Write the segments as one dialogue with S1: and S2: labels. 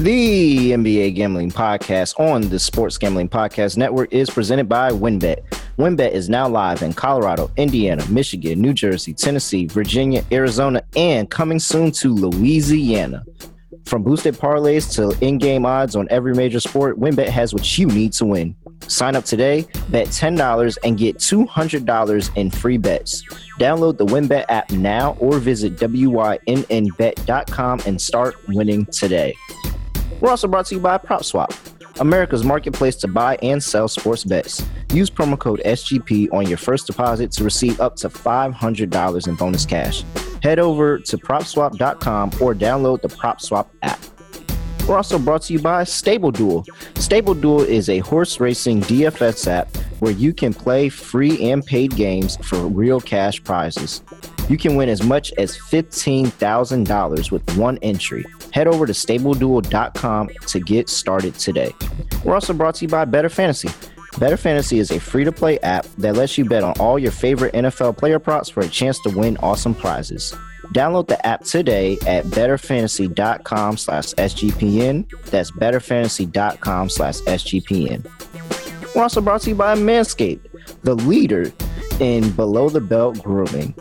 S1: The NBA Gambling Podcast on the Sports Gambling Podcast Network is presented by WynnBET. WynnBET is now live in Colorado, Indiana, Michigan, New Jersey, Tennessee, Virginia, Arizona, and coming soon to Louisiana. From boosted parlays to in-game odds on every major sport, WynnBET has what you need to win. Sign up today, bet $10 and get $200 in free bets. Download the WynnBET app now or visit wynnbet.com and start winning today. We're also brought to you by PropSwap, America's marketplace to buy and sell sports bets. Use promo code SGP on your first deposit to receive up to $500 in bonus cash. Head over to propswap.com or download the PropSwap app. We're also brought to you by Stable Duel. Stable Duel is a horse racing DFS app where you can play free and paid games for real cash prizes. You can win as much as $15,000 with one entry. Head over to stableduel.com to get started today. We're also brought to you by Better Fantasy. Better Fantasy is a free to play app that lets you bet on all your favorite NFL player props for a chance to win awesome prizes. Download the app today at betterfantasy.com slash SGPN. That's betterfantasy.com slash SGPN. We're also brought to you by Manscaped, the leader in below the belt grooming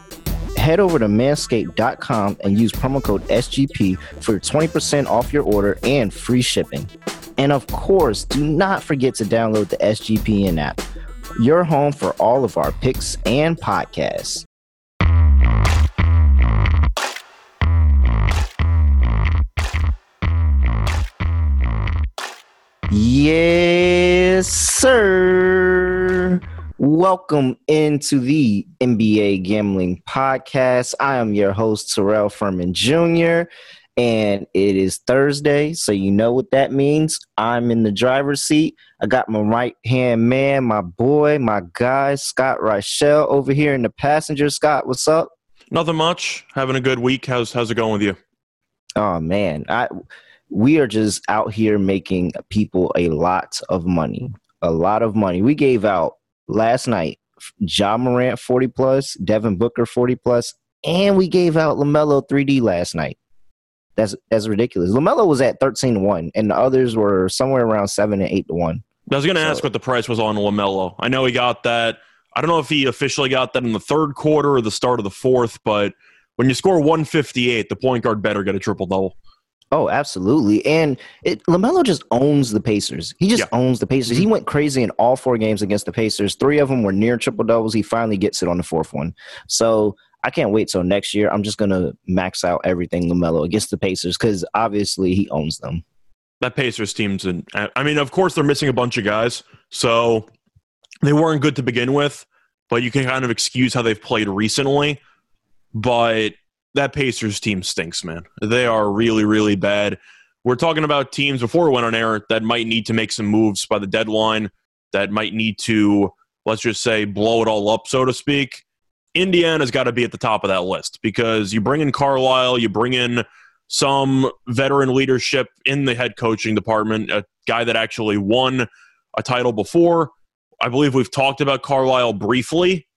S1: head over to manscaped.com and use promo code SGP for 20% off your order and free shipping. And of course, do not forget to download the SGPN app, your home for all of our picks and podcasts. Yes, sir. Welcome into the NBA Gambling Podcast. I am your host, Terrell Furman Jr., and it is Thursday, so you know what that means. I'm in the driver's seat. I got my right hand man, my boy, my guy, Scott Reichel, over here in the passenger. Scott, what's up?
S2: Nothing much. Having a good week. How's how's it going with you?
S1: Oh man, I we are just out here making people a lot of money. A lot of money. We gave out last night, Ja Morant 40 plus, Devin Booker 40 plus, and we gave out LaMelo 3D last night. That's that's ridiculous. LaMelo was at 13 to 1, and the others were somewhere around 7 and 8 to 1.
S2: I was going to so, ask what the price was on LaMelo. I know he got that. I don't know if he officially got that in the third quarter or the start of the fourth, but when you score 158, the point guard better get a triple double.
S1: Oh, absolutely. And it, LaMelo just owns the Pacers. He just yeah. owns the Pacers. He mm-hmm. went crazy in all four games against the Pacers. Three of them were near triple doubles. He finally gets it on the fourth one. So I can't wait till next year. I'm just going to max out everything LaMelo against the Pacers because obviously he owns them.
S2: That Pacers team's, and I mean, of course, they're missing a bunch of guys. So they weren't good to begin with, but you can kind of excuse how they've played recently. But that Pacers team stinks, man. They are really, really bad. We're talking about teams before we went on air that might need to make some moves by the deadline, that might need to, let's just say, blow it all up, so to speak. Indiana's got to be at the top of that list because you bring in Carlisle, you bring in some veteran leadership in the head coaching department, a guy that actually won a title before. I believe we've talked about Carlisle briefly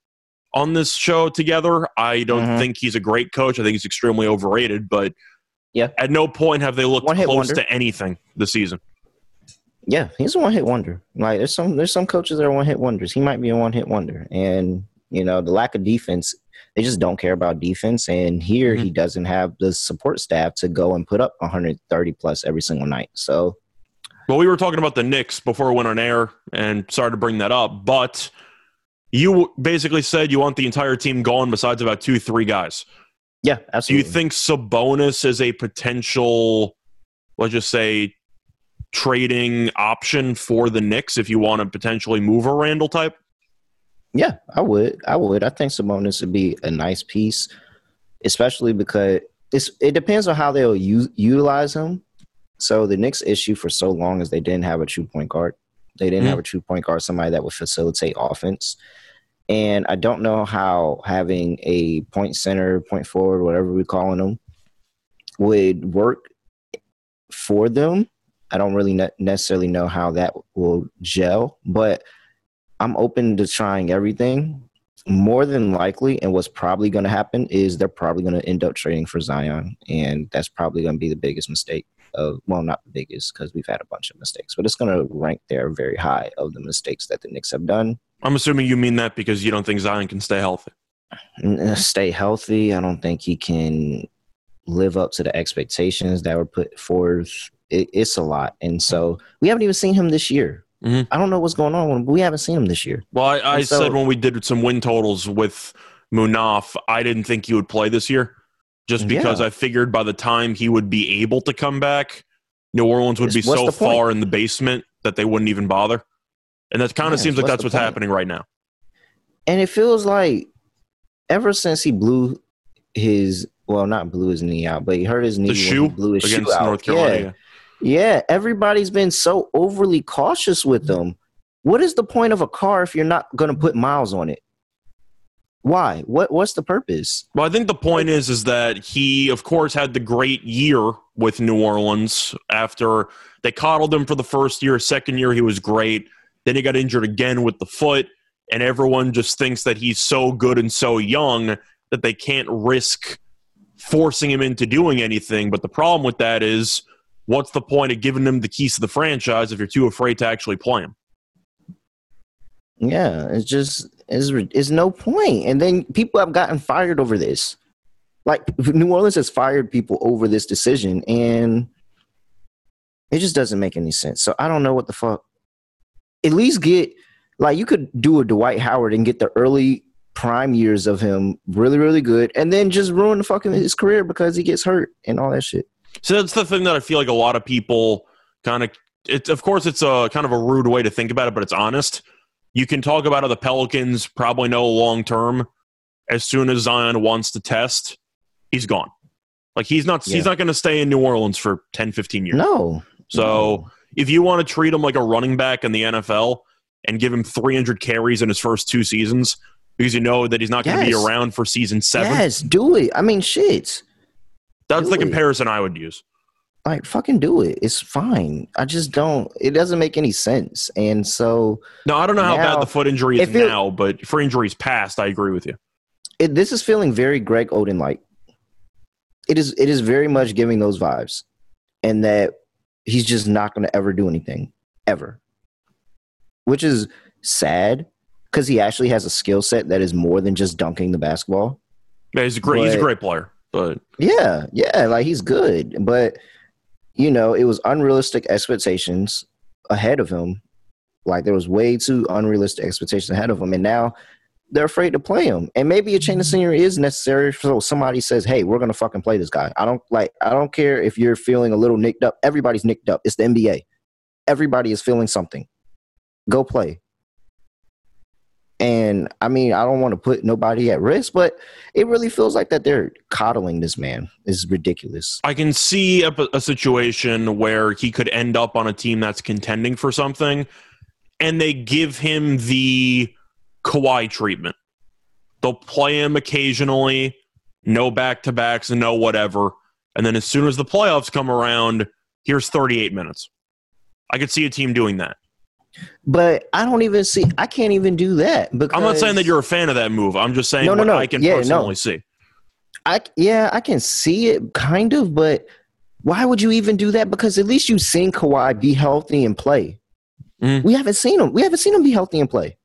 S2: on this show together. I don't mm-hmm. think he's a great coach. I think he's extremely overrated, but yeah, at no point have they looked close wonder. to anything this season.
S1: Yeah, he's a one hit wonder. Like there's some there's some coaches that are one hit wonders. He might be a one hit wonder, and you know the lack of defense. They just don't care about defense, and here mm-hmm. he doesn't have the support staff to go and put up 130 plus every single night. So,
S2: well, we were talking about the Knicks before we went on air, and sorry to bring that up, but you basically said you want the entire team gone besides about two, three guys.
S1: Yeah, absolutely.
S2: Do you think Sabonis is a potential, let's just say, trading option for the Knicks if you want to potentially move a Randle type?
S1: Yeah, I would. I would. I think Sabonis would be a nice piece, especially because it's it depends on how they'll use, utilize him. So the Knicks issue for so long is they didn't have a true point guard. They didn't mm-hmm. have a true point guard, somebody that would facilitate offense. And I don't know how having a point center, point forward, whatever we're calling them, would work for them. I don't really ne- necessarily know how that will gel, but I'm open to trying everything. More than likely, and what's probably going to happen is they're probably going to end up trading for Zion, and that's probably going to be the biggest mistake. of well, not the biggest because we've had a bunch of mistakes, but it's going to rank there very high of the mistakes that the Knicks have done.
S2: I'm assuming you mean that because you don't think Zion can stay healthy.
S1: Uh, stay healthy. I don't think he can live up to the expectations that were put forth. It, it's a lot, and so we haven't even seen him this year.
S2: Mhm.
S1: I don't know what's going on with him, but we haven't seen him this year.
S2: Well, I, I
S1: so-
S2: said when we did some win totals with Munaf, I didn't think he would play this year, just because
S1: Yeah.
S2: I figured by the time he would be able to come back, New Orleans would be
S1: What's
S2: so far in the basement that they wouldn't even bother. And that kind of seems like that's what's
S1: point?
S2: happening right now.
S1: And it feels like ever since he blew his well, not blew his knee out, but he hurt his knee when he
S2: shoe
S1: blew his
S2: against
S1: shoe out.
S2: North Carolina.
S1: Yeah. Yeah, everybody's been so overly cautious with them. What is the point of a car if you're not going to put miles on it? Why? What what's the purpose?
S2: Well, I think the point is is that he, of course, had the great year with New Orleans after they coddled him for the first year. Second year, he was great. Then he got injured again with the foot, and everyone just thinks that he's so good and so young that they can't risk forcing him into doing anything. But the problem with that is, what's the point of giving him the keys to the franchise if you're too afraid to actually play him?
S1: Yeah, it's just it's it's no point. And then people have gotten fired over this. Like New Orleans has fired people over this decision, and it just doesn't make any sense. So I don't know what the fuck. At least get like you could do a Dwight Howard and get the early prime years of him really really good, and then just ruin the fucking his career because he gets hurt and all that shit.
S2: So that's the thing that I feel like a lot of people kind of. It's of course it's a kind of a rude way to think about it, but it's honest. You can talk about how the Pelicans probably know long term. As soon as Zion wants to test, he's gone. Like he's not
S1: Yeah.
S2: he's not going to stay in New Orleans for 10, 15 years.
S1: No,
S2: So
S1: no.
S2: If you want to treat him like a running back in the NFL and give him 300 carries in his first two seasons because you know that he's not going to be around for season seven,
S1: yes, do it. I mean, shit.
S2: that's the
S1: do it.
S2: comparison I would use.
S1: like fucking do it it's fine i just don't it doesn't make any sense and so
S2: No, I don't know how bad the foot injury is
S1: it-
S2: now, but for injuries past, I agree with you.
S1: it, this is feeling very greg oden like it is it is very much giving those vibes and that he's just not going to ever do anything ever which is sad because he actually has a skill set that is more than just dunking the basketball
S2: Yeah, he's a great. he's a great player, but
S1: Yeah, yeah, like he's good, but you know, it was unrealistic expectations ahead of him. Like there was way too unrealistic expectations ahead of him, and now they're afraid to play him. And maybe a change of mm-hmm. scenery is necessary, so somebody says, "Hey, we're gonna fucking play this guy." I don't like. I don't care if you're feeling a little nicked up. Everybody's nicked up. It's the NBA. Everybody is feeling something. Go play. And I mean, I don't want to put nobody at risk, but it really feels like that they're coddling this man. It's ridiculous.
S2: I can see a, a situation where he could end up on a team that's contending for something, and they give him the Kawhi treatment. They'll play him occasionally, no back to backs and no whatever, and then as soon as the playoffs come around, here's 38 minutes. I could see a team doing that.
S1: But I don't even see. I can't even do that because
S2: I'm not saying that you're a fan of that move. I'm just saying
S1: No, no,
S2: what
S1: no.
S2: I can
S1: Yeah, no.
S2: personally see.
S1: I yeah, I can see it kind of, but why would you even do that? Because at least you've seen Kawhi be healthy and play.
S2: Mhm.
S1: We haven't seen him. We haven't seen him be healthy and play.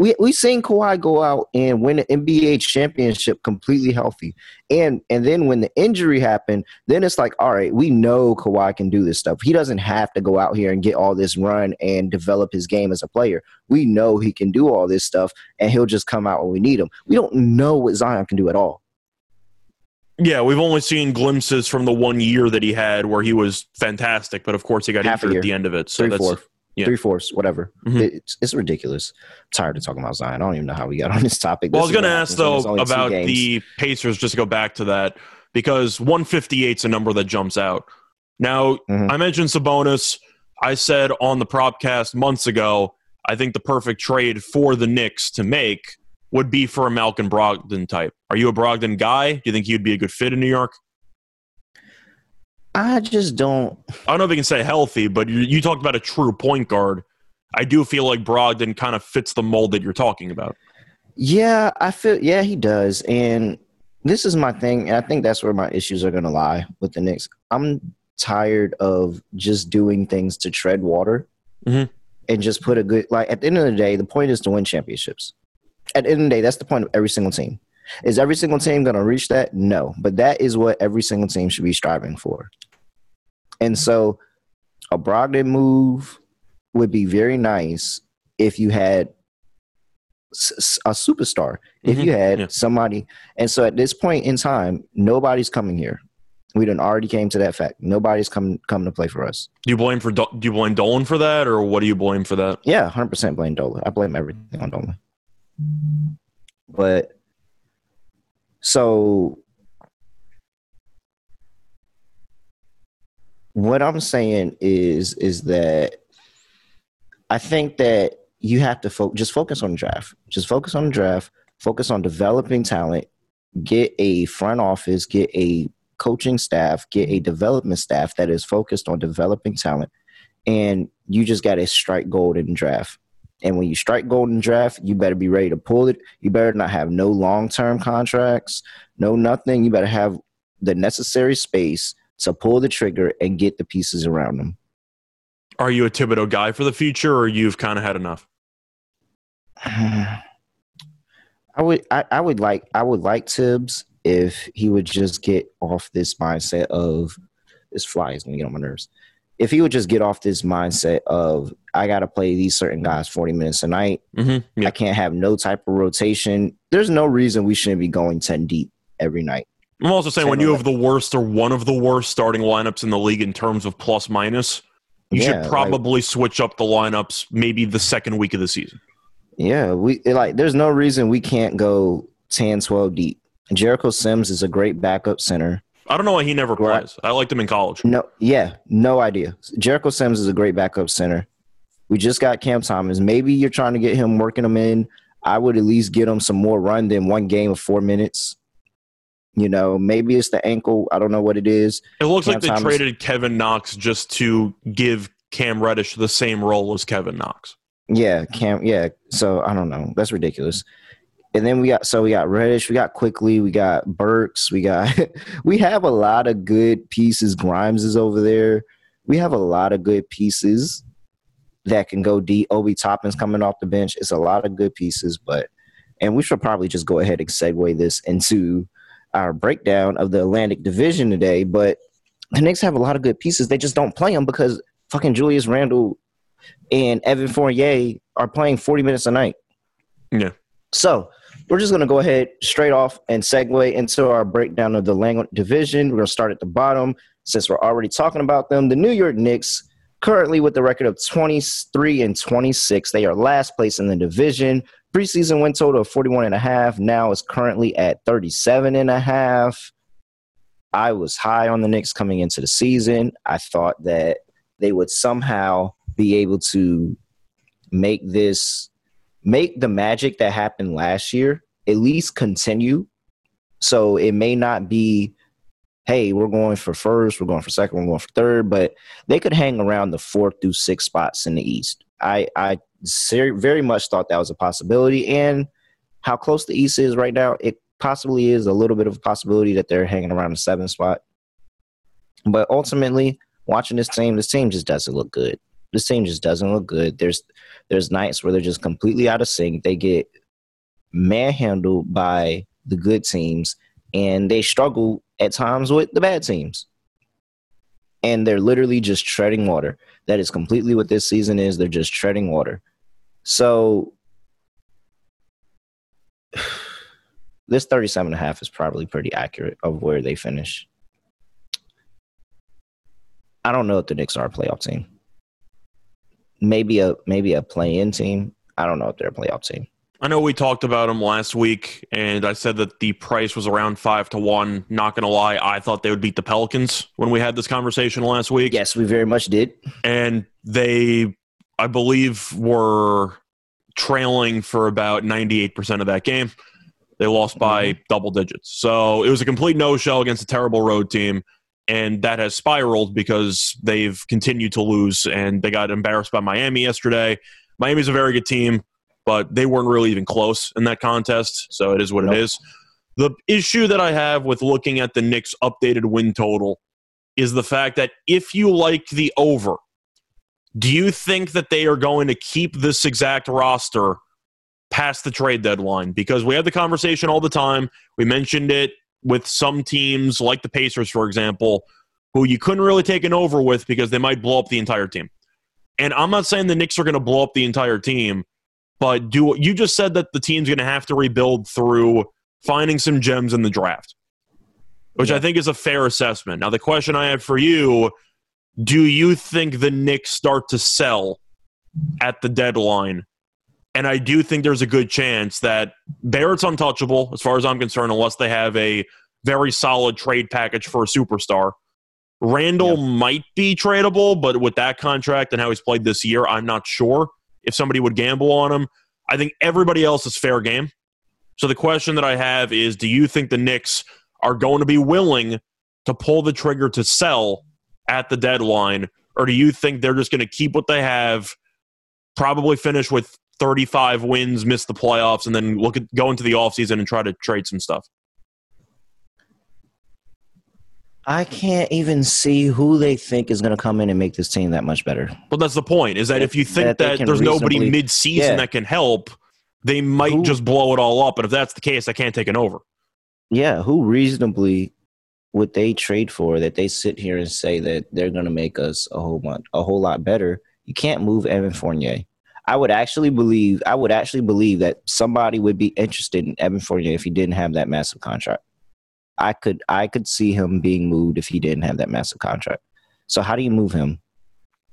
S1: We we seen Kawhi go out and win an NBA championship completely healthy, and and then when the injury happened, then it's like, all right, we know Kawhi can do this stuff. He doesn't have to go out here and get all this run and develop his game as a player. We know he can do all this stuff, and he'll just come out when we need him. We don't know what Zion can do at all.
S2: Yeah, we've only seen glimpses from the one year that he had where he was fantastic, but of course he got
S1: Half
S2: injured at the end of it. So
S1: three
S2: that's
S1: fourths,
S2: yeah.
S1: three fourths, whatever.
S2: Mhm.
S1: It's, it's ridiculous. I'm tired of talking about Zion. I don't even know how we got on this topic.
S2: Well, I was going to ask
S1: happens when there's
S2: though about the Pacers. Just to go back to that, because 158 is a number that jumps out. Now,
S1: Mhm.
S2: I mentioned Sabonis. I said on the propcast months ago, I think the perfect trade for the Knicks to make would be for a Malcolm Brogdon type. Are you a Brogdon guy? Do you think he would be a good fit in New York?
S1: I just don't.
S2: I don't know if you can say healthy, but you, you talked about a true point guard. I do feel like Brogdon kind of fits the mold that you're talking about.
S1: Yeah, I feel. Yeah, he does. And this is my thing. And I think that's where my issues are going to lie with the Knicks. I'm tired of just doing things to tread water
S2: Mhm.
S1: and just put a good like at the end of the day, the point is to win championships. At the end of the day, that's the point of every single team. Is every single team gonna reach that? No. But that is what every single team should be striving for. And so a Brogdon move would be very nice if you had a superstar. If
S2: Mhm.
S1: you had
S2: Yeah.
S1: somebody, and so at this point in time, nobody's coming here. We done already came to that fact. Nobody's coming coming to play for us.
S2: Do you blame for do you blame Dolan for that, or what do you blame for that?
S1: Yeah, hundred percent blame Dolan. I blame everything on Dolan. But so what I'm saying is is that I think that you have to fo- just focus on the draft. Just focus on the draft. Focus on developing talent. Get a front office. Get a coaching staff. Get a development staff that is focused on developing talent. And you just got to strike gold in draft. And when you strike golden draft, you better be ready to pull it. You better not have no long term contracts, no nothing. You better have the necessary space to pull the trigger and get the pieces around them.
S2: Are you a Thibodeau guy for the future, or you've kind of had enough?
S1: I would I, I would like I would like Thibs if he would just get off this mindset of this fly is gonna get on my nerves. If he would just get off this mindset of I gotta play these certain guys 40 minutes a night.
S2: Mm-hmm. Yeah.
S1: I can't have no type of rotation. There's no reason we shouldn't be going 10 deep every night.
S2: I'm also saying when you have the worst or one of the worst starting lineups in the league in terms of plus minus, you
S1: Yeah,
S2: should probably switch up the lineups maybe the second week of the season.
S1: Yeah, we like there's no reason we can't go 10, 12 deep. Jericho Sims is a great backup center.
S2: I don't know why he never
S1: Right.
S2: plays. I liked him in college.
S1: No, yeah, no idea. Jericho Sims is a great backup center. We just got Cam Thomas. Maybe you're trying to get him working him in. I would at least get him some more run than one game of four minutes. You know, maybe it's the ankle. I don't know what it is.
S2: It looks
S1: Cam
S2: like they
S1: Thomas-
S2: traded Kevin Knox just to give Cam Reddish the same role as Kevin Knox.
S1: Yeah, Cam. Yeah. So I don't know. That's ridiculous. And then we got so we got Reddish, we got Quickley, we got Burks, we got we have a lot of good pieces. Grimes is over there. We have a lot of good pieces that can go deep. Obi Toppin's coming off the bench. It's a lot of good pieces, but and we should probably just go ahead and segue this into our breakdown of the Atlantic Division today. But the Knicks have a lot of good pieces. They just don't play them because fucking Julius Randle and Evan Fournier are playing 40 minutes a night.
S2: Yeah.
S1: So we're just going to go ahead straight off and segue into our breakdown of the Lang division. We're going to start at the bottom since we're already talking about them. The New York Knicks, currently with the record of 23 and 26, they are last place in the division. Preseason win total of 41 and a half. Now is currently at 37 and a half. I was high on the Knicks coming into the season. I thought that they would somehow be able to make this make the magic that happened last year at least continue. So it may not be, hey, we're going for first, we're going for second, we're going for third, but they could hang around the fourth through six spots in the East. I I very much thought that was a possibility, and how close the East is right now, it possibly is a little bit of a possibility that they're hanging around the seventh spot. But ultimately, watching this team, this team just doesn't look good. This team just doesn't look good. There's there's nights where they're just completely out of sync. They get manhandled by the good teams, and they struggle at times with the bad teams. And they're literally just treading water. That is completely what this season is. They're just treading water. So this 37 and a half is probably pretty accurate of where they finish. I don't know if the Knicks are a playoff team. Maybe a maybe a play-in team. I don't know if they're a playoff team.
S2: I know we talked about them last week, and I said that the price was around five to one. Not going to lie, I thought they would beat the Pelicans when we had this conversation last week.
S1: Yes, we very much did.
S2: And they, I believe, were trailing for about 98% of that game. They lost by mm-hmm. double digits. So it was a complete no show against a terrible road team. And that has spiraled because they've continued to lose and they got embarrassed by Miami yesterday. Miami's a very good team, but they weren't really even close in that contest. So it is what
S1: Nope.
S2: it is. The issue that I have with looking at the Knicks' updated win total is the fact that if you like the over, do you think that they are going to keep this exact roster past the trade deadline? Because we have the conversation all the time. We mentioned it with some teams, like the Pacers, for example, who you couldn't really take an over with because they might blow up the entire team. And I'm not saying the Knicks are going to blow up the entire team, but do you just said that the team's going to have to rebuild through finding some gems in the draft, which yeah. I think is a fair assessment. Now, the question I have for you do you think the Knicks start to sell at the deadline? And I do think there's a good chance that Barrett's untouchable, as far as I'm concerned, unless they have a very solid trade package for a superstar. Randle yep. might be tradable, but with that contract and how he's played this year, I'm not sure if somebody would gamble on him. I think everybody else is fair game. So the question that I have is do you think the Knicks are going to be willing to pull the trigger to sell at the deadline, or do you think they're just going to keep what they have, probably finish with 35 wins, miss the playoffs, and then look at go into the offseason and try to trade some stuff?
S1: I can't even see who they think is going to come in and make this team that much better.
S2: Well, that's the point. Is that if you think that, that there's nobody mid-season yeah. that can help, they might who, just blow it all up. And if that's the case, I can't take an over.
S1: Yeah, who reasonably would they trade for that they sit here and say that they're going to make us a whole lot, a whole lot better? You can't move Evan Fournier. I would actually believe I would actually believe that somebody would be interested in Evan Fournier if he didn't have that massive contract. I could I could see him being moved if he didn't have that massive contract. So how do you move him?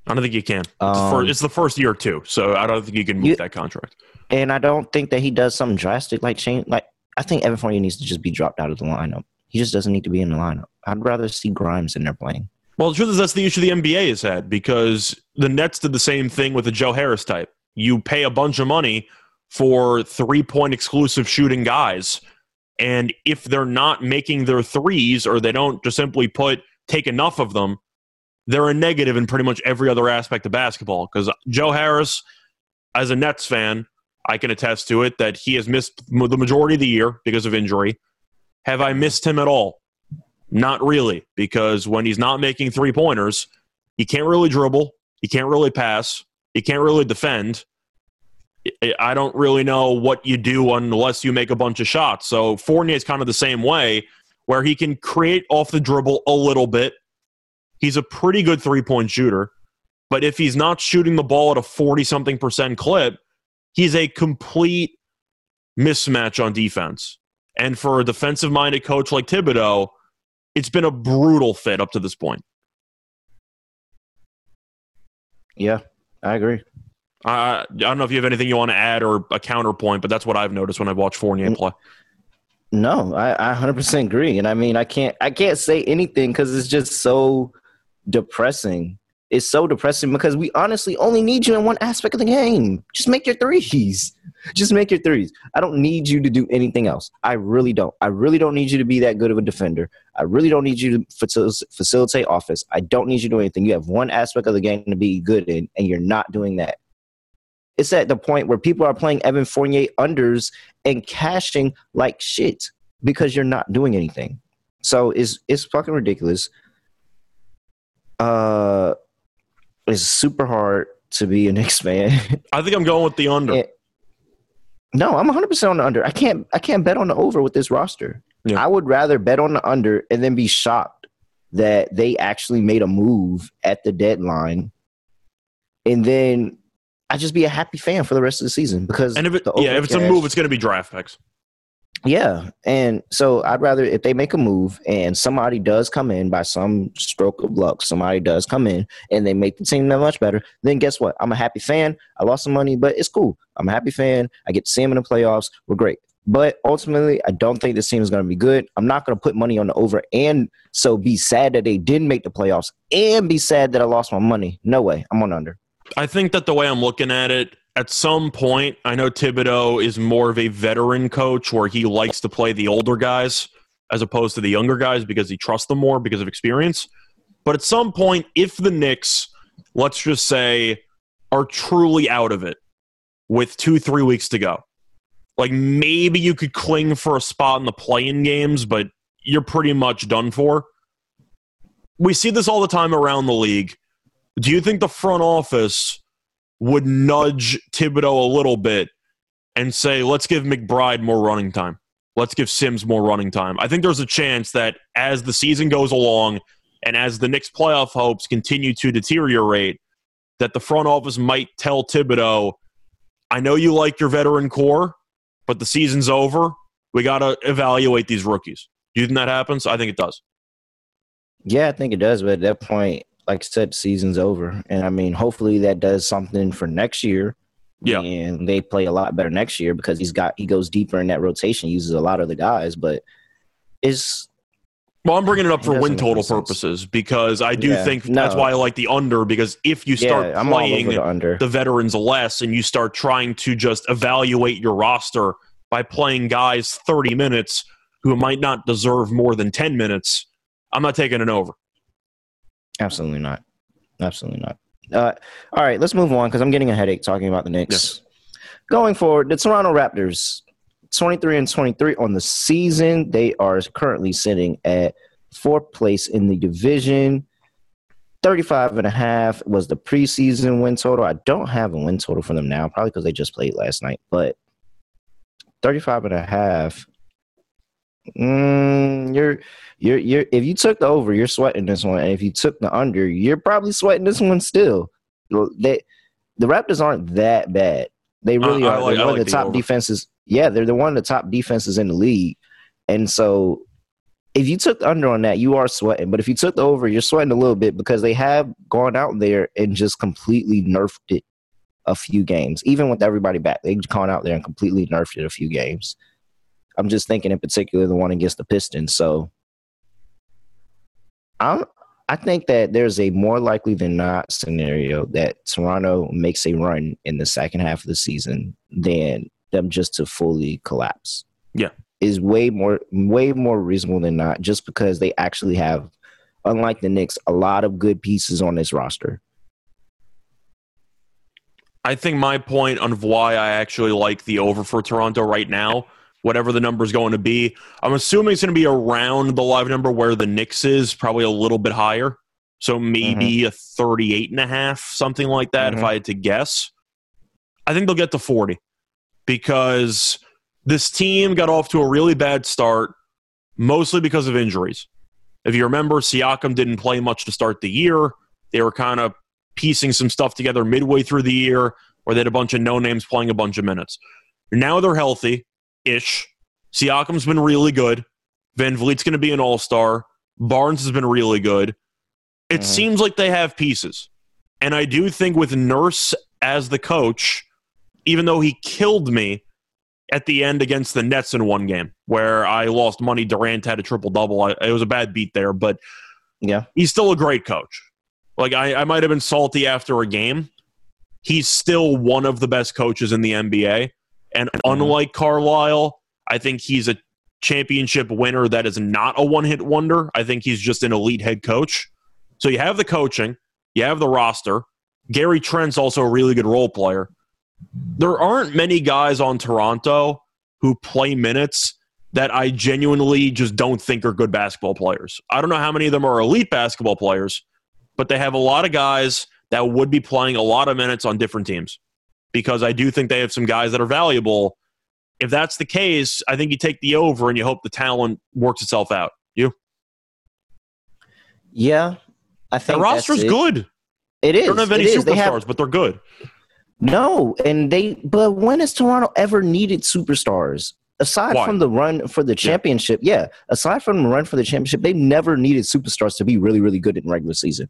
S2: I don't think you can. Um, it's the first year too, so I don't think you can move you, that contract.
S1: And I don't think that he does something drastic like change. Like I think Evan Fournier needs to just be dropped out of the lineup. He just doesn't need to be in the lineup. I'd rather see Grimes in there playing.
S2: Well, the truth is that's the issue the NBA has had because the Nets did the same thing with the Joe Harris type. You pay a bunch of money for three point exclusive shooting guys and if they're not making their threes or they don't just simply put take enough of them, they're a negative in pretty much every other aspect of basketball. Because Joe Harris, as a Nets fan, I can attest to it that he has missed the majority of the year because of injury. Have I missed him at all? Not really, because when he's not making three pointers, he can't really dribble, he can't really pass, he can't really defend, I don't really know what you do unless you make a bunch of shots. So Fournier is kind of the same way, where he can create off the dribble a little bit. He's a pretty good three point shooter, but if he's not shooting the ball at a 40 something percent clip, he's a complete mismatch on defense. And for a defensive minded coach like Thibodeau, it's been a brutal fit up to this point.
S1: Yeah, I agree.
S2: I I don't know if you have anything you want to add or a counterpoint, but that's what I've noticed when I watch Fournier play.
S1: No, I, I 100% agree, and I mean I can't I can't say anything because it's just so depressing. It's so depressing because we honestly only need you in one aspect of the game. Just make your threes. Just make your threes. I don't need you to do anything else. I really don't. I really don't need you to be that good of a defender. I really don't need you to facilitate offense. I don't need you to do anything. You have one aspect of the game to be good in, and you're not doing that it's at the point where people are playing Evan Fournier unders and cashing like shit because you're not doing anything. So it's it's fucking ridiculous. Uh, it's super hard to be a Knicks fan.
S2: I think I'm going with the under. And,
S1: no, I'm 100 percent on the under. I can't I can't bet on the over with this roster. Yeah. I would rather bet on the under and then be shocked that they actually made a move at the deadline, and then I just be a happy fan for the rest of the season because
S2: and if it, yeah, if it's a move, it's going to be draft picks.
S1: Yeah, and so I'd rather if they make a move and somebody does come in by some stroke of luck, somebody does come in and they make the team that much better. Then guess what? I'm a happy fan. I lost some money, but it's cool. I'm a happy fan. I get to see them in the playoffs. We're great. But ultimately, I don't think this team is going to be good. I'm not going to put money on the over and so be sad that they didn't make the playoffs and be sad that I lost my money. No way. I'm on under.
S2: I think that the way I'm looking at it, at some point, I know Thibodeau is more of a veteran coach where he likes to play the older guys as opposed to the younger guys because he trusts them more because of experience. But at some point, if the Knicks, let's just say, are truly out of it with two, three weeks to go, like maybe you could cling for a spot in the play-in games, but you're pretty much done for. we see this all the time around the league. Do you think the front office would nudge Thibodeau a little bit and say, let's give McBride more running time? Let's give Sims more running time. I think there's a chance that as the season goes along and as the Knicks' playoff hopes continue to deteriorate, that the front office might tell Thibodeau, I know you like your veteran core, but the season's over. We got to evaluate these rookies. Do you think that happens? I think it does.
S1: Yeah, I think it does. But at that point, like I said, season's over. And I mean, hopefully that does something for next year.
S2: Yeah.
S1: And they play a lot better next year because he's got he goes deeper in that rotation, uses a lot of the guys, but it's
S2: well, I'm bringing it up for win total purposes because I do
S1: Yeah,
S2: think that's
S1: no.
S2: why I like the under because if you start
S1: yeah,
S2: playing
S1: the under.
S2: the veterans less and you start trying to just evaluate your roster by playing guys 30 minutes who might not deserve more than 10 minutes, I'm not taking it over.
S1: Absolutely not. Absolutely not. Uh, all right, let's move on because I'm getting a headache talking about the Knicks. Going forward, the Toronto Raptors, 23 and 23 on the season. They are currently sitting at fourth place in the division. 35 and a half was the preseason win total. I don't have a win total for them now, probably because they just played last night, but 35 and a half. Mm, you're you're you're if you took the over, you're sweating this one. And if you took the under, you're probably sweating this one still. They the Raptors aren't that bad. They really
S2: I
S1: are.
S2: like-
S1: they're one
S2: like
S1: of the
S2: the
S1: top
S2: over.
S1: defenses. Yeah, they're the one of the top defenses in the league. And so if you took the under on that, you are sweating. But if you took the over, you're sweating a little bit because they have gone out there and just completely nerfed it a few games. Even with everybody back, they've gone out there and completely nerfed it a few games. I'm just thinking in particular the one against the Pistons. So I'm I think that there's a more likely than not scenario that Toronto makes a run in the second half of the season than them just to fully collapse.
S2: Yeah.
S1: Is way more way more reasonable than not just because they actually have unlike the Knicks a lot of good pieces on this roster.
S2: I think my point on why I actually like the over for Toronto right now, whatever the number is going to be, I'm assuming it's going to be around the live number where the Knicks is, probably a little bit higher. So maybe a 38 and a half, something like that, if
S1: Mhm.
S2: I had to guess. I think they'll get to 40 because this team got off to a really bad start, mostly because of injuries. If you remember, Siakam didn't play much to start the year. They were kind of piecing some stuff together midway through the year, where they had a bunch of no names playing a bunch of minutes. Now they're healthy ish. Siakam's been really good. VanVleet's going to be an all star. Barnes has been really good. It
S1: Mhm.
S2: seems like they have pieces. And I do think with Nurse as the coach, even though he killed me at the end against the Nets in one game where I lost money, Durant had a triple double. It was a bad beat there, but
S1: Yeah.
S2: he's still a great coach. Like I, I might have been salty after a game. He's still one of the best coaches in the NBA. And unlike Carlisle, I think he's a championship winner that is not a one hit wonder. I think he's just an elite head coach. So you have the coaching, you have the roster. Gary Trent's also a really good role player. There aren't many guys on Toronto who play minutes that I genuinely just don't think are good basketball players. I don't know how many of them are elite basketball players, but they have a lot of guys that would be playing a lot of minutes on different teams because I do think they have some guys that are valuable. If that's the case, I think you take the over and you hope the talent works itself out. You
S1: Yeah. I think the roster's
S2: good.
S1: It
S2: They don't have any
S1: is.
S2: superstars,
S1: have
S2: but they're good.
S1: No, and they but when has Toronto ever needed superstars? Aside
S2: Why?
S1: from the run for the championship, yeah. Aside from the run for the championship, they've never needed superstars to be really, really good in regular season.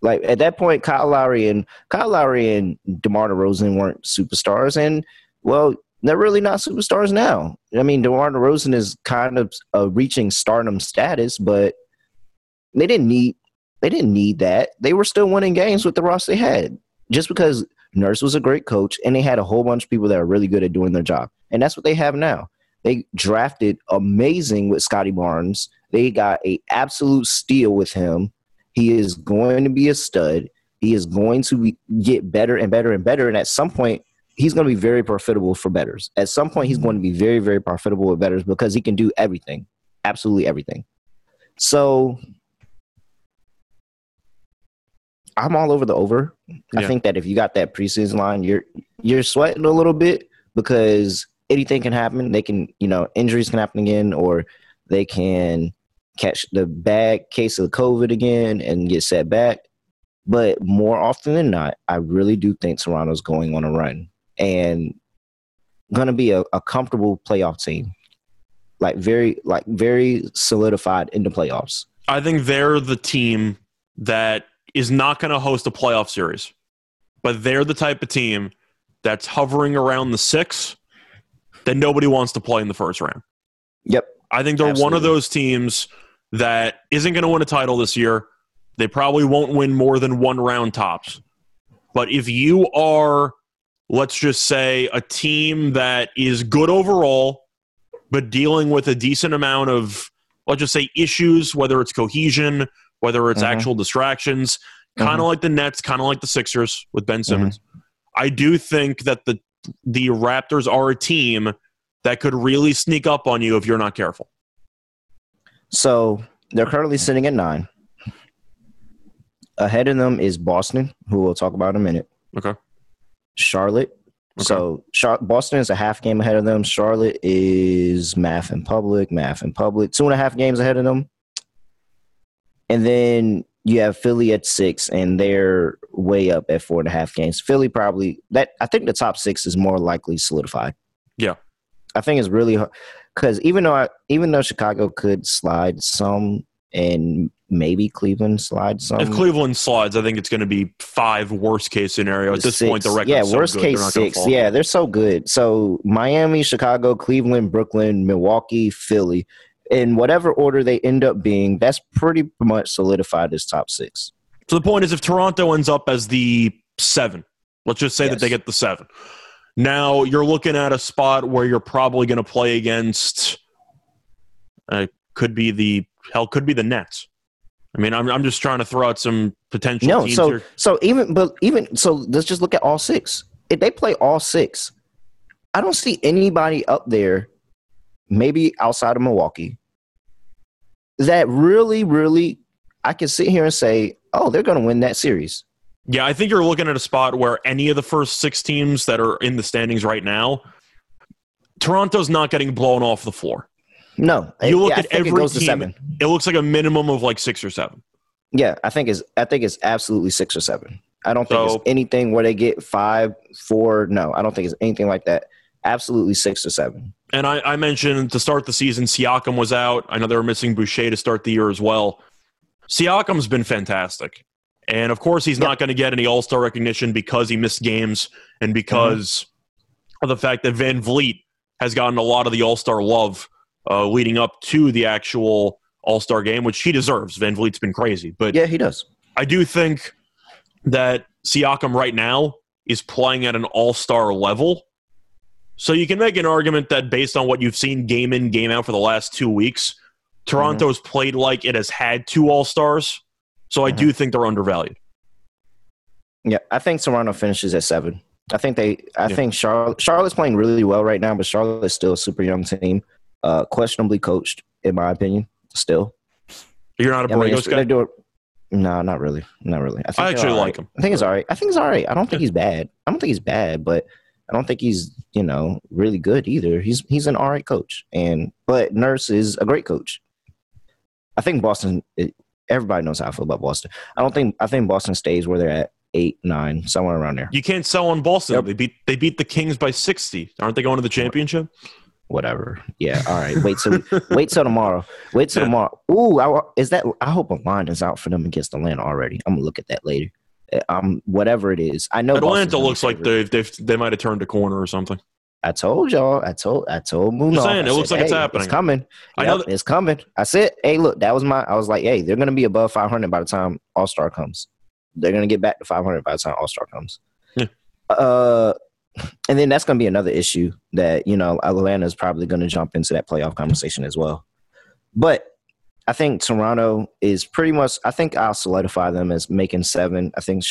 S1: Like at that point, Kyle Lowry and Kyle Lowry and DeMar DeRozan weren't superstars, and well, they're really not superstars now. I mean, DeMar DeRozan is kind of uh, reaching stardom status, but they didn't need they didn't need that. They were still winning games with the roster they had. Just because Nurse was a great coach and they had a whole bunch of people that are really good at doing their job. And that's what they have now. They drafted amazing with Scottie Barnes. They got a absolute steal with him. He is going to be a stud. He is going to be, get better and better and better. And at some point, he's going to be very profitable for bettors. At some point, he's going to be very, very profitable with bettors because he can do everything, absolutely everything. So I'm all over the over. I think that if you got that preseason line, you're you're sweating a little bit because anything can happen. They can, you know, injuries can happen again, or they can catch the bad case of COVID again and get set back. But more often than not, I really do think Toronto's going on a run and going to be a, a comfortable playoff team, like very, like very solidified in the playoffs.
S2: I think they're the team that is not going to host a playoff series, but they're the type of team that's hovering around the six that nobody wants to play in the first round.
S1: Yep.
S2: I think they're one of those teams that isn't going to win a title this year. They probably won't win more than one round tops. But if you are, let's just say, a team that is good overall, but dealing with a decent amount of, let's just say, issues, whether it's cohesion, whether it's
S1: Mhm.
S2: actual distractions, kind of like the Nets, kind of like the Sixers with Ben Simmons. I do think that the the Raptors are a team that could really sneak up on you if you're not careful.
S1: So they're currently sitting at nine. Ahead of them is Boston, who we'll talk about in a minute.
S2: Okay.
S1: Charlotte.
S2: Okay.
S1: So Char- Boston is a half game ahead of them. Charlotte is math in public, math in public, two and a half games ahead of them. And then you have Philly at six, and they're way up at four and a half games. Philly probably that I think the top six is more likely solidified.
S2: Yeah.
S1: I think it's really hard because even though I, even though Chicago could slide some and maybe Cleveland slides some.
S2: if Cleveland slides, I think it's going to be five worst case scenario. At this
S1: six.
S2: point, the record
S1: yeah,
S2: so
S1: worst
S2: good,
S1: case
S2: they're not gonna
S1: six. Yeah, they're so good. So Miami, Chicago, Cleveland, Brooklyn, Milwaukee, Philly, in whatever order they end up being, that's pretty much solidified as top six.
S2: So the point is, if Toronto ends up as the seven, let's just say that they get the seven. Now you're looking at a spot where you're probably going to play against. Uh, could be the hell. Could be the Nets. I mean, I'm I'm just trying to throw out some potential
S1: No,
S2: teams
S1: so
S2: here.
S1: so even but even so, let's just look at all six. If they play all six, I don't see anybody up there, maybe outside of Milwaukee, that really, really, I can sit here and say, oh, they're going to win that series.
S2: Yeah, I think you're looking at a spot where any of the first six teams that are in the standings right now, Toronto's not getting blown off the floor.
S1: No,
S2: You look
S1: yeah,
S2: at every
S1: it
S2: team-
S1: seven.
S2: It looks like a minimum of like six or seven.
S1: Yeah, I think it's I think it's absolutely six or seven. I don't think
S2: So-
S1: it's anything where they get five, four. No, I don't think it's anything like that. Absolutely six or seven.
S2: And I, I mentioned to start the season, Siakam was out. I know they were missing Boucher to start the year as well. Siakam's been fantastic. And of course, he's
S1: Yeah.
S2: not going to get any All Star recognition because he missed games and because of the fact that VanVleet has gotten a lot of the All Star love uh, leading up to the actual All Star game, which he deserves. VanVleet's been crazy. But
S1: Yeah, he does.
S2: I do think that Siakam right now is playing at an all star level. So you can make an argument that based on what you've seen game in, game out for the last two weeks, Toronto's played like it has had two all stars. So I do think they're undervalued.
S1: Yeah, I think Toronto finishes at seven. I think they. I
S2: Yeah.
S1: think Charlotte. Charlotte's playing really well right now, but Charlotte's still a super young team, uh, questionably coached, in my opinion. Still,
S2: You're not a
S1: I mean,
S2: Borregos guy?
S1: they do it. No, not really. Not really. I, think
S2: I actually
S1: all
S2: like
S1: right.
S2: him.
S1: I think it's all right. I think it's all right. I don't think he's bad. I don't think he's bad, but I don't think he's you know really good either. He's he's an all right coach, and but Nurse is a great coach. I think Boston. Everybody knows how I feel about Boston. I don't think I think Boston stays where they're at eight, nine, somewhere around there.
S2: You can't sell on Boston.
S1: Yep.
S2: They beat they beat the Kings by sixty. Aren't they going to the championship?
S1: Whatever. Yeah. All right. Wait till wait till tomorrow. Wait till
S2: Yeah.
S1: tomorrow. Ooh, I, is that? I hope a line is out for them against Atlanta already. I'm gonna look at that later. Um, whatever it is, I know
S2: Atlanta looks like they've, they've they might have turned a corner or something.
S1: I told y'all. I told. I told Moon.
S2: Just saying, it looks like it's happening.
S1: It's coming.
S2: I
S1: I
S2: know
S1: know it's coming. I said, hey, look, that was my. I was like, hey, they're gonna be above 500 by the time All Star comes. They're gonna get back to 500 by the time All Star comes.
S2: Yeah.
S1: Uh, and then that's gonna be another issue that you know Atlanta is probably gonna jump into that playoff conversation as well. But I think Toronto is pretty much. I think I'll solidify them as making seven. I think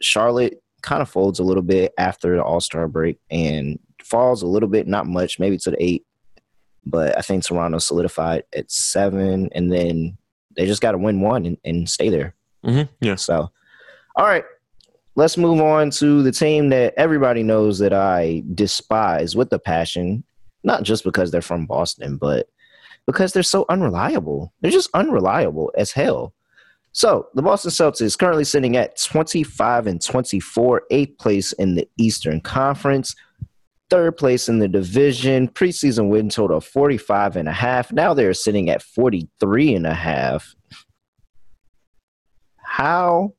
S1: Charlotte kind of folds a little bit after the All Star break and falls a little bit, not much, maybe to the eight. But I think Toronto solidified at seven, and then they just got to win one and, and stay there.
S2: Mm-hmm. Yeah.
S1: So, All right. Let's move on to the team that everybody knows that I despise with a passion, not just because they're from Boston, but because they're so unreliable. They're just unreliable as hell. So the Boston Celtics currently sitting at 25 and 24, eighth place in the Eastern Conference, third place in the division, preseason win total of 45 and a half. Now they're sitting at 43 and a half. How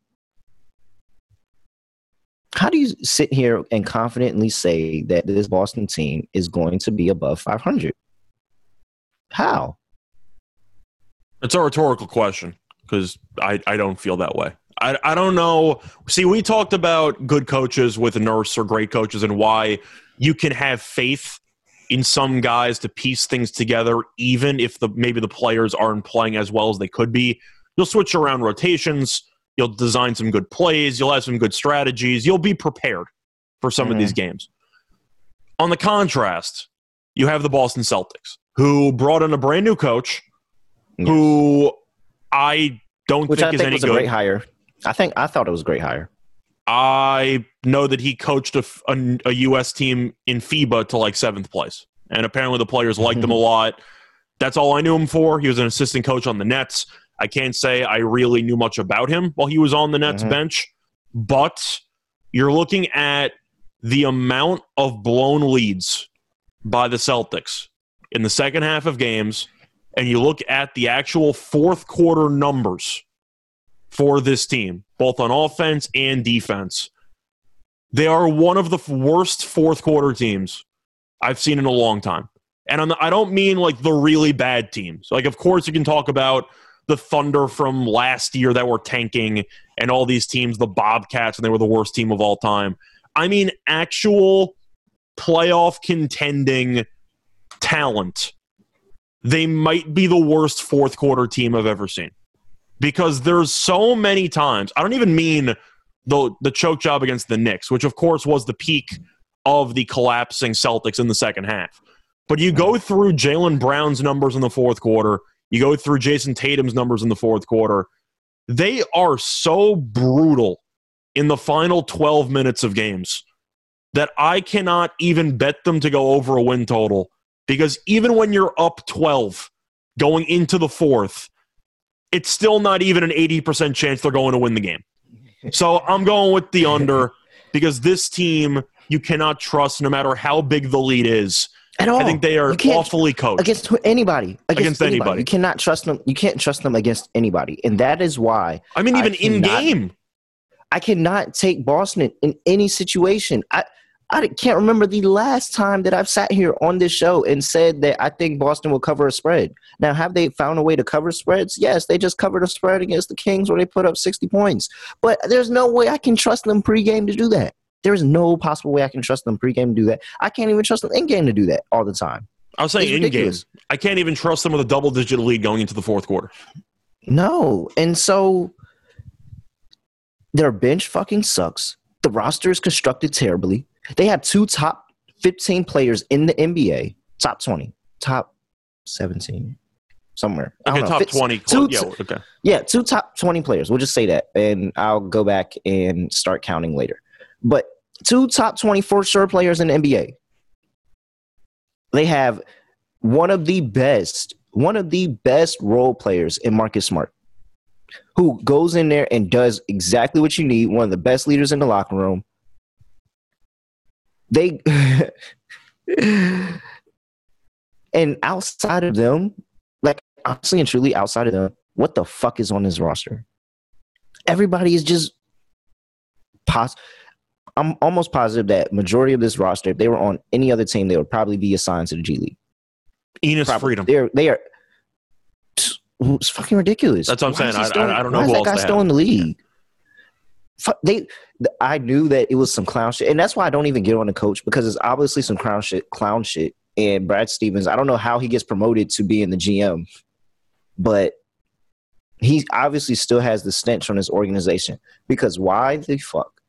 S1: how do you sit here and confidently say that this Boston team is going to be above 500? How?
S2: It's a rhetorical question because I, I don't feel that way. I, I don't know. See, we talked about good coaches with a nurse or great coaches and why you can have faith in some guys to piece things together, even if the maybe the players aren't playing as well as they could be. You'll switch around rotations. You'll design some good plays. You'll have some good strategies. You'll be prepared for some mm-hmm. of these games. On the contrast, you have the Boston Celtics, who brought in a brand new coach, yes. who I don't
S1: Which
S2: think
S1: I
S2: is
S1: think
S2: any
S1: was
S2: good.
S1: a great hire. I think I thought it was a great hire.
S2: I know that he coached a, a, a, U.S. team in FIBA to like seventh place, and apparently the players liked him a lot. That's all I knew him for. He was an assistant coach on the Nets. I can't say I really knew much about him while he was on the Nets mm-hmm. bench, but you're looking at the amount of blown leads by the Celtics in the second half of games and you look at the actual fourth quarter numbers for this team, both on offense and defense, they are one of the worst fourth quarter teams I've seen in a long time. And I don't mean like the really bad teams. Like, of course, you can talk about the Thunder from last year that were tanking and all these teams, the Bobcats, and they were the worst team of all time. I mean, actual playoff contending talent they might be the worst fourth quarter team I've ever seen. Because there's so many times, I don't even mean the the choke job against the Knicks, which of course was the peak of the collapsing Celtics in the second half. But you go through Jaylen Brown's numbers in the fourth quarter, you go through Jayson Tatum's numbers in the fourth quarter. They are so brutal in the final 12 minutes of games that I cannot even bet them to go over a win total because even when you're up 12 going into the fourth, it's still not even an 80% chance they're going to win the game. So I'm going with the under because this team you cannot trust no matter how big the lead is.
S1: At all.
S2: I think they are awfully coached
S1: against anybody. Against, against anybody. anybody. You cannot trust them. You can't trust them against anybody, and that is why.
S2: I mean, even I in game,
S1: I cannot take Boston in any situation. I I can't remember the last time that I've sat here on this show and said that I think Boston will cover a spread. Now, have they found a way to cover spreads? Yes, they just covered a spread against the Kings where they put up 60 points. But there's no way I can trust them pregame to do that. There is no possible way I can trust them pregame to do that. I can't even trust them in game to do that all the time.
S2: I was saying in game. I can't even trust them with a double digit lead going into the fourth quarter.
S1: No. And so their bench fucking sucks. The roster is constructed terribly. They have two top 15 players in the NBA, top 20, top 17, somewhere.
S2: Okay, top 20. Two, yeah, okay.
S1: Yeah, two top 20 players. We'll just say that. And I'll go back and start counting later. But two top 20 for sure players in the NBA. They have one of the best, one of the best role players in Marcus Smart, who goes in there and does exactly what you need. One of the best leaders in the locker room they and outside of them, like honestly and truly outside of them, what the fuck is on this roster? Everybody is just pos I'm almost positive that majority of this roster, if they were on any other team, they would probably be assigned to the G League.
S2: Enes probably. Freedom.
S1: They're they are it's fucking ridiculous.
S2: That's what I'm saying. I, still, I, I, don't know
S1: why is that guy still in the league. They I knew that it was some clown shit, and that's why I don't even get on the coach because it's obviously some clown shit. Clown shit. And Brad Stevens, I don't know how he gets promoted to being the GM, but he obviously still has the stench on his organization. Because why the fuck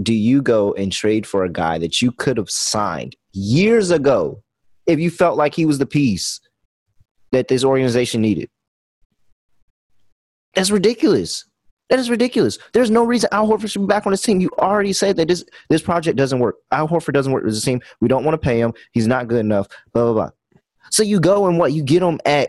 S1: do you go and trade for a guy that you could have signed years ago if you felt like he was the piece that this organization needed? That's ridiculous. That is ridiculous. There's no reason Al Horford should be back on this team. You already said that this this project doesn't work. Al Horford doesn't work with this team. We don't want to pay him. He's not good enough. Blah blah blah. So you go and what you get him at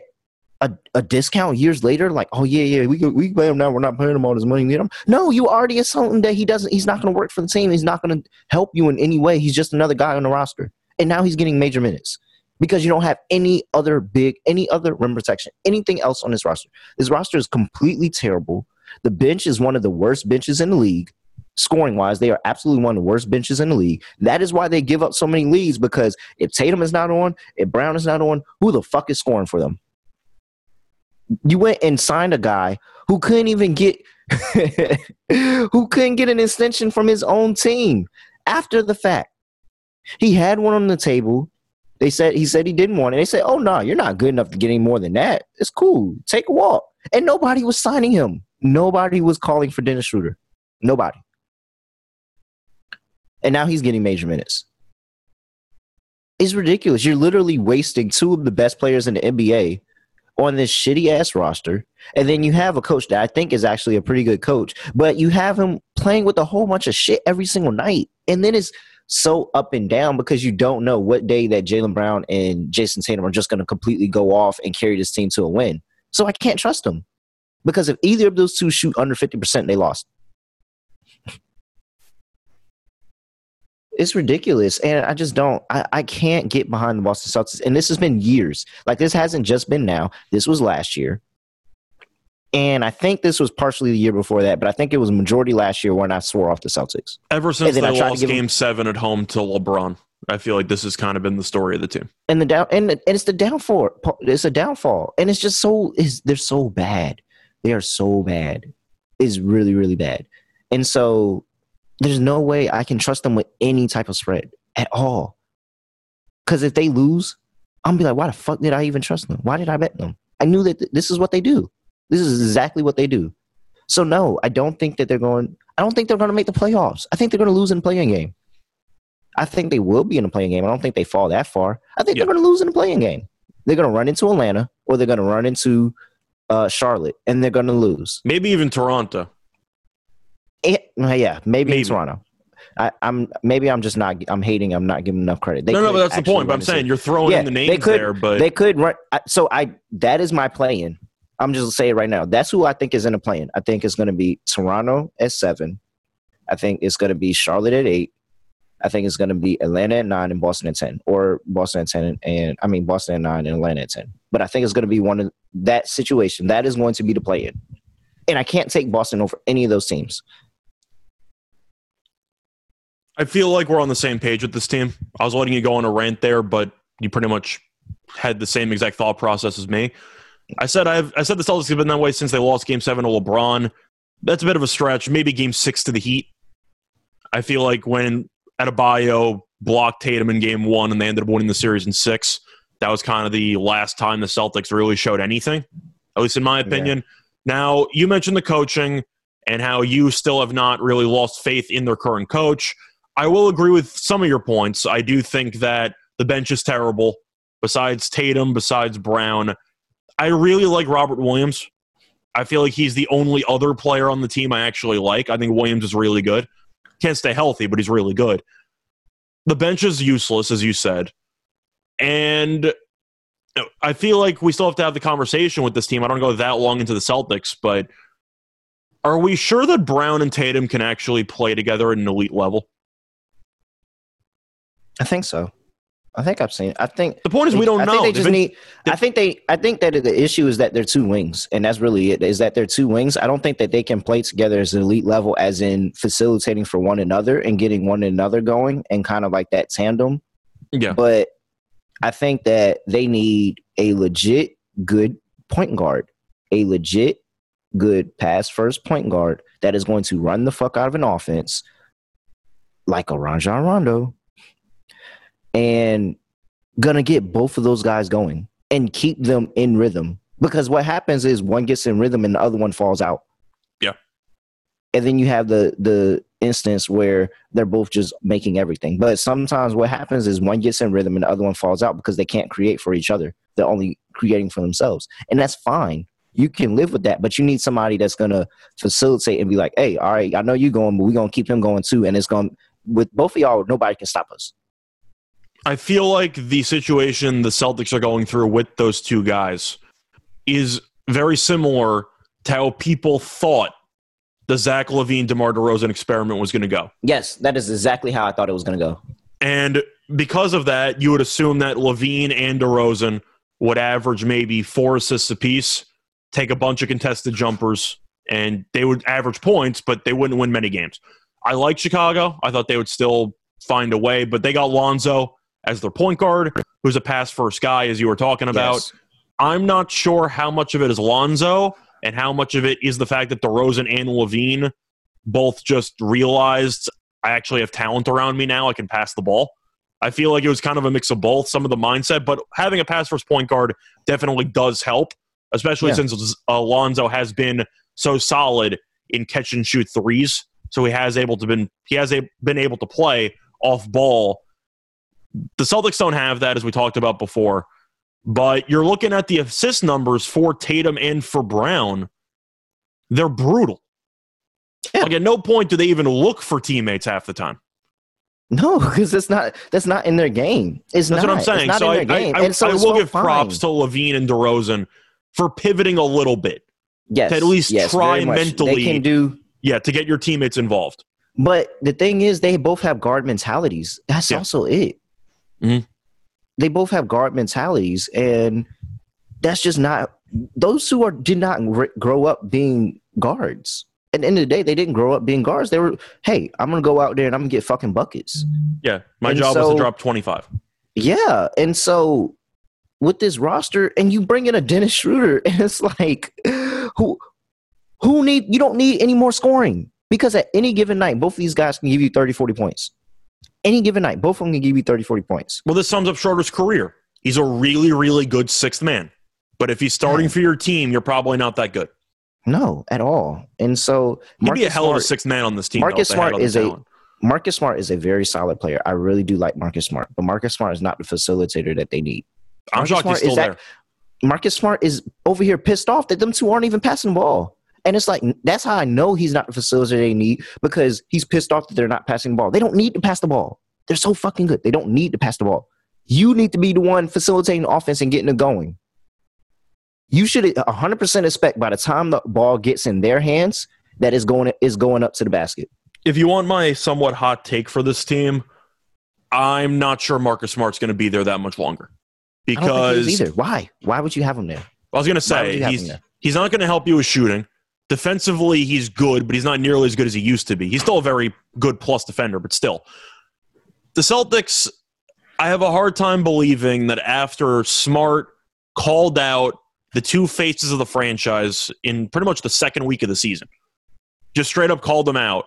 S1: a, a discount years later, like oh yeah yeah we we pay him now. We're not paying him all his money. Get him. No, you already assumed that he doesn't. He's not going to work for the team. He's not going to help you in any way. He's just another guy on the roster. And now he's getting major minutes because you don't have any other big, any other rim protection, anything else on this roster. This roster is completely terrible. The bench is one of the worst benches in the league. Scoring wise, they are absolutely one of the worst benches in the league. That is why they give up so many leads because if Tatum is not on, if Brown is not on, who the fuck is scoring for them? You went and signed a guy who couldn't even get who couldn't get an extension from his own team after the fact. He had one on the table. They said he said he didn't want it. They said, "Oh no, you're not good enough to get any more than that. It's cool. Take a walk." And nobody was signing him. Nobody was calling for Dennis Schroeder. Nobody. And now he's getting major minutes. It's ridiculous. You're literally wasting two of the best players in the NBA on this shitty ass roster. And then you have a coach that I think is actually a pretty good coach, but you have him playing with a whole bunch of shit every single night. And then it's so up and down because you don't know what day that Jaylen Brown and Jayson Tatum are just going to completely go off and carry this team to a win. So I can't trust them because if either of those two shoot under 50%, they lost. it's ridiculous. And I just don't, I, I can't get behind the Boston Celtics. And this has been years. Like this hasn't just been now. This was last year. And I think this was partially the year before that, but I think it was majority last year when I swore off the Celtics.
S2: Ever since they lost Game Seven at home to LeBron, I feel like this has kind of been the story of the team.
S1: And the down and, and it's the downfall. It's a downfall, and it's just so is they're so bad. They are so bad. It's really really bad, and so there's no way I can trust them with any type of spread at all. Because if they lose, I'm gonna be like, why the fuck did I even trust them? Why did I bet them? I knew that th- this is what they do. This is exactly what they do. So no, I don't think that they're going. I don't think they're going to make the playoffs. I think they're going to lose in the play-in game. I think they will be in a play-in game. I don't think they fall that far. I think they're going to lose in the play-in game. They're going to run into Atlanta or they're going to run into uh, Charlotte, and they're going to lose.
S2: Maybe even Toronto.
S1: It, yeah, maybe, maybe. Toronto. I, am maybe I'm just not I'm hating I'm not giving enough credit.
S2: They no, no, but that's the point. But I'm saying you're throwing yeah, in the names
S1: could,
S2: there, but
S1: they could run. So I that is my play-in. I'm just saying right now. That's who I think is in the play-in. I think it's going to be Toronto at seven. I think it's going to be Charlotte at eight. I think it's going to be Atlanta at nine and Boston at ten, or Boston at ten and, and I mean Boston at nine and Atlanta at ten. But I think it's going to be one of that situation. That is going to be the play-in, and I can't take Boston over any of those teams.
S2: I feel like we're on the same page with this team. I was letting you go on a rant there, but you pretty much had the same exact thought process as me. I said I've I said the Celtics have been that way since they lost Game Seven to LeBron. That's a bit of a stretch. Maybe Game Six to the Heat. I feel like when Adebayo blocked Tatum in Game One and they ended up winning the series in six, that was kind of the last time the Celtics really showed anything, at least in my opinion. Yeah. Now you mentioned the coaching and how you still have not really lost faith in their current coach. I will agree with some of your points. I do think that the bench is terrible. Besides Tatum, besides Brown, I really like Robert Williams. I feel like he's the only other player on the team I actually like. I think Williams is really good. Can't stay healthy, but he's really good. The bench is useless, as you said. And I feel like we still have to have the conversation with this team. I don't go that long into the Celtics, but are we sure that Brown and Tatum can actually play together at an elite level?
S1: I think so. I think I've seen. It. I think
S2: the point is we don't
S1: I
S2: know.
S1: Think they just need. I think they. I think that the issue is that they're two wings, and that's really it. Is that they're two wings? I don't think that they can play together as an elite level, as in facilitating for one another and getting one another going, and kind of like that tandem.
S2: Yeah.
S1: But I think that they need a legit good point guard, a legit good pass first point guard that is going to run the fuck out of an offense, like a Rajon Rondo and gonna get both of those guys going and keep them in rhythm. Because what happens is one gets in rhythm and the other one falls out.
S2: Yeah.
S1: And then you have the the instance where they're both just making everything. But sometimes what happens is one gets in rhythm and the other one falls out because they can't create for each other. They're only creating for themselves. And that's fine. you can live with that. But you need somebody that's gonna facilitate and be like, hey, all right, I know you're going, but we're gonna keep him going too. And it's gonna with both of y'all, nobody can stop us.
S2: I feel like the situation the Celtics are going through with those two guys is very similar to how people thought the Zach LaVine, DeMar DeRozan experiment was going to go.
S1: Yes, that is exactly how I thought it was going to go.
S2: And because of that, you would assume that LaVine and DeRozan would average maybe four assists apiece, take a bunch of contested jumpers, and they would average points, but they wouldn't win many games. I like Chicago. I thought they would still find a way, but they got Lonzo as their point guard, who's a pass first guy, as you were talking about.
S1: Yes.
S2: I'm not sure how much of it is Lonzo and how much of it is the fact that DeRozan and LaVine both just realized I actually have talent around me now. I can pass the ball. I feel like it was kind of a mix of both, some of the mindset, but having a pass first point guard definitely does help, especially
S1: Yeah.
S2: since Alonzo has been so solid in catch and shoot threes. So he has able to been he has a, been able to play off ball. The Celtics don't have that, as we talked about before. But you're looking at the assist numbers for Tatum and for Brown. They're brutal.
S1: Yeah.
S2: Like at no point do they even look for teammates half the time.
S1: No, because that's not that's not in their game. It's
S2: That's
S1: not.
S2: what I'm saying. So I,
S1: their
S2: I,
S1: game.
S2: I,
S1: so
S2: I will
S1: so
S2: give props to LaVine and DeRozan for pivoting a little bit.
S1: yes,
S2: to at least
S1: yes,
S2: try mentally-
S1: They can do.
S2: Yeah, to get your teammates involved.
S1: But the thing is, they both have guard mentalities. That's
S2: Yeah.
S1: also it.
S2: Mhm.
S1: They both have guard mentalities, and that's just not. Those who are did not gr- grow up being guards. At the end of the day, they didn't grow up being guards. They were, hey, I'm gonna go out there and I'm gonna get fucking buckets.
S2: Yeah, my
S1: And
S2: job
S1: so-
S2: to drop 25.
S1: Yeah, and so with this roster, and you bring in a Dennis Schroeder, and it's like, who, who need? You don't need any more scoring because at any given night, both of these guys can give you 30, 40 points. Any given night, both of them can give you 30, 40 points.
S2: Well, this sums up Schroeder's career. He's a really, really good sixth man. But if he's starting for your team, you're probably not that good.
S1: No, at all. And so
S2: He'd be a
S1: Marcus
S2: hell of a sixth man on this team.
S1: Marcus
S2: though, if they had
S1: Smart is a- Marcus Smart is a very solid player. I really do like Marcus Smart, but Marcus Smart is not the facilitator that they need.
S2: I'm
S1: Marcus
S2: shocked
S1: Smart
S2: he's still
S1: is
S2: there.
S1: that- Marcus Smart is over here pissed off that them two aren't even passing the ball. And it's like that's how I know he's not the facilitator they need because he's pissed off that they're not passing the ball. They don't need to pass the ball. They're so fucking good. They don't need to pass the ball. You need to be the one facilitating the offense and getting it going. You should 100% expect by the time the ball gets in their hands that is going is going up to the basket.
S2: If you want my somewhat hot take for this team, I'm not sure Marcus Smart's going to be there that much longer.
S1: I don't think he
S2: Because
S1: either. Why? Why would you have him there?
S2: I was going to say
S1: you have him
S2: he's he's not going to help you with shooting. Defensively, he's good, but he's not nearly as good as he used to be. He's still a very good plus defender, but still. The Celtics, I have a hard time believing that after Smart called out the two faces of the franchise in pretty much the second week of the season, just straight up called them out,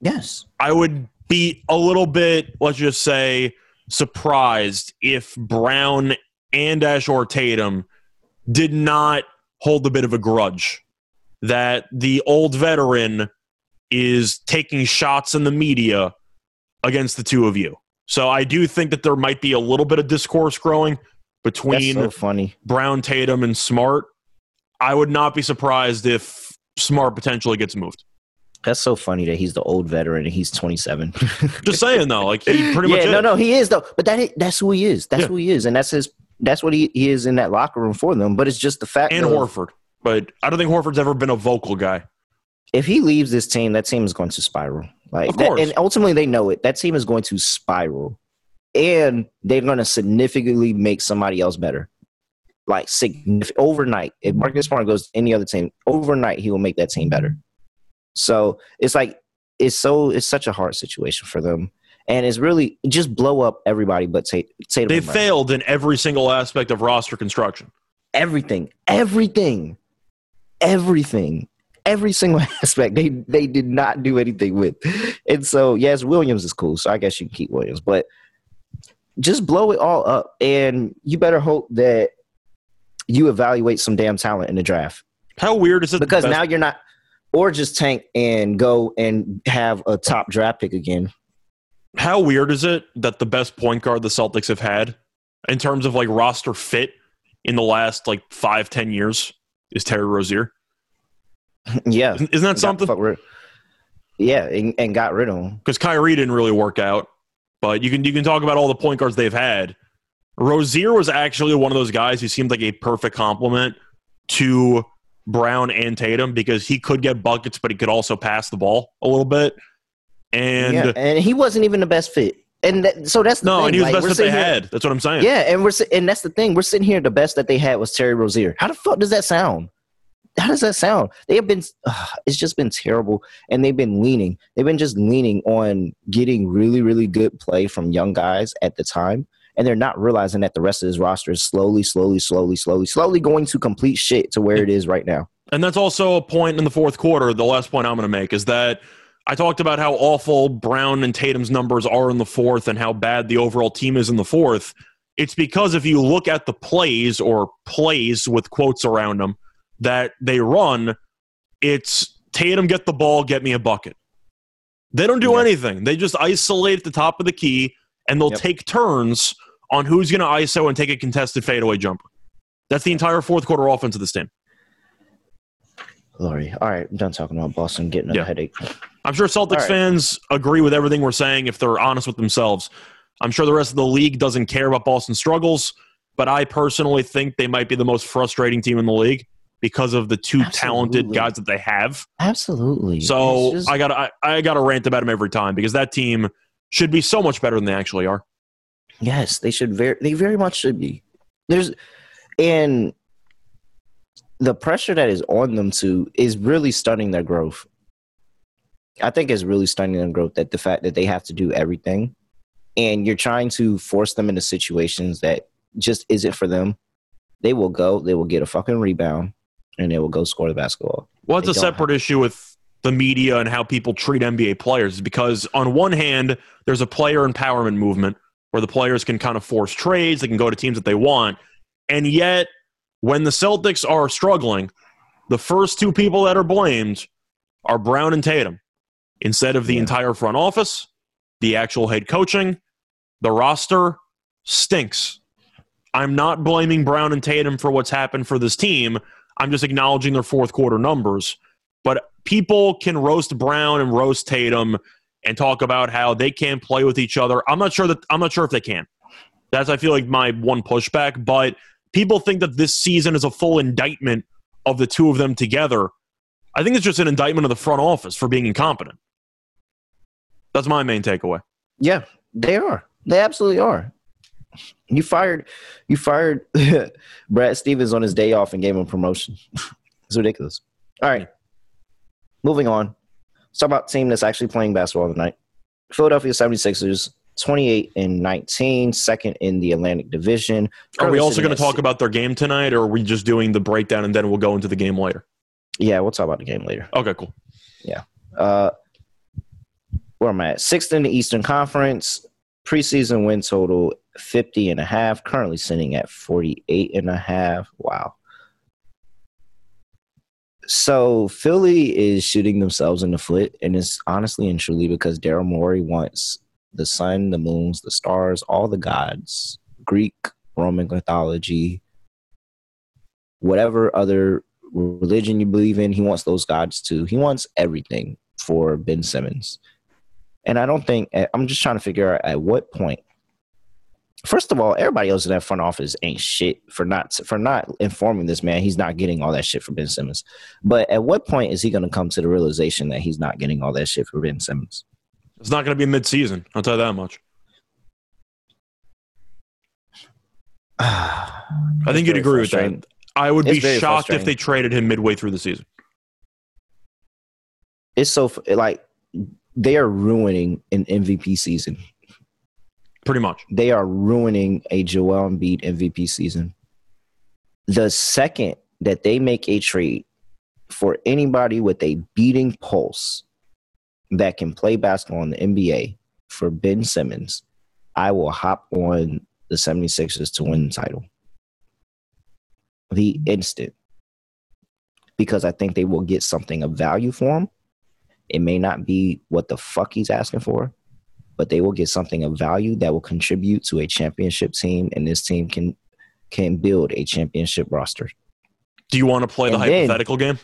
S1: Yes.
S2: I would be a little bit, let's just say, surprised if Brown and Ash or Tatum did not hold a bit of a grudge that the old veteran is taking shots in the media against the two of you. So I do think that there might be a little bit of discourse growing between
S1: so funny.
S2: Brown, Tatum, and Smart. I would not be surprised if Smart potentially gets moved.
S1: That's so funny that he's the old veteran and he's 27.
S2: Just saying though, like he pretty
S1: yeah,
S2: much
S1: no,
S2: is.
S1: no, he is though. But that that's who he is. That's
S2: Yeah.
S1: who he is, and that's his. That's what he, he is in that locker room for them. But it's just the fact
S2: and
S1: of,
S2: Horford. But I don't think Horford's ever been a vocal guy.
S1: if he leaves this team, that team is going to spiral. Like,
S2: Of
S1: that- and ultimately they know it. That team is going to spiral, and they're going to significantly make somebody else better. Like significant overnight. If Marcus Smart goes to any other team, overnight he will make that team better. So it's like it's so it's such a hard situation for them, and it's really just blow up everybody but Tate. Tatum.
S2: They failed in every single aspect of roster construction.
S1: everything, everything, everything, every single aspect. They they did not do anything with, and so yes, Williams is cool. So I guess you can keep Williams, but just blow it all up, and you better hope that you evaluate some damn talent in the draft
S2: How weird is it?
S1: because now you're not, or just tank and go and have a top draft pick again.
S2: how weird is it that the best point guard the Celtics have had in terms of like roster fit in the last like five ten years is Terry Rozier.
S1: yeah,
S2: Isn't, isn't that something?
S1: rid- yeah, and, and got rid of him.
S2: Because Kyrie didn't really work out, but you can you can talk about all the point guards they've had. Rozier was actually one of those guys who seemed like a perfect complement to Brown and Tatum because he could get buckets, but he could also pass the ball a little bit. And
S1: yeah, and he wasn't even the best fit. And that, so that's the
S2: no,
S1: thing.
S2: and he was
S1: like,
S2: best that they
S1: here-
S2: had. That's what I'm saying.
S1: Yeah, and we're and that's the thing. We're sitting here. The best that they had was Terry Rozier. How the fuck does that sound? How does that sound? They have been. it's just been terrible, and they've been leaning. They've been just leaning on getting really, really good play from young guys at the time, and they're not realizing that the rest of this roster is slowly, slowly, slowly, slowly, slowly going to complete shit to where it is right now.
S2: And that's also a point in the fourth quarter. The last point I'm going to make is that I talked about how awful Brown and Tatum's numbers are in the fourth and how bad the overall team is in the fourth. It's because if you look at the plays or plays with quotes around them that they run, it's Tatum get the ball, get me a bucket. They don't do
S1: Yeah.
S2: anything. They just isolate at the top of the key and they'll
S1: Yep.
S2: take turns on who's going to ISO and take a contested fadeaway jumper. That's the entire fourth quarter offense of this team.
S1: Glory. All right, I'm done talking about Boston getting a
S2: Yeah.
S1: headache.
S2: I'm sure Celtics
S1: right.
S2: fans agree with everything we're saying if they're honest with themselves. I'm sure the rest of the league doesn't care about Boston's struggles, but I personally think they might be the most frustrating team in the league because of the two talented guys that they have.
S1: Absolutely.
S2: So
S1: just-
S2: I got I, I got to rant about them every time because that team should be so much better than they actually are.
S1: Yes, they should very they very much should be. There's and the pressure that is on them to is really stunning their growth. I think is really stunning their growth that the fact that they have to do everything and you're trying to force them into situations that just isn't for them. They will go, they will get a fucking rebound and they will go score the basketball.
S2: Well, it's a separate issue with the media and how people treat NBA players because on one hand, there's a player empowerment movement where the players can kind of force trades, they can go to teams that they want. And yet, when the Celtics are struggling, the first two people that are blamed are Brown and Tatum instead of the
S1: Yeah.
S2: entire front office, the actual head coaching, the roster stinks. I'm not blaming Brown and Tatum for what's happened for this team. I'm just acknowledging their fourth quarter numbers. But people can roast Brown and roast Tatum and talk about how they can't play with each other. I'm not sure that I'm not sure if they can. That's I feel like my one pushback. But people think that this season is a full indictment of the two of them together. I think it's just an indictment of the front office for being incompetent. That's my main takeaway.
S1: Yeah, they are. They absolutely are. You fired you fired Brad Stevens on his day off and gave him a promotion. it's ridiculous. All right. Moving on. Let's talk about team that's actually playing basketball tonight. Philadelphia 76ers, 28 and 19, second in the Atlantic Division.
S2: Are we also going to talk about their game tonight, or are we just doing the breakdown and then we'll go into the game later?
S1: Yeah, we'll talk about the game later.
S2: Okay, cool. Yeah.
S1: Uh, where I'm at? Sixth in the Eastern Conference. Preseason win total 50 and a half. Currently sitting at 48 and a half. Wow. So Philly is shooting themselves in the foot, and it's honestly and truly because Daryl Morey wants the sun, the moons, the stars, all the gods, Greek, Roman mythology, whatever other religion you believe in, he wants those gods too. He wants everything for Ben Simmons. And I don't think eh, I'm just trying to figure out at what point. First of all, everybody else in that front office ain't shit for not for not informing this man. He's not getting all that shit for Ben Simmons. But at what point is he going to come to the realization that he's not getting all that shit for Ben Simmons?
S2: It's not going to be mid-season. I'll tell you that much.
S1: I
S2: think you'd agree with that. I would be
S1: It's very
S2: shocked if they traded him midway through the season.
S1: It's so like they are ruining an MVP season.
S2: Pretty much.
S1: they are ruining a Joel Embiid MVP season. The second that they make a trade for anybody with a beating pulse that can play basketball in the NBA for Ben Simmons, I will hop on the 76ers to win the title. The instant. Because I think they will get something of value for him. It may not be what the fuck he's asking for, but they will get something of value that will contribute to a championship team, and this team can can build a championship roster.
S2: Do you want to play the
S1: And then-
S2: hypothetical game?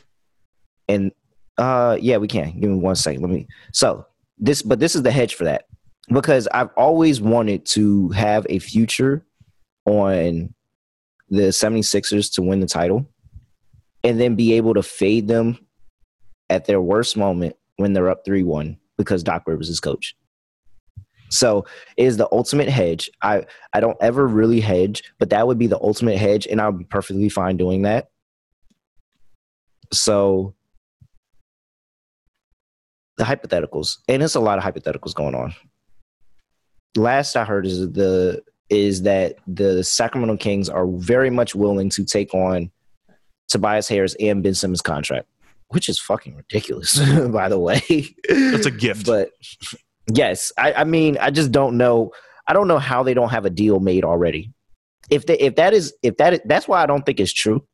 S1: and uh yeah we can give me one second let me so this but this is the hedge for that because i've always wanted to have a future on the 76ers to win the title and then be able to fade them at their worst moment when they're up 3-1 because doc rivers is coach. So it is the ultimate hedge. I i don't ever really hedge but that would be the ultimate hedge and i'll be perfectly fine doing that. So the hypotheticals, and it's a lot of hypotheticals going on. Last I heard is the is that the Sacramento Kings are very much willing to take on Tobias Harris and Ben Simmons' contract, which is fucking ridiculous, by the way.
S2: It's a gift.
S1: But yes, I, I mean, I just don't know. I don't know how they don't have a deal made already. If they, if that is if that is, that's why I don't think it's true,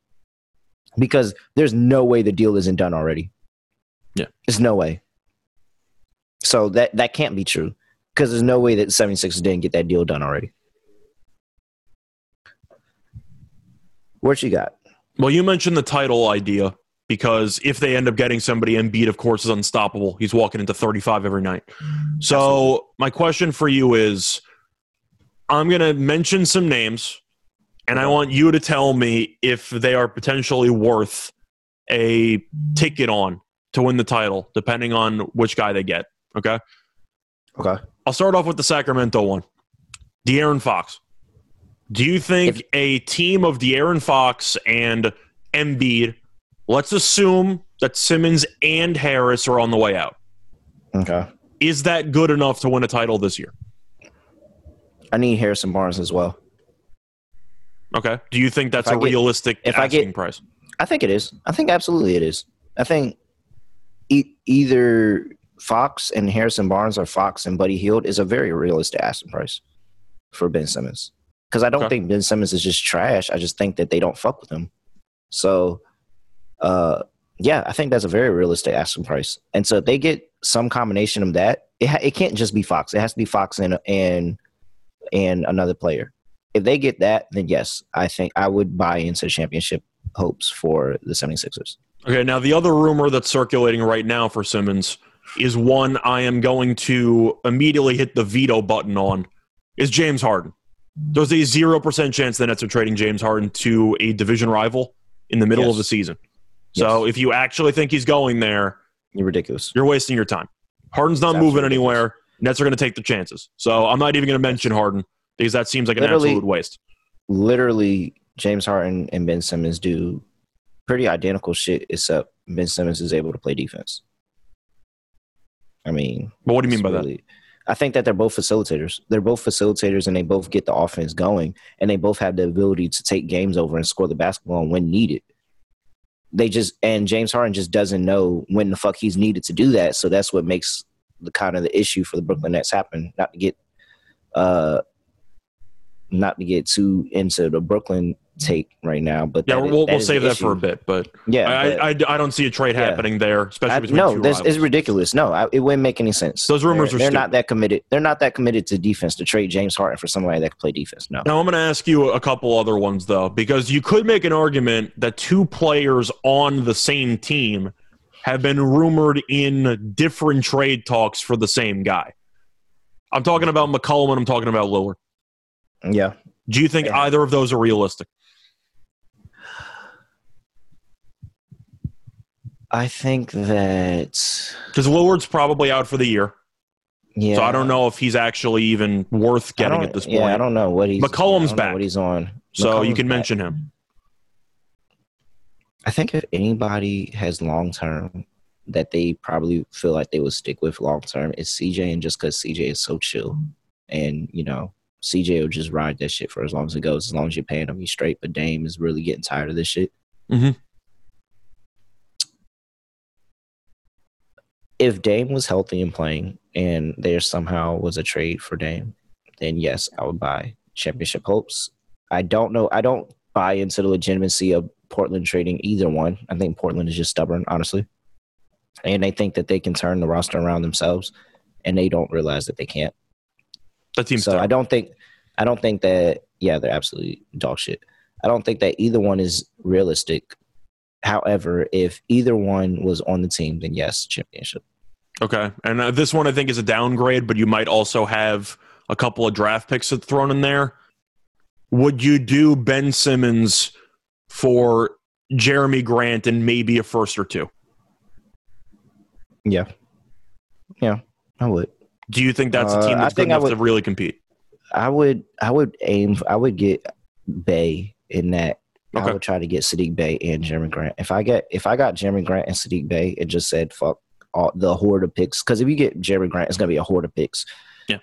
S1: because there's no way the deal isn't done already.
S2: Yeah.
S1: there's no way. So that that can't be true because there's no way that the 76ers didn't get that deal done already. What you got?
S2: Well, you mentioned the title idea because if they end up getting somebody, Embiid, of course, is unstoppable. He's walking into 35 every night. So, my question for you is I'm going to mention some names, and I want you to tell me if they are potentially worth a ticket on to win the title, depending on which guy they get. Okay.
S1: Okay.
S2: I'll start off with the Sacramento one. De'Aaron Fox. Do you think
S1: If-
S2: a team of De'Aaron Fox and Embiid, let's assume that Simmons and Harris are on the way out,
S1: Okay.
S2: is that good enough to win a title this year?
S1: I need Harrison Barnes as well.
S2: Okay. Do you think that's a
S1: I get-
S2: realistic
S1: if I
S2: asking
S1: get-
S2: price?
S1: I think it is. I think absolutely it is. I think e- either Fox and Harrison Barnes or Fox and Buddy Hield is a very realistic asking price for Ben Simmons. Because I don't
S2: Okay.
S1: think Ben Simmons is just trash. I just think that they don't fuck with him. So, uh, yeah, I think that's a very realistic asking price. And so if they get some combination of that, it ha- it can't just be Fox. It has to be Fox and and and another player. If they get that, then yes, I think I would buy into the championship hopes for the 76ers.
S2: Okay, now the other rumor that's circulating right now for Simmons is one I am going to immediately hit the veto button on is James Harden. There's a 0% chance the Nets are trading James Harden to a division rival in the middle
S1: Yes.
S2: of the season. So if you actually think he's going there,
S1: You're ridiculous.
S2: you're wasting your time. Harden's not moving
S1: absolutely
S2: anywhere. Nets are going to take the chances. So I'm not even going to mention Harden because that seems like an
S1: Literally-
S2: absolute waste.
S1: Literally, James Harden and Ben Simmons do pretty identical shit, except Ben Simmons is able to play defense. I mean,
S2: But what do you mean by that?
S1: I think that they're both facilitators. They're both facilitators, and they both get the offense going, and they both have the ability to take games over and score the basketball when needed. They just and James Harden just doesn't know when the fuck he's needed to do that. So that's what makes the kind of the issue for the Brooklyn Nets happen. Not to get, uh, not to get too into the Brooklyn take right now, but
S2: Yeah, we'll,
S1: is
S2: save
S1: the
S2: that for a bit, but
S1: Yeah,
S2: I,
S1: but-
S2: I, I don't see a trade
S1: Yeah.
S2: happening there, especially
S1: I,
S2: between
S1: no,
S2: two
S1: this
S2: rivals.
S1: is ridiculous. No, I, it wouldn't make any sense.
S2: Those rumors
S1: they're,
S2: are
S1: They're
S2: stupid.
S1: not that committed. They're not that committed to defense to trade James Harden for somebody that can play defense. No.
S2: Now I'm going to ask you a couple other ones though, because you could make an argument that two players on the same team have been rumored in different trade talks for the same guy. I'm talking about McCollum and I'm talking about Lillard.
S1: Yeah.
S2: Do you think
S1: Yeah.
S2: either of those are realistic?
S1: I think that.
S2: Because Lillard's probably out for the year,
S1: Yeah.
S2: so I don't know if he's actually even worth getting at this point.
S1: Yeah, I don't know what he's.
S2: McCollum's
S1: I don't know
S2: back.
S1: What he's on.
S2: So you can
S1: back.
S2: mention him.
S1: I think if anybody has long term that they probably feel like they would stick with long term, it's CJ, and just because CJ is so chill, and you know CJ will just ride that shit for as long as it goes, as long as you're paying him, he's straight. But Dame is really getting tired of this shit.
S2: Mhm.
S1: If Dame was healthy and playing, and there somehow was a trade for Dame, then yes, I would buy championship hopes. I don't know. I don't buy into the legitimacy of Portland trading either one. I think Portland is just stubborn, honestly. And they think that they can turn the roster around themselves, and they don't realize that they can't.
S2: That team's
S1: so I don't think, I don't think that. Yeah, they're absolutely dog shit. I don't think that either one is realistic. However, if either one was on the team, then yes, championship.
S2: Okay. And uh, this one I think is a downgrade, but you might also have a couple of draft picks thrown in there. Would you do Ben Simmons for Jerami Grant and maybe a first or two?
S1: Yeah. Yeah, I would.
S2: Do you think that's a
S1: Uh,
S2: team that's good
S1: think I
S2: to
S1: would-
S2: really compete?
S1: I would I would aim I would get Bey in that.
S2: Okay.
S1: I would try to get Saddiq Bey and Jerami Grant. If I get if I got Jerami Grant and Saddiq Bey, it just said fuck all the horde of picks. Because if you get Jerami Grant, it's gonna be a horde of picks.
S2: Yeah.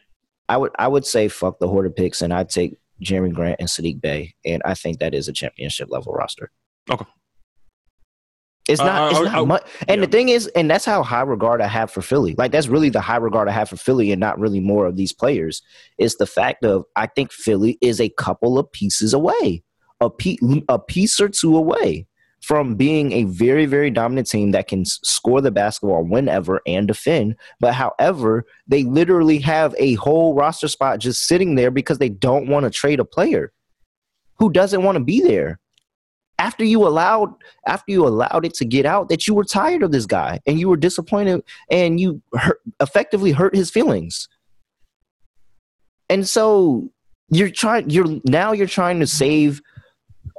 S1: I would I would say fuck the horde of picks and I'd take Jerami Grant and Saddiq Bey, and I think that is a championship level roster.
S2: Okay.
S1: It's
S2: Uh,
S1: not. it's
S2: I-
S1: not
S2: I-
S1: much. And the thing is, and that's how high regard I have for Philly. Like that's really the high regard I have for Philly, and not really more of these players. It's the fact of I think Philly is a couple of pieces away, a pe- a piece or two away from being a very very dominant team that can score the basketball whenever and defend. But however, they literally have a whole roster spot just sitting there because they don't want to trade a player who doesn't want to be there after you allowed after you allowed it to get out that you were tired of this guy and you were disappointed and you hurt, effectively hurt his feelings and so you're trying you're now you're trying to save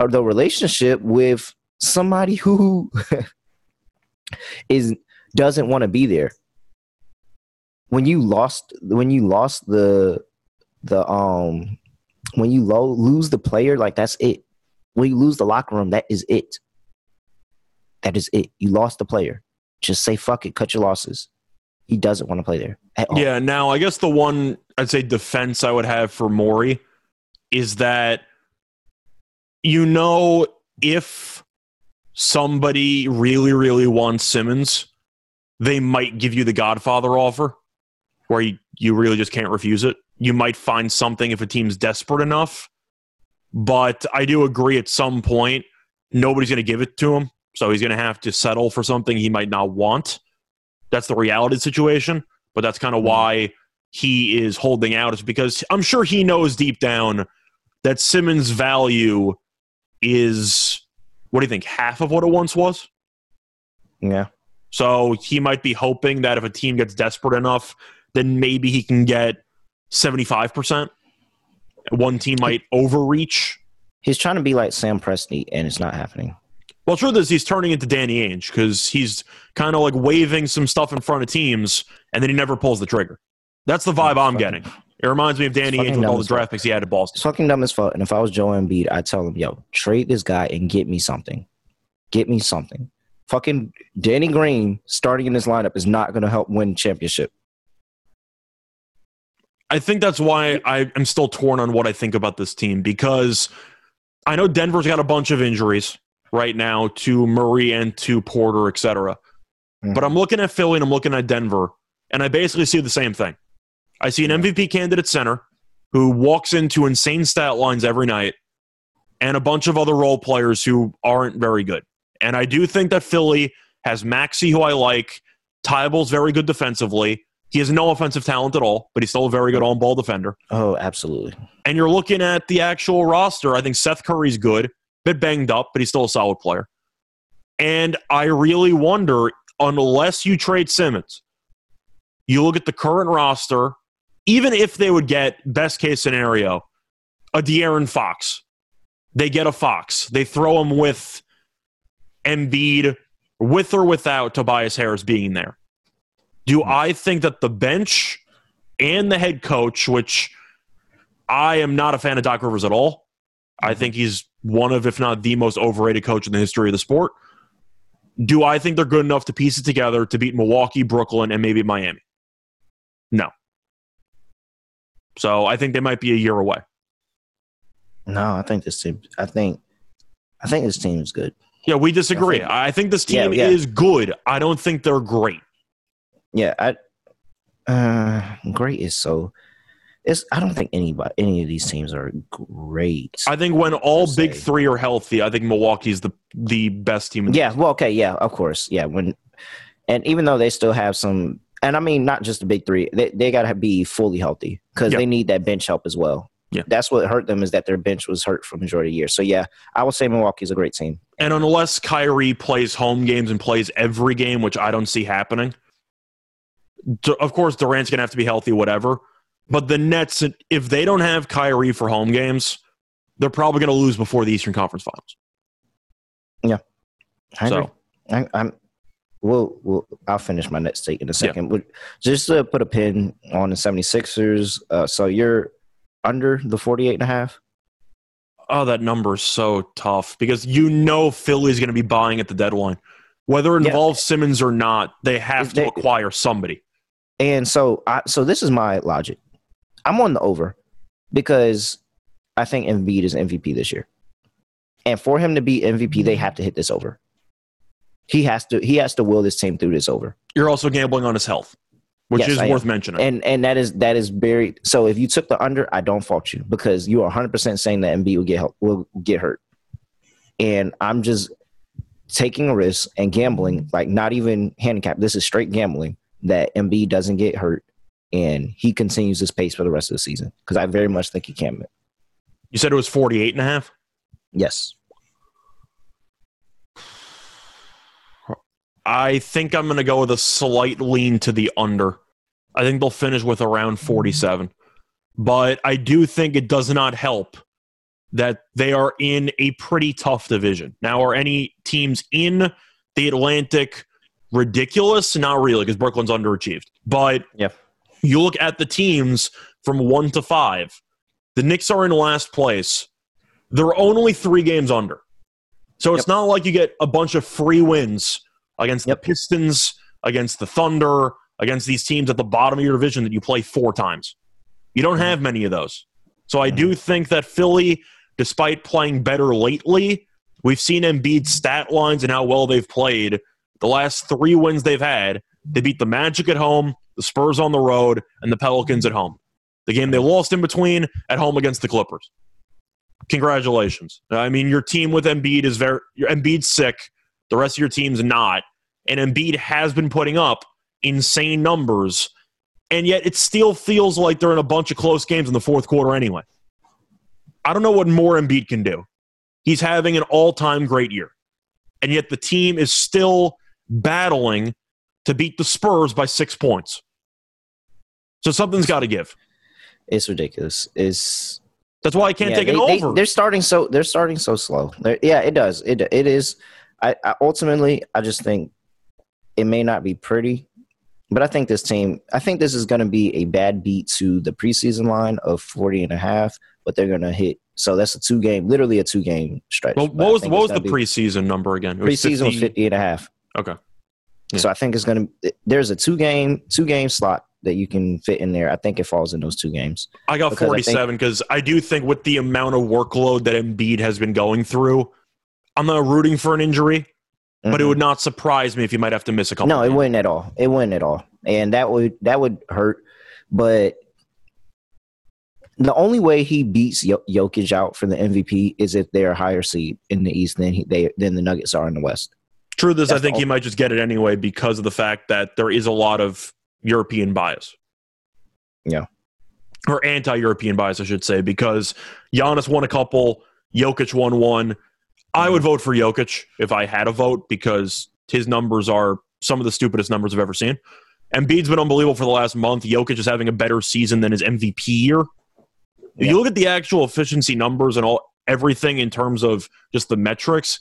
S1: uh, the relationship with somebody who is doesn't want to be there when you lost when you lost the the um when you lo- lose the player like that's it when you lose the locker room, that is it. That is it. You lost the player. Just say fuck it, cut your losses. He doesn't want to play there at all.
S2: Yeah. Now, I guess the one I'd say defense I would have for Morey is that you know if somebody really, really wants Simmons, they might give you the Godfather offer where you, you really just can't refuse it. You might find something if a team's desperate enough. But I do agree at some point, nobody's going to give it to him. So he's going to have to settle for something he might not want. That's the reality of the situation. But that's kind of mm-hmm. why he is holding out, is because I'm sure he knows deep down that Simmons' value is, what do you think, half of what it once was?
S1: Yeah.
S2: So he might be hoping that if a team gets desperate enough, then maybe he can get 75%. One team might overreach.
S1: He's trying to be like Sam Presti, and it's not happening.
S2: Well, truth is, he's turning into Danny Ainge because he's kind of like waving some stuff in front of teams, and then he never pulls the trigger. That's the vibe I'm getting. It reminds me of Danny Ainge with all the draft picks he had at Boston.
S1: It's fucking dumb as fuck. And if I was Joe Embiid, I'd tell him, yo, trade this guy and get me something. Get me something. Fucking Danny Green starting in this lineup is not going to help win championship.
S2: I think that's why I am still torn on what I think about this team because I know Denver's got a bunch of injuries right now to Murray and to Porter, et cetera.
S1: Mhm.
S2: But I'm looking at Philly and I'm looking at Denver, and I basically see the same thing. I see an MVP candidate center who walks into insane stat lines every night and a bunch of other role players who aren't very good. And I do think that Philly has Maxey, who I like. Thybulle's very good defensively. He has no offensive talent at all, but he's still a very good on ball defender.
S1: Oh, absolutely.
S2: And you're looking at the actual roster. I think Seth Curry's good, bit banged up, but he's still a solid player. And I really wonder, unless you trade Simmons, you look at the current roster, even if they would get best case scenario, a De'Aaron Fox. They get a Fox. They throw him with Embiid, with or without Tobias Harris being there. Do hmm. I think that the bench and the head coach, which I am not a fan of Doc Rivers at all. I hmm. think he's one of, if not the most overrated coach in the history of the sport. Do I think they're good enough to piece it together to beat Milwaukee, Brooklyn, and maybe Miami? No. So I think they might be a year away.
S1: No, I think this team. I think, I think this team is good.
S2: Yeah, we disagree.
S1: I think-
S2: I think this team
S1: yeah.
S2: is good. I don't think they're great.
S1: Yeah, I. Uh, great is so. It's. I don't think anybody, any of these teams are great.
S2: I think when all big
S1: se.
S2: three are healthy, I think Milwaukee's the the best team. In the
S1: Yeah, well, okay, yeah, of course, yeah. When and even though they still have some, and I mean not just the big three, they they gotta be fully healthy because
S2: Yep.
S1: they need that bench help as well.
S2: Yeah.
S1: That's what hurt them is that their bench was hurt for majority of the year. So yeah, I would say Milwaukee's a great team.
S2: And unless Kyrie plays home games and plays every game, which I don't see happening, of course Durant's gonna have to be healthy, whatever. But the Nets, if they don't have Kyrie for home games, they're probably gonna lose before the Eastern Conference Finals.
S1: Yeah, I
S2: So-
S1: agree. I, I'm. We'll, we'll. I'll finish my next take in a second. But just to put a pin on the 76ers. Uh, so you're under the 48 and a half.
S2: Oh, that number is so tough because you know Philly's going to be buying at the deadline. Whether it
S1: Yeah.
S2: involves Simmons or not, they have
S1: If
S2: to
S1: they-
S2: acquire somebody.
S1: And so, I, so this is my logic. I'm on the over because I think Embiid is MVP this year, and for him to be MVP, they have to hit this over. He has to. He has to will this team through this over.
S2: You're also gambling on his health, which
S1: Yes,
S2: is
S1: I am.
S2: worth mentioning.
S1: And and that is that is very. So if you took the under, I don't fault you because you are 100 percent saying that Embiid will get help, will get hurt, and I'm just taking a risk and gambling, like not even handicap. This is straight gambling that Embiid doesn't get hurt and he continues his pace for the rest of the season because I very much think he can.
S2: you said it was 48 and a half?
S1: Yes.
S2: I think I'm going to go with a slight lean to the under. I think they'll finish with around mm-hmm. 47. But I do think it does not help that they are in a pretty tough division. Now, are any teams in the Atlantic ridiculous? Not really, because Brooklyn's underachieved. But
S1: Yep.
S2: you look at the teams from one to five, the Knicks are in last place. They're only three games under. So it's
S1: Yep.
S2: not like you get a bunch of free wins against
S1: Yep.
S2: the Pistons, against the Thunder, against these teams at the bottom of your division that you play four times. You don't mm-hmm. have many of those. So I do mm-hmm. think that Philly, despite playing better lately, we've seen Embiid's stat lines and how well they've played. The last three wins they've had, they beat the Magic at home, the Spurs on the road, and the Pelicans at home. The game they lost in between at home against the Clippers. Congratulations. I mean, your team with Embiid is very your Embiid's sick. The rest of your team's not. And Embiid has been putting up insane numbers, and yet it still feels like they're in a bunch of close games in the fourth quarter anyway. I don't know what more Embiid can do. He's having an all-time great year. And yet the team is still battling to beat the Spurs by 6 points. So something's got to give.
S1: It's ridiculous. It's
S2: That's why I can't
S1: yeah,
S2: take
S1: they, they-
S2: over.
S1: they're starting so they're starting so slow. They're- yeah, it does. It it is. I, I ultimately I just think it may not be pretty, but I think this team. I think this is going to be a bad beat to the preseason line of 40 and a half, but they're going to hit. So that's a two game, literally a two game stretch.
S2: well, what was what was the preseason number again? It
S1: preseason was 50 and a half.
S2: Okay. Yeah.
S1: So I think it's going to. There's a two game two game slot that you can fit in there. I think it falls in those two games.
S2: I got
S1: Because
S2: 47 because I do think with the amount of workload that Embiid has been going through, I'm not rooting for an injury, but it
S1: Mhm.
S2: would not surprise me if he might have to miss a couple.
S1: No, it wouldn't at all. It wouldn't at all, and that would that would hurt. But the only way he beats Jo- Jokic out for the MVP is if they're a higher seed in the East than he, they than the Nuggets are in the West.
S2: Truth is, I think he might just get it anyway because of the fact that there is a lot of European bias.
S1: Yeah.
S2: Or anti European bias, I should say, because Giannis won a couple, Jokic won one. I would vote for Jokic if I had a vote because his numbers are some of the stupidest numbers I've ever seen. Embiid's been unbelievable for the last month. Jokic is having a better season than his MVP year. If
S1: Yeah.
S2: you look at the actual efficiency numbers and all everything in terms of just the metrics,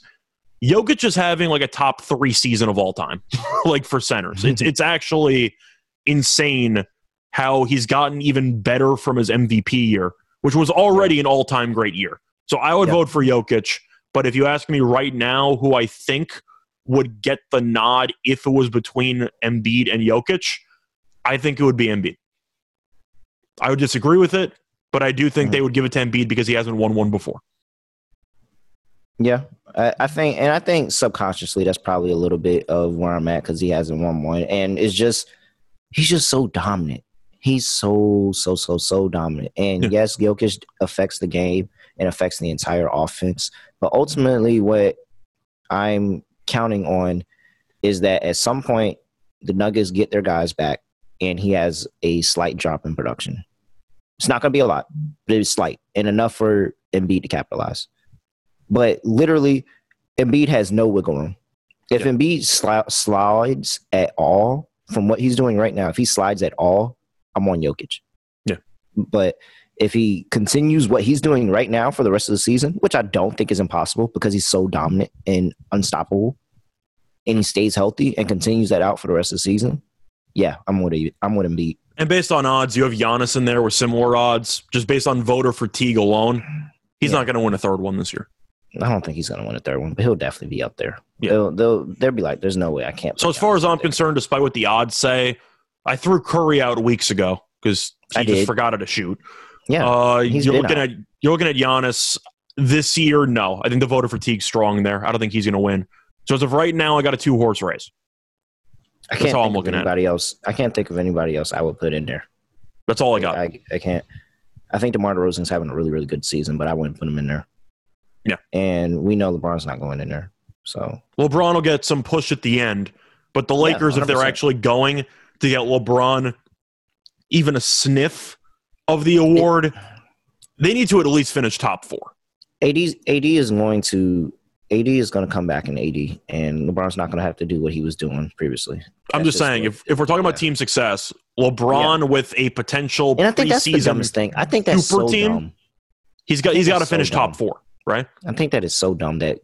S2: Jokic is having like a top three season of all time, like for centers. It's it's actually insane how he's gotten even better from his MVP year, which was already an all time great year. So I would vote for Jokic. But if you ask me right now who I think would get the nod if it was between Embiid and Jokic, I think it would be Embiid. I would disagree with it, but I do think
S1: Mhm.
S2: they would give it to Embiid because he hasn't won one before.
S1: Yeah, I, I think, and I think subconsciously that's probably a little bit of where I'm at because he hasn't won one, and it's just he's just so dominant. He's so so so so dominant, and
S2: Yeah.
S1: yes, Jokic affects the game and affects the entire offense, but ultimately, what I'm counting on is that at some point the Nuggets get their guys back, and he has a slight drop in production. It's not going to be a lot, but it's slight and enough for Embiid to capitalize. But literally, Embiid has no wiggle room. If
S2: Yeah.
S1: Embiid sli- slides at all from what he's doing right now, if he slides at all, I'm on Jokic.
S2: Yeah.
S1: But if he continues what he's doing right now for the rest of the season, which I don't think is impossible because he's so dominant and unstoppable, and he stays healthy and continues that out for the rest of the season, yeah, I'm with him. I'm with Embiid.
S2: And based on odds, you have Giannis in there with similar odds, just based on voter fatigue alone. He's
S1: Yeah.
S2: not going to win a third one this year.
S1: I don't think he's going to win a third one, but he'll definitely be up there.
S2: Yeah.
S1: They'll, they'll they'll be like, "There's no way I can't."
S2: So as far as I'm
S1: there."
S2: concerned, despite what the odds say, I threw Curry out weeks ago because he
S1: I
S2: just forgot how to shoot.
S1: Yeah,
S2: Uh, you're looking at you're looking at Giannis this year. No, I think the voter fatigue's strong there. I don't think he's going to win. So as of right now, I got a two horse race.
S1: I
S2: that's
S1: can't
S2: all
S1: think
S2: I'm looking
S1: of
S2: at.
S1: anybody else. I can't think of anybody else I would put in there.
S2: That's all I got.
S1: I, I can't. I think DeMar DeRozan's having a really really good season, but I wouldn't put him in there.
S2: Yeah.
S1: and we know LeBron's not going in there. So
S2: LeBron will get some push at the end, but the Lakers, if they're actually going to get LeBron even a sniff of the award, they need to at least finish top four.
S1: AD AD is going to AD is going to come back in AD, and LeBron's not going to have to do what he was doing previously.
S2: I'm
S1: That's
S2: just saying, if, if we're talking about
S1: yeah.
S2: team success, LeBron with a potential
S1: and I think that's the dumbest thing. I think that's
S2: super
S1: so
S2: team?
S1: dumb.
S2: he's got he's got to
S1: That's so
S2: finish top four, right?
S1: I think that is so dumb that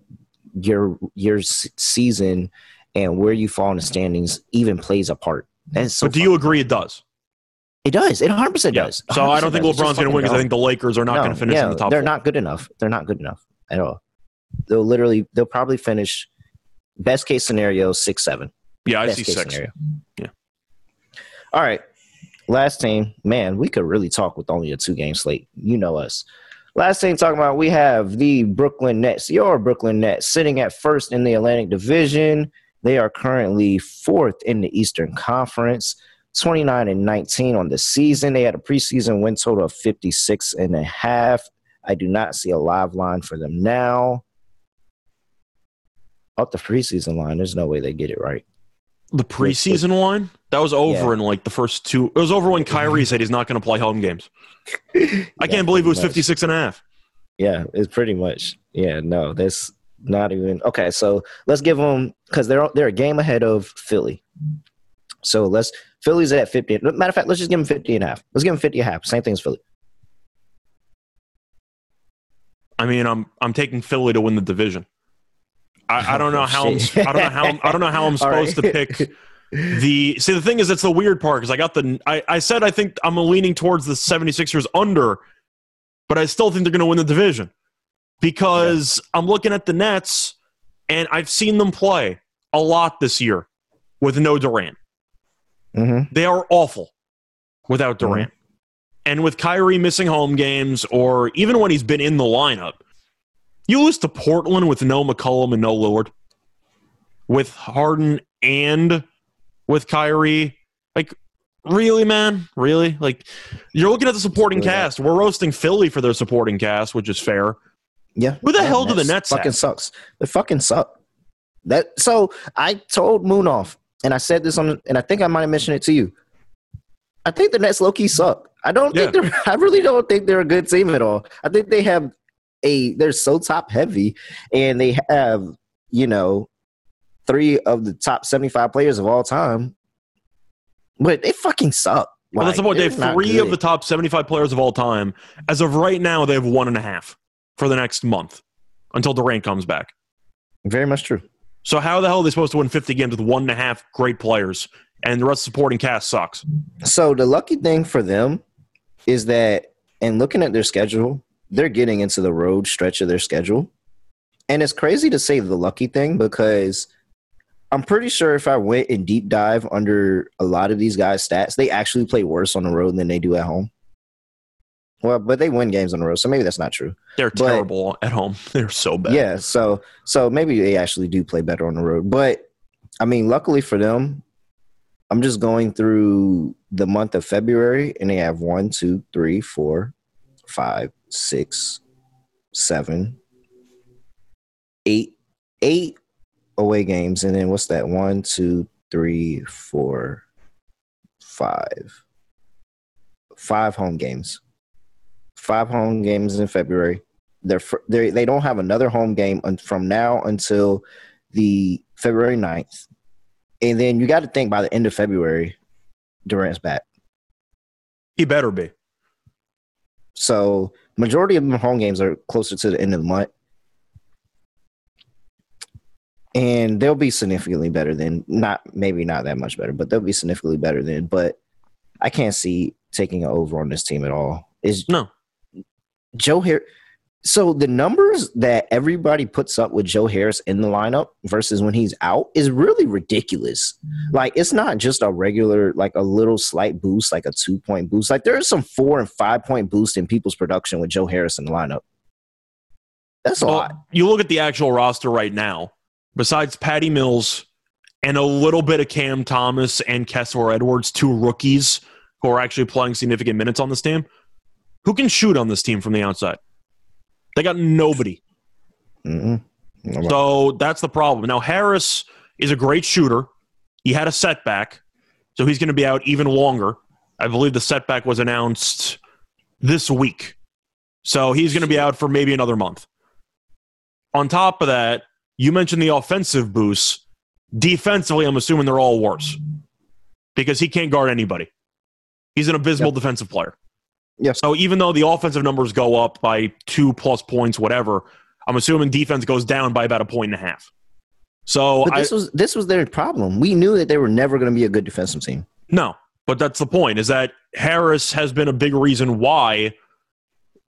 S1: your your season and where you fall in the standings even plays a part. That's so.
S2: but do you agree it does?
S1: It does. It 100 percent
S2: Yeah.
S1: does.
S2: So I don't
S1: 100%
S2: think
S1: does.
S2: LeBron's going to win because I think the Lakers are not
S1: dumb.
S2: going to finish
S1: No,
S2: in the top
S1: They're
S2: four.
S1: not good enough. They're not good enough at all. They'll literally. They'll probably finish. Best case scenario six seven.
S2: yeah, I
S1: Best
S2: see six.
S1: scenario.
S2: Yeah.
S1: All right. Last team, man, we could really talk with only a two game slate. You know us. Last thing talking about, we have the Brooklyn Nets, your Brooklyn Nets, sitting at first in the Atlantic Division. They are currently fourth in the Eastern Conference, 29 and 19 on the season. They had a preseason win total of 56 and a half. I do not see a live line for them now. Up the preseason line, there's no way they get it right.
S2: The preseason line that was over in like the first two. It was over when Kyrie said he's not going to play home games. I can't believe it was 56 and a half.
S1: Yeah, it's pretty much. Yeah, no, that's not even okay. So let's give them because they're they're a game ahead of Philly. So let's Philly's at fifty. Matter of fact, let's just give them 50 and a half. Let's give them 50 and a half. Same thing as Philly.
S2: I mean, I'm I'm taking Philly to win the division. I, I don't know oh, how I'm, I don't know how I'm, I don't know how I'm supposed
S1: right.
S2: to pick the see the thing is it's the weird part because I got the I, I said I think I'm leaning towards the 76ers under, but I still think they're going to win the division because I'm looking at the Nets and I've seen them play a lot this year with no Durant.
S1: Mhm.
S2: They are awful without Durant. And with Kyrie missing home games, or even when he's been in the lineup, you lose to Portland with no McCollum and no Lillard, with Harden and with Kyrie. Like, really, man? Really? Like, you're looking at the supporting
S1: Really
S2: cast. We're roasting Philly for their supporting cast, which is fair.
S1: Yeah.
S2: Who the
S1: Yeah,
S2: hell do the Nets
S1: fucking
S2: have?
S1: sucks? They fucking suck. That so I told Moonoff, and I said this on, and I think I might have mentioned it to you. I think the Nets low key suck. I don't think they're. I really don't think they're a good team at all. I think they have a. They're so top heavy, and they have you know three of the top seventy five players of all time, but they fucking suck.
S2: Well, that's the point. They have three of the top 75 players of all time. As of right now, they have one and a half for the next month until Durant comes back.
S1: Very much true.
S2: So how the hell are they supposed to win 50 games with one and a half great players and the rest of the supporting cast sucks?
S1: So the lucky thing for them is that in looking at their schedule, they're getting into the road stretch of their schedule. And it's crazy to say the lucky thing because I'm pretty sure if I went and deep dive under a lot of these guys' stats, they actually play worse on the road than they do at home. Well, but they win games on the road, so maybe that's not true.
S2: They're
S1: But-
S2: terrible at home. They're so bad.
S1: Yeah, so so maybe they actually do play better on the road. But I mean, luckily for them, I'm just going through the month of February, and they have one, two, three, four, five, six, seven, eight, eight away games, and then what's that? One, two, three, four, five, five home games. Five home games in February. They're, they they don't have another home game from now until the February 9th. And then you got to think by the end of February, Durant's back.
S2: He better be.
S1: So majority of the home games are closer to the end of the month. And they'll be significantly better than not maybe not that much better, but they'll be significantly better than. But I can't see taking an over on this team at all. Is
S2: no
S1: Joe here so the numbers that everybody puts up with Joe Harris in the lineup versus when he's out is really ridiculous. Like it's not just a regular, like a little slight boost, like a two point boost. Like there's some four and five point boost in people's production with Joe Harris in the lineup. That's a well, lot.
S2: You look at the actual roster right now. Besides Patty Mills and a little bit of Cam Thomas and Kessler Edwards, two rookies who are actually playing significant minutes on this team. Who can shoot on this team from the outside? They got nobody. Mm-hmm. So that's the problem. Now, Harris is a great shooter. He had a setback, so he's going to be out even longer. I believe the setback was announced this week. So he's going to be out for maybe another month. On top of that, you mentioned the offensive boost. Defensively, I'm assuming they're all worse because he can't guard anybody. He's an abysmal yep. defensive player.
S1: Yes.
S2: So even though the offensive numbers go up by two plus points, whatever, I'm assuming defense goes down by about a point and a half. So
S1: but this I, was this was their problem. We knew that they were never going to be a good defensive team.
S2: No, but that's the point. Is that Harris has been a big reason why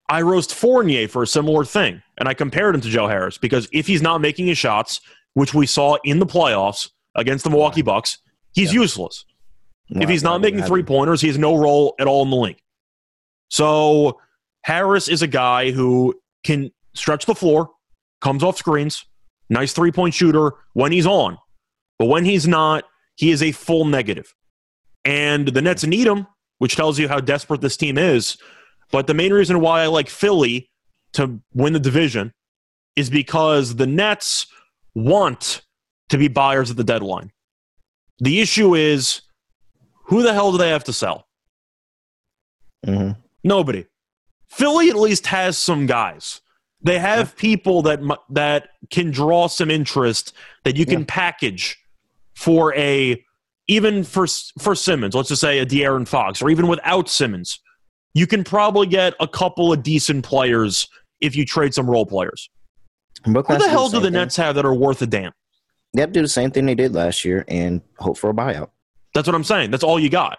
S2: I roast Fournier for a similar thing, and I compared him to Joe Harris because if he's not making his shots, which we saw in the playoffs against the Milwaukee Bucks, he's yeah. useless. if he's not making three pointers, he has no role at all in the league. So Harris is a guy who can stretch the floor, comes off screens, nice three point shooter when he's on. But when he's not, he is a full negative. And the Nets need him, which tells you how desperate this team is. But the main reason why I like Philly to win the division is because the Nets want to be buyers at the deadline. The issue is who the hell do they have to sell? Mm-hmm. Nobody. Philly at least has some guys. They have yeah. people that that can draw some interest that you can yeah. package for a even for for Simmons. Let's just say a De'Aaron Fox, or even without Simmons, you can probably get a couple of decent players if you trade some role players. Who the hell do the thing. Nets have that are worth a damn?
S1: They have to do the same thing they did last year and hope for a buyout.
S2: That's what I'm saying. That's all you got.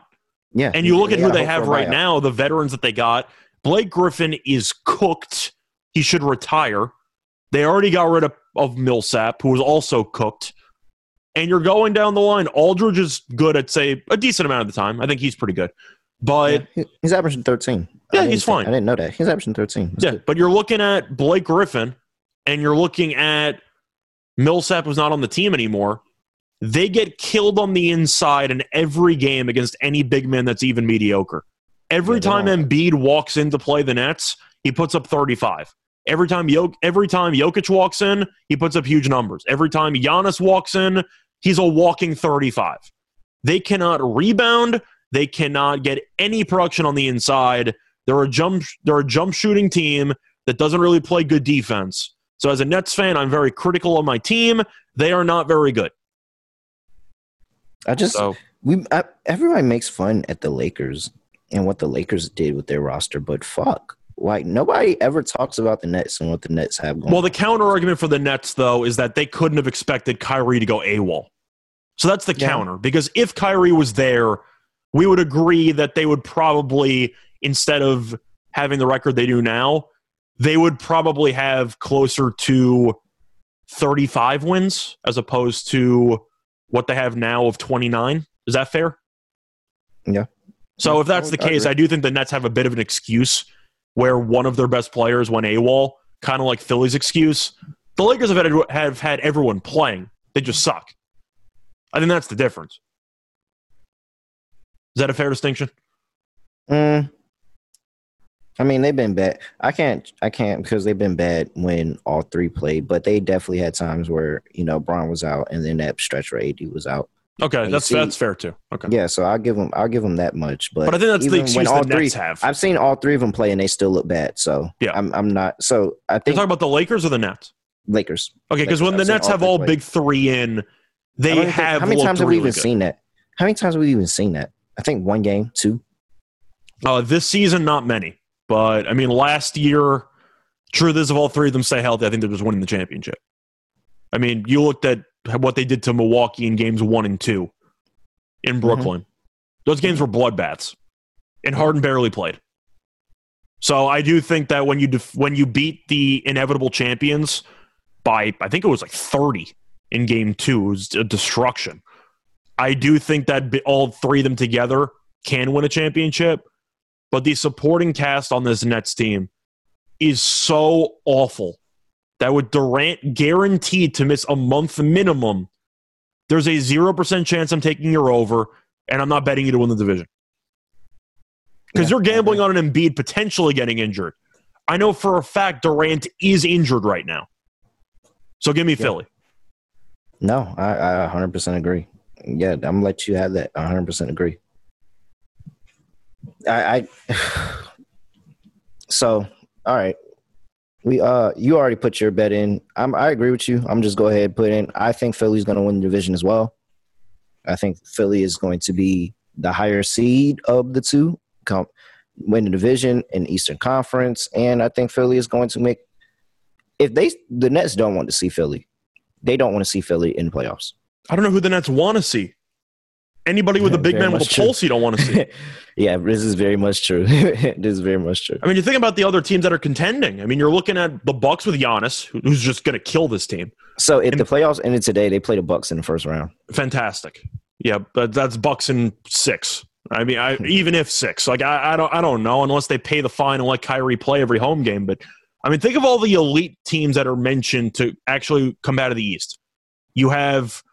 S1: Yeah.
S2: And you look at who they have right now, the veterans that they got. Blake Griffin is cooked. He should retire. They already got rid of, of Millsap, who was also cooked. And you're going down the line. Aldridge is good at, say, a decent amount of the time. I think he's pretty good. But
S1: yeah, he's averaging 13.
S2: Yeah, he's fine.
S1: I didn't know that. He's averaging 13.
S2: That's yeah, good. but you're looking at Blake Griffin and you're looking at Millsap was not on the team anymore. They get killed on the inside in every game against any big man that's even mediocre. Every yeah, time Embiid walks in to play the Nets, he puts up 35. Every time Jok- every time Jokic walks in, he puts up huge numbers. Every time Giannis walks in, he's a walking 35. They cannot rebound. They cannot get any production on the inside. They're a jump they're a jump shooting team that doesn't really play good defense. So as a Nets fan, I'm very critical of my team. They are not very good.
S1: I just so, we I, everybody makes fun at the Lakers and what the Lakers did with their roster, but fuck, like nobody ever talks about the Nets and what the Nets have going.
S2: Well, the counter argument for the Nets though is that they couldn't have expected Kyrie to go AWOL. So that's the yeah. counter because if Kyrie was there, we would agree that they would probably instead of having the record they do now, they would probably have closer to 35 wins as opposed to what they have now of 29. Is that fair?
S1: Yeah.
S2: So if that's the case, I do think the Nets have a bit of an excuse where one of their best players went AWOL, kind of like Philly's excuse. The Lakers have had, have had everyone playing. They just suck. I think that's the difference. Is that a fair distinction?
S1: Mm, I mean, they've been bad. I can't, I can't because they've been bad when all three played. But they definitely had times where you know Bron was out, and then that stretch where AD was out.
S2: Okay, that's
S1: see-
S2: that's fair too. Okay,
S1: Yeah, so I'll give them I'll give them that much. But,
S2: but I think that's the excuse
S1: all
S2: the
S1: three,
S2: Nets have.
S1: I've seen all three of them play and they still look bad. So
S2: Yeah.
S1: I'm I'm not. So I
S2: You're
S1: think
S2: talking about the Lakers or the Nets?
S1: Lakers.
S2: Okay, because when the
S1: I've
S2: Nets
S1: all
S2: have all big three in, they
S1: think-
S2: have
S1: how many times have we
S2: really
S1: even
S2: good.
S1: seen that? How many times have we even seen that? I think one game, two.
S2: Uh, this season, not many. But I mean, last year, truth is, if all three of them stay healthy, I think they're just winning the championship. I mean, you looked at what they did to Milwaukee in games one and two in mm-hmm. Brooklyn. Those games were bloodbaths, and Harden barely played. So I do think that when you def- when you beat the inevitable champions by I think it was like thirty in game two, it was a destruction. I do think that all three of them together can win a championship, but the supporting cast on this Nets team is so awful that with Durant guaranteed to miss a month minimum, there's a 0% chance I'm taking you over and I'm not betting you to win the division. Because
S1: Yeah,
S2: you're gambling on an Embiid potentially getting injured. I know for a fact Durant is injured right now. So give me Philly.
S1: No, I, I 100% agree. Yeah, I'm gonna let you have that. 100% agree. I, I so all right. We uh, you already put your bet in. I'm I agree with you. I'm just go ahead put in. I think Philly's to win the division as well. I think Philly is going to be the higher seed of the two, come win the division in Eastern Conference, and I think Philly is going to make. If they the Nets don't want to see Philly, they don't want to see Philly in the playoffs.
S2: I don't know who the Nets want to see. Anybody with a big man with a
S1: true.
S2: pulse you don't want to see.
S1: yeah, this is very much true. this is very much true.
S2: I mean, you think about the other teams that are contending. I mean, you're looking at the Bucks with Giannis, who's just going to kill this team.
S1: So if
S2: And-
S1: the playoffs ended today, they play the Bucks in the first round.
S2: Fantastic. Yeah, but that's Bucks in six. I mean, I, hmm. even if six, like I, I don't, I don't know unless they pay the fine and let Kyrie play every home game. But I mean, think of all the elite teams that are mentioned to actually come out of the East. You have,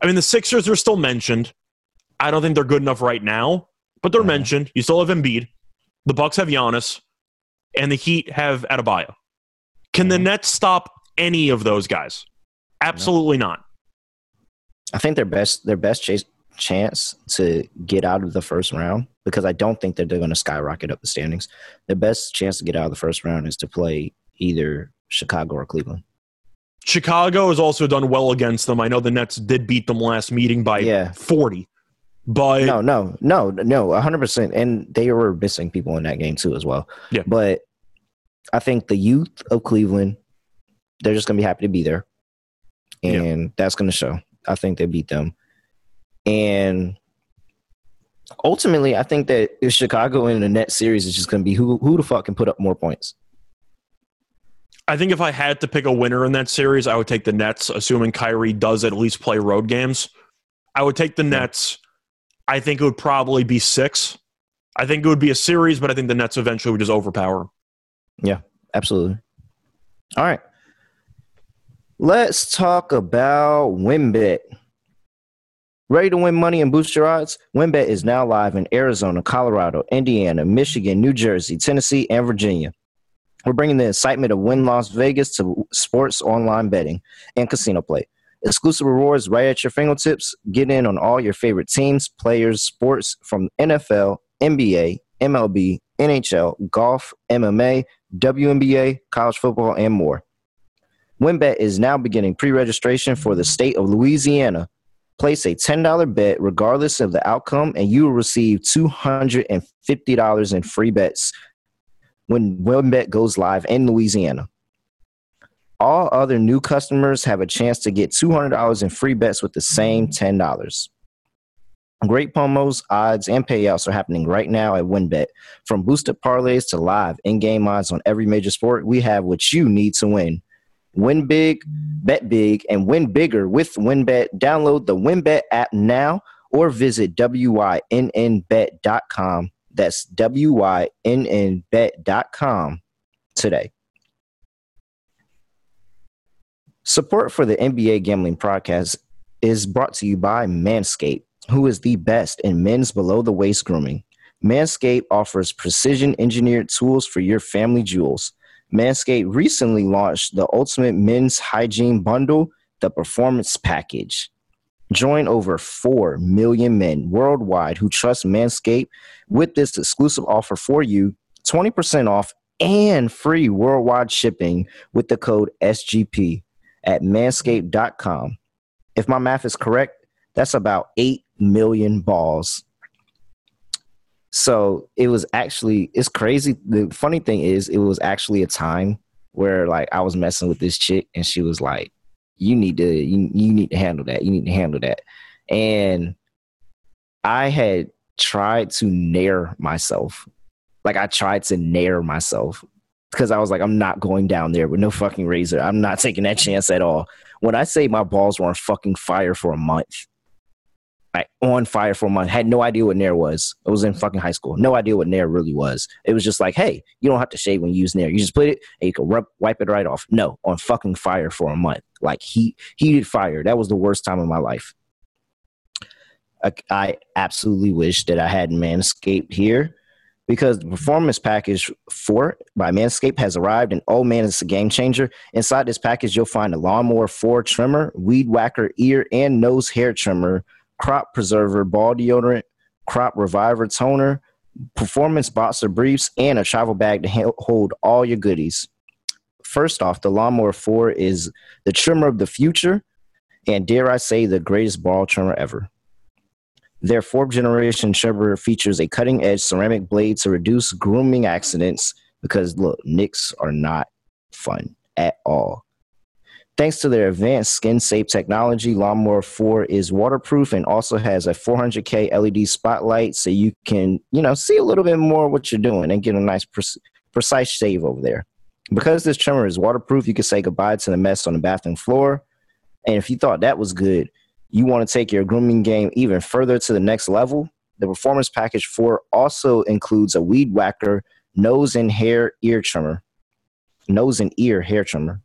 S2: I mean, the Sixers are still mentioned. I don't think they're good enough right now, but they're
S1: Mhm.
S2: mentioned. You still have Embiid. The Bucks have Giannis, and the Heat have Adebayo. Can the
S1: Mhm.
S2: Nets stop any of those guys? Absolutely not.
S1: I think their best their best chase, chance to get out of the first round because I don't think that they're going to skyrocket up the standings. Their best chance to get out of the first round is to play either Chicago or Cleveland.
S2: Chicago has also done well against them. I know the Nets did beat them last meeting by
S1: Yeah.
S2: 40. But
S1: No, no, no, no, 100%. And they were missing people in that game too, as well.
S2: Yeah.
S1: But I think the youth of Cleveland, they're just going to be happy to be there.
S2: Yeah.
S1: And that's going to show. I think they beat them. And ultimately, I think that if Chicago in the net series is just going to be who, who the fuck can put up more points.
S2: I think if I had to pick a winner in that series, I would take the Nets, assuming Kyrie does at least play road games. I would take the Nets. I think it would probably be six. I think it would be a series, but I think the Nets eventually would just overpower Yeah,
S1: Absolutely. All right. Let's talk about WynnBET. Ready to win money and boost your odds? WynnBET is now live in Arizona, Colorado, Indiana, Michigan, New Jersey, Tennessee, and Virginia. We're bringing the excitement of Wynn Las Vegas to sports online betting and casino play. Exclusive rewards right at your fingertips. Get in on all your favorite teams, players, sports from NFL, NBA, MLB, NHL, golf, MMA, WNBA, college football, and more. WynnBET is now beginning pre registration for the state of Louisiana. Place a $10 bet regardless of the outcome, and you will receive $250 in free bets when WynnBET goes live in Louisiana. All other new customers have a chance to get $200 in free bets with the same $10. Great promos, odds, and payouts are happening right now at WynnBET. From boosted parlays to live in-game odds on every major sport, we have what you need to win. Win big, bet big, and win bigger with WynnBET. Download the WynnBET app now or visit wynnbet.com. That's wynnbet.com today. Support for the NBA Gambling Podcast is brought to you by Manscaped, who is the best in men's below the waist grooming. Manscaped offers precision engineered tools for your family jewels. Manscaped recently launched the ultimate men's hygiene bundle, the Performance Package. Join over 4 million men worldwide who trust Manscaped with this exclusive offer for you 20% off and free worldwide shipping with the code SGP at manscaped.com. If my math is correct, that's about 8 million balls. So it was actually, it's crazy. The funny thing is, it was actually a time where like I was messing with this chick and she was like, you need to, you, you need to handle that. You need to handle that. And I had tried to nair myself. Like I tried to nair myself because I was like, I'm not going down there with no fucking razor. I'm not taking that chance at all. When I say my balls were on fucking fire for a month, like on fire for a month, had no idea what Nair was. I was in fucking high school. No idea what Nair really was. It was just like, hey, you don't have to shave when you use Nair. You just put it and you can rub, wipe it right off. No, on fucking fire for a month. Like heat, heated fire. That was the worst time of my life. I, I absolutely wish that I had Manscaped here because the performance package 4 by Manscaped has arrived and oh man, it's a game changer. Inside this package, you'll find a lawnmower 4 trimmer, weed whacker ear and nose hair trimmer, crop preserver ball deodorant, crop reviver toner, performance boxer briefs, and a travel bag to hold all your goodies. First off, the lawnmower 4 is the trimmer of the future and dare I say the greatest ball trimmer ever. Their fourth generation trimmer features a cutting edge ceramic blade to reduce grooming accidents because, look, nicks are not fun at all. Thanks to their advanced skin safe technology, Lawnmower 4 is waterproof and also has a 400K LED spotlight so you can, you know, see a little bit more what you're doing and get a nice pre- precise shave over there. Because this trimmer is waterproof, you can say goodbye to the mess on the bathroom floor. And if you thought that was good, you want to take your grooming game even further to the next level, the Performance Package 4 also includes a weed whacker, nose and hair ear trimmer. Nose and ear hair trimmer.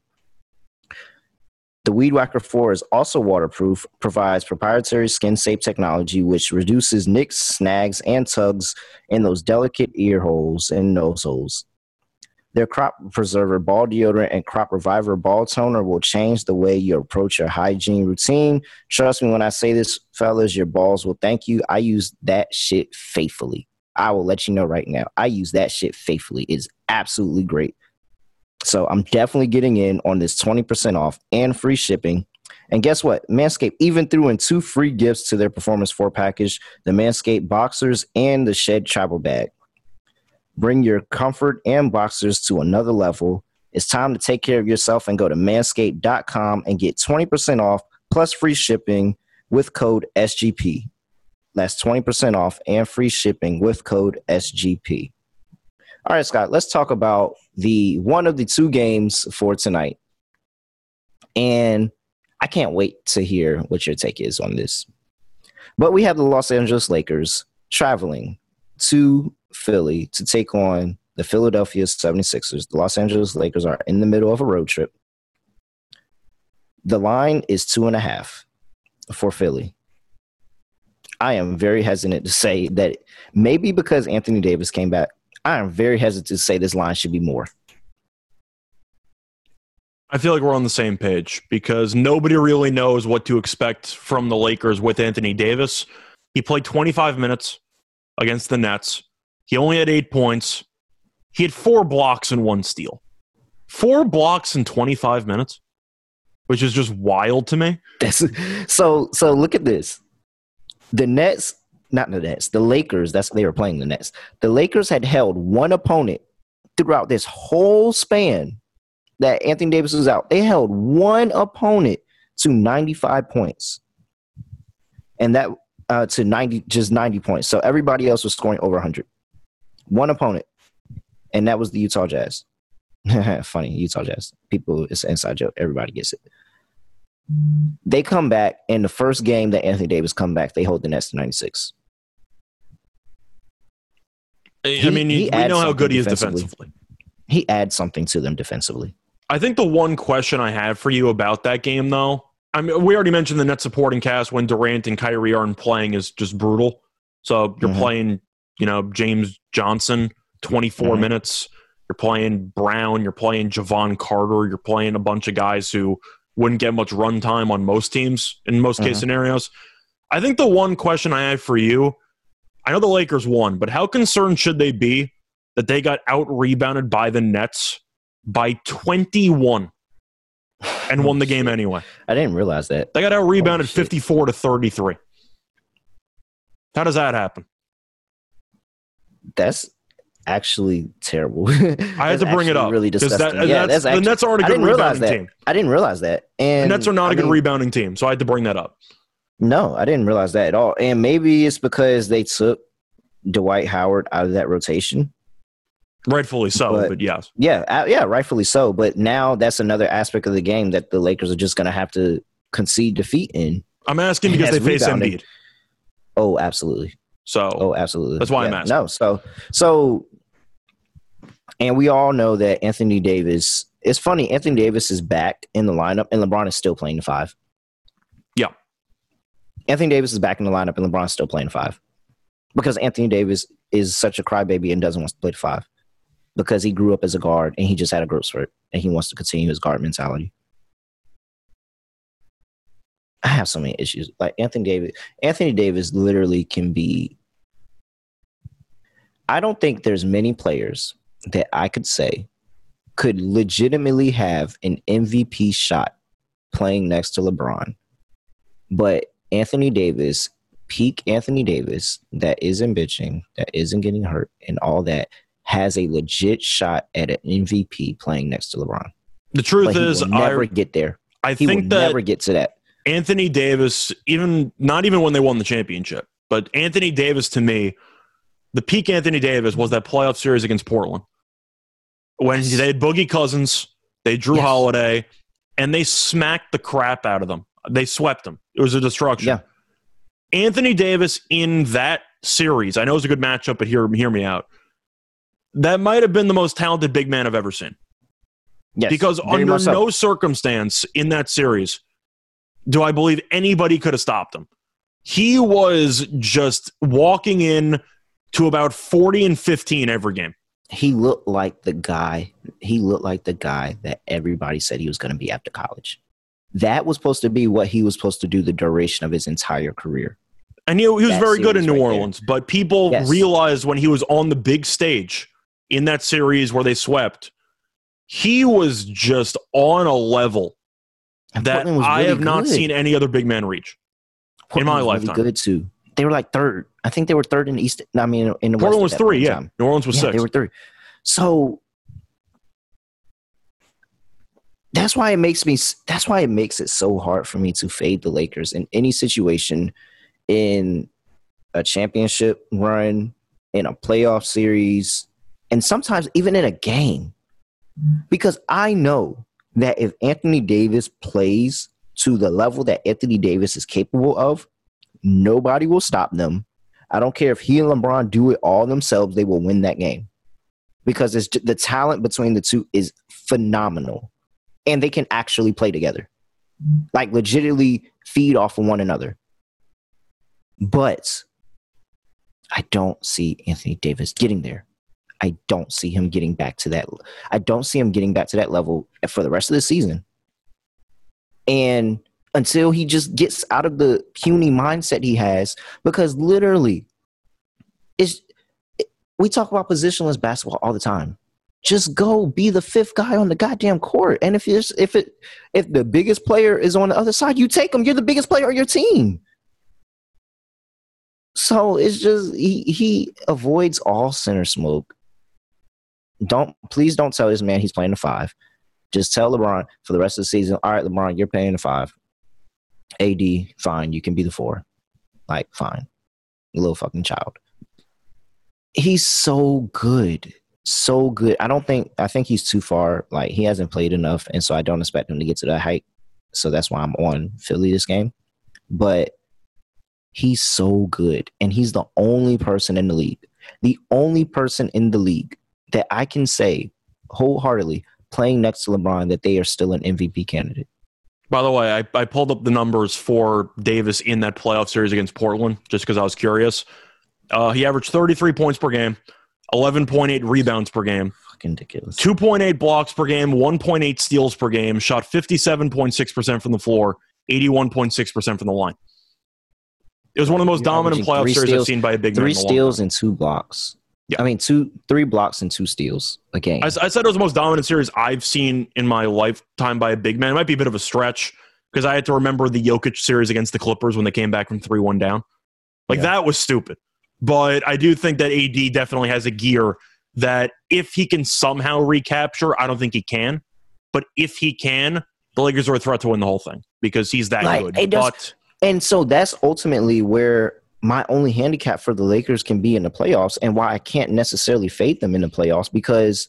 S1: The Weed Whacker 4 is also waterproof, provides proprietary skin safe technology which reduces nicks, snags, and tugs in those delicate ear holes and nose holes. Their crop preserver ball deodorant and crop reviver ball toner will change the way you approach your hygiene routine. Trust me when I say this, fellas, your balls will thank you. I use that shit faithfully. I will let you know right now. I use that shit faithfully. It's absolutely great. So I'm definitely getting in on this 20% off and free shipping. And guess what? Manscaped even threw in two free gifts to their Performance 4 package the Manscaped Boxers and the Shed Travel Bag. Bring your comfort and boxers to another level. It's time to take care of yourself and go to manscaped.com and get 20% off plus free shipping with code SGP. That's 20% off and free shipping with code SGP. All right, Scott, let's talk about the one of the two games for tonight. And I can't wait to hear what your take is on this. But we have the Los Angeles Lakers traveling to Philly to take on the Philadelphia 76ers. The Los Angeles Lakers are in the middle of a road trip. The line is two and a half for Philly. I am very hesitant to say that maybe because Anthony Davis came back, I am very hesitant to say this line should be more.
S2: I feel like we're on the same page because nobody really knows what to expect from the Lakers with Anthony Davis. He played 25 minutes against the Nets. He only had eight points. He had four blocks and one steal. Four blocks in 25 minutes, which is just wild to me.
S1: That's, so so look at this. The Nets, not the Nets, the Lakers, that's they were playing the Nets. The Lakers had held one opponent throughout this whole span that Anthony Davis was out. They held one opponent to 95 points. And that uh, to 90 just 90 points. So everybody else was scoring over 100 one opponent, and that was the Utah Jazz. Funny, Utah Jazz. People, it's an inside joke. Everybody gets it. They come back in the first game that Anthony Davis come back. They hold the Nets to ninety six.
S2: I mean, we know how good he is defensively. defensively.
S1: He adds something to them defensively.
S2: I think the one question I have for you about that game, though, I mean, we already mentioned the net supporting cast when Durant and Kyrie aren't playing is just brutal. So you're mm-hmm. playing you know, James Johnson, 24 mm-hmm. minutes. You're playing Brown. You're playing Jevon Carter. You're playing a bunch of guys who wouldn't get much run time on most teams in most case
S1: Mhm.
S2: scenarios. I think the one question I have for you, I know the Lakers won, but how concerned should they be that they got out rebounded by the Nets by 21 and won the game anyway?
S1: I didn't realize that.
S2: They got out rebounded
S1: shit.
S2: 54 to 33. How does that happen?
S1: That's actually terrible.
S2: I had to bring it up.
S1: Really disgusting.
S2: that-
S1: yeah,
S2: that's-
S1: that's
S2: the Nets aren't a
S1: I
S2: good rebounding
S1: that.
S2: team.
S1: I didn't realize that. And
S2: The Nets are not
S1: I
S2: a good
S1: mean,
S2: rebounding team, so I had to bring that up.
S1: No, I didn't realize that at all. And maybe it's because they took Dwight Howard out of that rotation.
S2: Rightfully so, but,
S1: But-
S2: yes.
S1: Yeah, uh, yeah, rightfully so. But now that's another aspect of the game that the Lakers are just going to have to concede defeat in.
S2: I'm asking because they face. Embiid.
S1: Oh, absolutely.
S2: So
S1: Oh, absolutely.
S2: That's why I'm
S1: Yeah,
S2: asking.
S1: No, so so, and we all know that Anthony Davis. It's funny. Anthony Davis is back in the lineup, and LeBron is still playing the five.
S2: Yeah.
S1: Anthony Davis is back in the lineup, and LeBron is still playing the five because Anthony Davis is such a crybaby and doesn't want to play the five because he grew up as a guard and he just had a growth spurt and he wants to continue his guard mentality. I have so many issues. Like Anthony Davis, Anthony Davis literally can be. I don't think there's many players that I could say could legitimately have an MVP shot playing next to LeBron. But Anthony Davis, peak Anthony Davis, that isn't bitching, that isn't getting hurt, and all that, has a legit shot at an MVP playing next to LeBron.
S2: the truth is,
S1: will never
S2: I,
S1: get there.
S2: I
S1: He
S2: think that
S1: never get to that.
S2: Anthony Davis, even not even when they won the championship, but Anthony Davis to me, the peak Anthony Davis was that playoff series against Portland when they had Boogie Cousins, they Jrue
S1: Yes.
S2: Holiday, and they smacked the crap out of them. They swept them. It was a destruction.
S1: Yeah.
S2: Anthony Davis in that series, I know it's a good matchup, but hear hear me out. That might have been the most talented big man I've ever seen
S1: Yes,
S2: because under
S1: so.
S2: no circumstance in that series do I believe anybody could have stopped him. He was just walking in to about 40 and 15 every game.
S1: he looked like the guy he looked like the guy that everybody said he was going to be after college that was supposed to be what he was supposed to do the duration of his entire career
S2: And he, he was
S1: That
S2: very good in New
S1: right there.
S2: Orleans, but people
S1: Yes.
S2: realized when he was on the big stage in that series where they swept, he was just on a level
S1: And
S2: that
S1: was
S2: I
S1: really
S2: have not
S1: good.
S2: seen any other big man reach.
S1: Portland
S2: my
S1: was really
S2: lifetime.
S1: good too they were like third i think they were third in the east i mean in the West
S2: Portland
S1: at
S2: was three, yeah.
S1: time.
S2: New Orleans was
S1: yeah,
S2: six.
S1: they were three so that's why it makes me that's why it makes it so hard for me to fade the lakers in any situation in a championship run in a playoff series and sometimes even in a game because i know that if anthony davis plays to the level that anthony davis is capable of nobody will stop them. I don't care if he and lebron do it all themselves they will win that game. Because it's the talent between the two is phenomenal. And they can actually play together. Like legitimately feed off of one another. But i don't see anthony davis getting there. I don't see him getting back to that i don't see him getting back to that level for the rest of the season. And until he just gets out of the puny mindset he has because literally it's we talk about positionless basketball all the time. Just go be the fifth guy on the goddamn court. And if it's if it if the biggest player is on the other side, you take him. You're the biggest player on your team. So it's just he he avoids all center smoke. Don't please don't tell this man he's playing the five. Just tell LeBron for the rest of the season. All right, LeBron, you're playing the five. AD, fine, you can be the four. Like, fine, you little fucking child. He's so good. So good. I don't think i think he's too far. Like he hasn't played enough and so i don't expect him to get to that height. So that's why i'm on philly this game. But he's so good and he's the only person in the league the only person in the league that i can say wholeheartedly playing next to lebron that they are still an mvp candidate
S2: By the way, I, I pulled up the numbers for Davis in that playoff series against Portland just because I was curious. Uh, he averaged 33 points per game, 11.8 rebounds per game,
S1: Fucking ridiculous.
S2: 2.8 blocks per game, 1.8 steals per game, shot 57.6% from the floor, 81.6% from the line. It was one of the most
S1: You're
S2: dominant playoff
S1: three
S2: series I've seen by a big man.
S1: Three
S2: in a
S1: steals and two blocks.
S2: Yeah.
S1: I mean, two, three blocks and two steals a game.
S2: I, I said it was the most dominant series I've seen in my lifetime by a big man. It might be a bit of a stretch because I had to remember the Jokic series against the Clippers when they came back from 3 1 down. Like
S1: Yeah.
S2: that was stupid. But I do think that AD definitely has a gear that if he can somehow recapture, I don't think he can. But if he can, the Lakers are a threat to win the whole thing because he's that
S1: Like,
S2: good. but
S1: And so that's ultimately where my only handicap for the Lakers can be in the playoffs and why I can't necessarily fade them in the playoffs because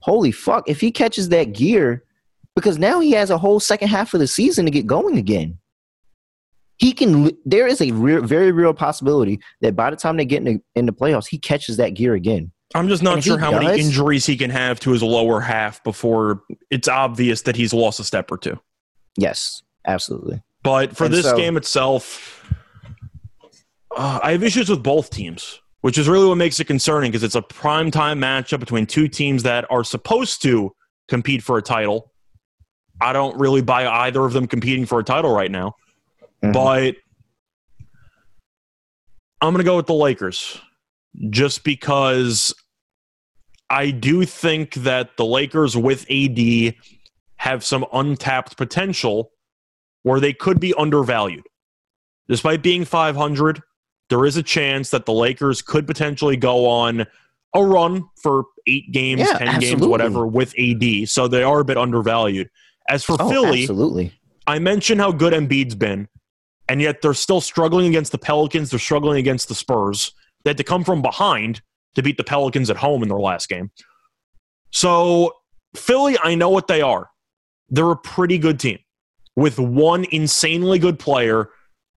S1: holy fuck, if he catches that gear, because now he has a whole second half of the season to get going again. He can, there is a real, very real possibility that by the time they get in the, in the playoffs, he catches that gear again.
S2: I'm just not
S1: if
S2: sure how many injuries he can have to his lower half before it's obvious that he's lost a step or two.
S1: Yes, absolutely.
S2: But for
S1: And
S2: this
S1: so-
S2: game itself, uh, I have issues with both teams, which is really what makes it concerning because it's a prime time matchup between two teams that are supposed to compete for a title. I don't really buy either of them competing for a title right now,
S1: Mhm.
S2: but I'm going to go with the Lakers just because I do think that the Lakers with AD have some untapped potential where they could be undervalued. Despite being 500, there is a chance that the Lakers could potentially go on a run for eight games,
S1: Yeah,
S2: 10 games, whatever, with AD. So they are a bit undervalued. As for
S1: Oh,
S2: Philly,
S1: absolutely.
S2: I mentioned how good Embiid's been, and yet they're still struggling against the Pelicans. They're struggling against the Spurs. They had to come from behind to beat the Pelicans at home in their last game. So, Philly, I know what they are. They're a pretty good team with one insanely good player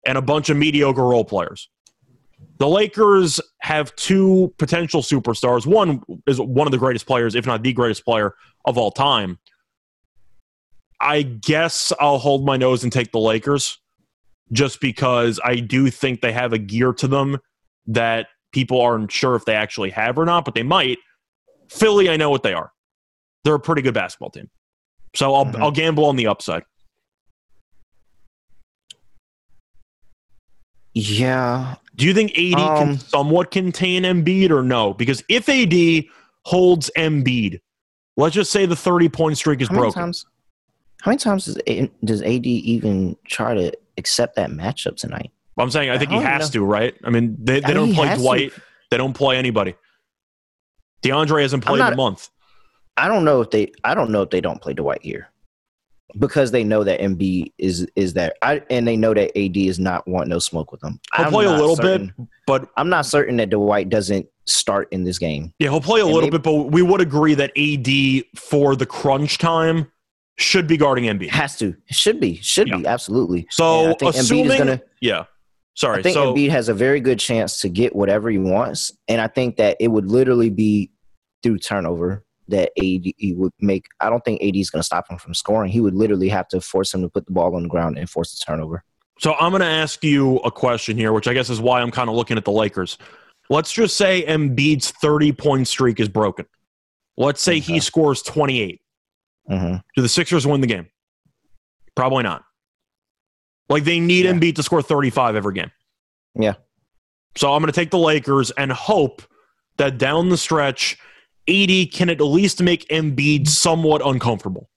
S2: and a bunch of mediocre role players. The Lakers have two potential superstars. One is one of the greatest players, if not the greatest player of all time. I guess I'll hold my nose and take the Lakers just because I do think they have a gear to them that people aren't sure if they actually have or not, but they might. Philly, I know what they are. They're a pretty good basketball team. So I'll,
S1: Mhm.
S2: I'll gamble on the upside.
S1: Yeah,
S2: Do you think AD
S1: Um,
S2: can somewhat contain Embiid or no? Because if AD holds Embiid, let's just say the 30 point streak is
S1: how
S2: broken.
S1: times? How many times does does AD even try to accept that matchup tonight?
S2: I'm saying I think
S1: I
S2: he has
S1: know.
S2: to, right? I mean, they, they
S1: I mean,
S2: don't play
S1: has to.
S2: Dwight. They don't play anybody. DeAndre hasn't played
S1: not-
S2: a month.
S1: I don't know if they. I don't know if they don't play Dwight here because they know that Embiid is is that. I and they know that AD is not want no smoke with them.
S2: He'll
S1: I'm
S2: play a little
S1: certain-
S2: bit, but
S1: I'm not certain that Dwight doesn't start in this game.
S2: yeah, he'll play a
S1: And
S2: little
S1: maybe-
S2: bit. But we would agree that AD for the crunch time should be guarding Embiid.
S1: Has to. Should be. Should be. Absolutely.
S2: So
S1: I think Embiid
S2: assuming,
S1: gonna.
S2: yeah, sorry.
S1: I think
S2: so
S1: Embiid has a very good chance to get whatever he wants, and I think that it would literally be through turnover that AD would make. I don't think AD is going to stop him from scoring. He would literally have to force him to put the ball on the ground and force the turnover.
S2: So I'm going to ask you a question here, which I guess is why I'm kind of looking at the Lakers. Let's just say Embiid's 30 point streak is broken. Let's say he scores 28.
S1: hmm
S2: Do the Sixers win the game? Probably not. Like they need
S1: Yeah.
S2: Embiid to score 35 every game.
S1: Yeah.
S2: So I'm going to take the Lakers and hope that down the stretch, AD can at least make Embiid somewhat uncomfortable.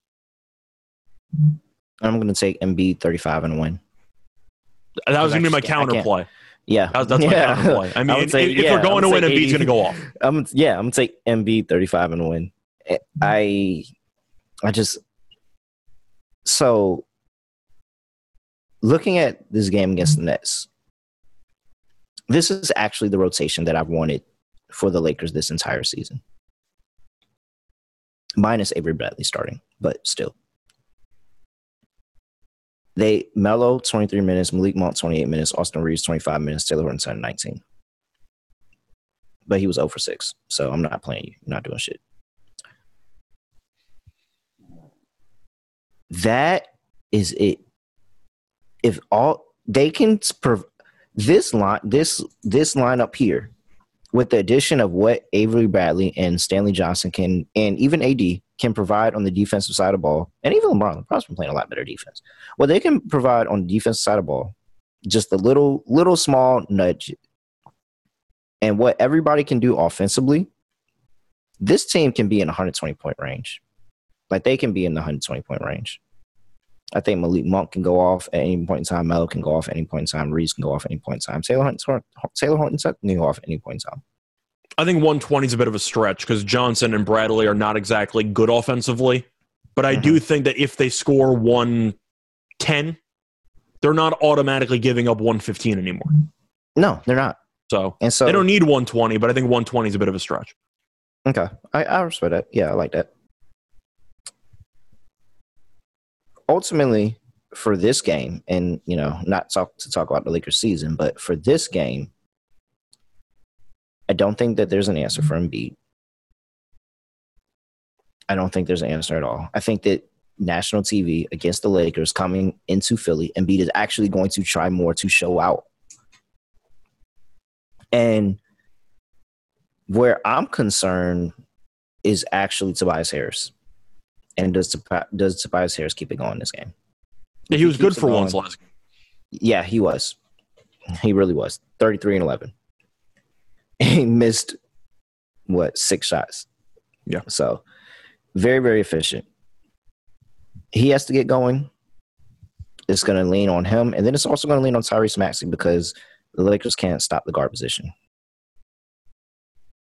S1: I'm going to take Embiid 35 and win.
S2: That was going to be my
S1: I
S2: counterplay.
S1: Yeah,
S2: That's, that's my
S1: yeah.
S2: counterplay. I mean,
S1: would say-
S2: if, if
S1: yeah, I
S2: going to win, Embiid's going to go off.
S1: I'm yeah, I'm gonna take Embiid 35 and win. Eh, I I just so looking at this game against the Nets, this is actually the rotation that I've wanted for the Lakers this entire season. Minus Avery Bradley starting, but still. They Melo 23 minutes, Malik Monk 28 minutes, Austin Reaves 25 minutes, Talen Horton 19 but he was 0 for 6. So I'm not playing you. You're not doing shit. That is it. If all they can this line this this line up here with the addition of what Avery Bradley and Stanley Johnson can, and even AD can provide on the defensive side of ball, and even LeBron, LeBron's been playing a lot better defense. What they can provide on the defensive side of ball, just a little, little small nudge, and what everybody can do offensively, this team can be in 120 point range. Like they can be in the 120 point range. I think Malik Monk can go off at any point in time. Melo can go off at any point in time. Reese can go off at any point in time. Talen Horton, Talen Horton can go off at any point in time.
S2: I think 120 is a bit of a stretch because Johnson and Bradley are not exactly good offensively. But I mm-hmm. do think that if they score 110, they're not automatically giving up 115 anymore.
S1: No, they're not.
S2: So, and so they don't need 120, but I think 120 is a bit of a stretch.
S1: Okay. I, I respect that. Yeah, I like that. Ultimately for this game, and you know, not talk to talk about the Lakers season, but for this game, I don't think that there's an answer for Embiid. I don't think there's an answer at all. I think that national TV against the Lakers coming into Philly, Embiid is actually going to try more to show out. And where I'm concerned is actually Tobias Harris. And does does Tobias Harris keep it going this game?
S2: Yeah, he was good for once last game.
S1: Yeah, he was. He really was. 33 and 11. He missed what, six shots.
S2: Yeah.
S1: So, very very efficient. He has to get going. It's going to lean on him and then it's also going to lean on Tyrese Maxey because the Lakers can't stop the guard position.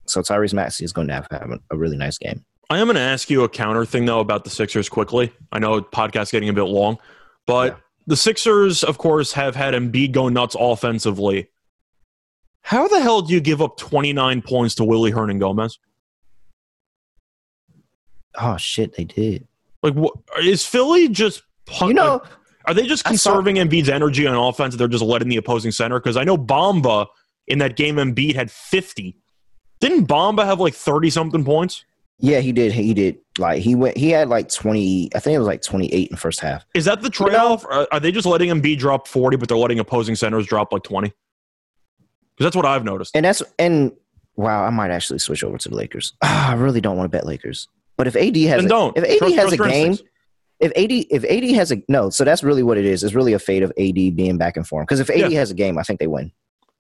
S1: So Tyrese Maxey is going to have, have a really nice game.
S2: I am going to ask you a counter thing though about the Sixers quickly. I know podcast getting a bit long, but yeah. the Sixers, of course, have had Embiid go nuts offensively. How the hell do you give up 29 points to Willy Hernangomez?
S1: Oh shit, they did.
S2: Like, what is Philly just?
S1: You know, like,
S2: are they just conserving saw- Embiid's energy on offense? They're just letting the opposing center because I know Bamba in that game Embiid had 50. Didn't Bamba have like 30 something points?
S1: Yeah, he did. He did. Like he went. He had like twenty. I think it was like twenty eight in the first half.
S2: Is that the trade off? You know, are they just letting him be drop forty, but they're letting opposing centers drop like twenty? Because that's what I've noticed.
S1: And that's and wow, I might actually switch over to the Lakers. Ah, I really don't want to bet Lakers. But if AD has,
S2: a, don't.
S1: If AD trust, has trust a game, if AD if AD has a no, so that's really what it is. It's really a fate of AD being back in form. Because if AD yeah. has a game, I think they win.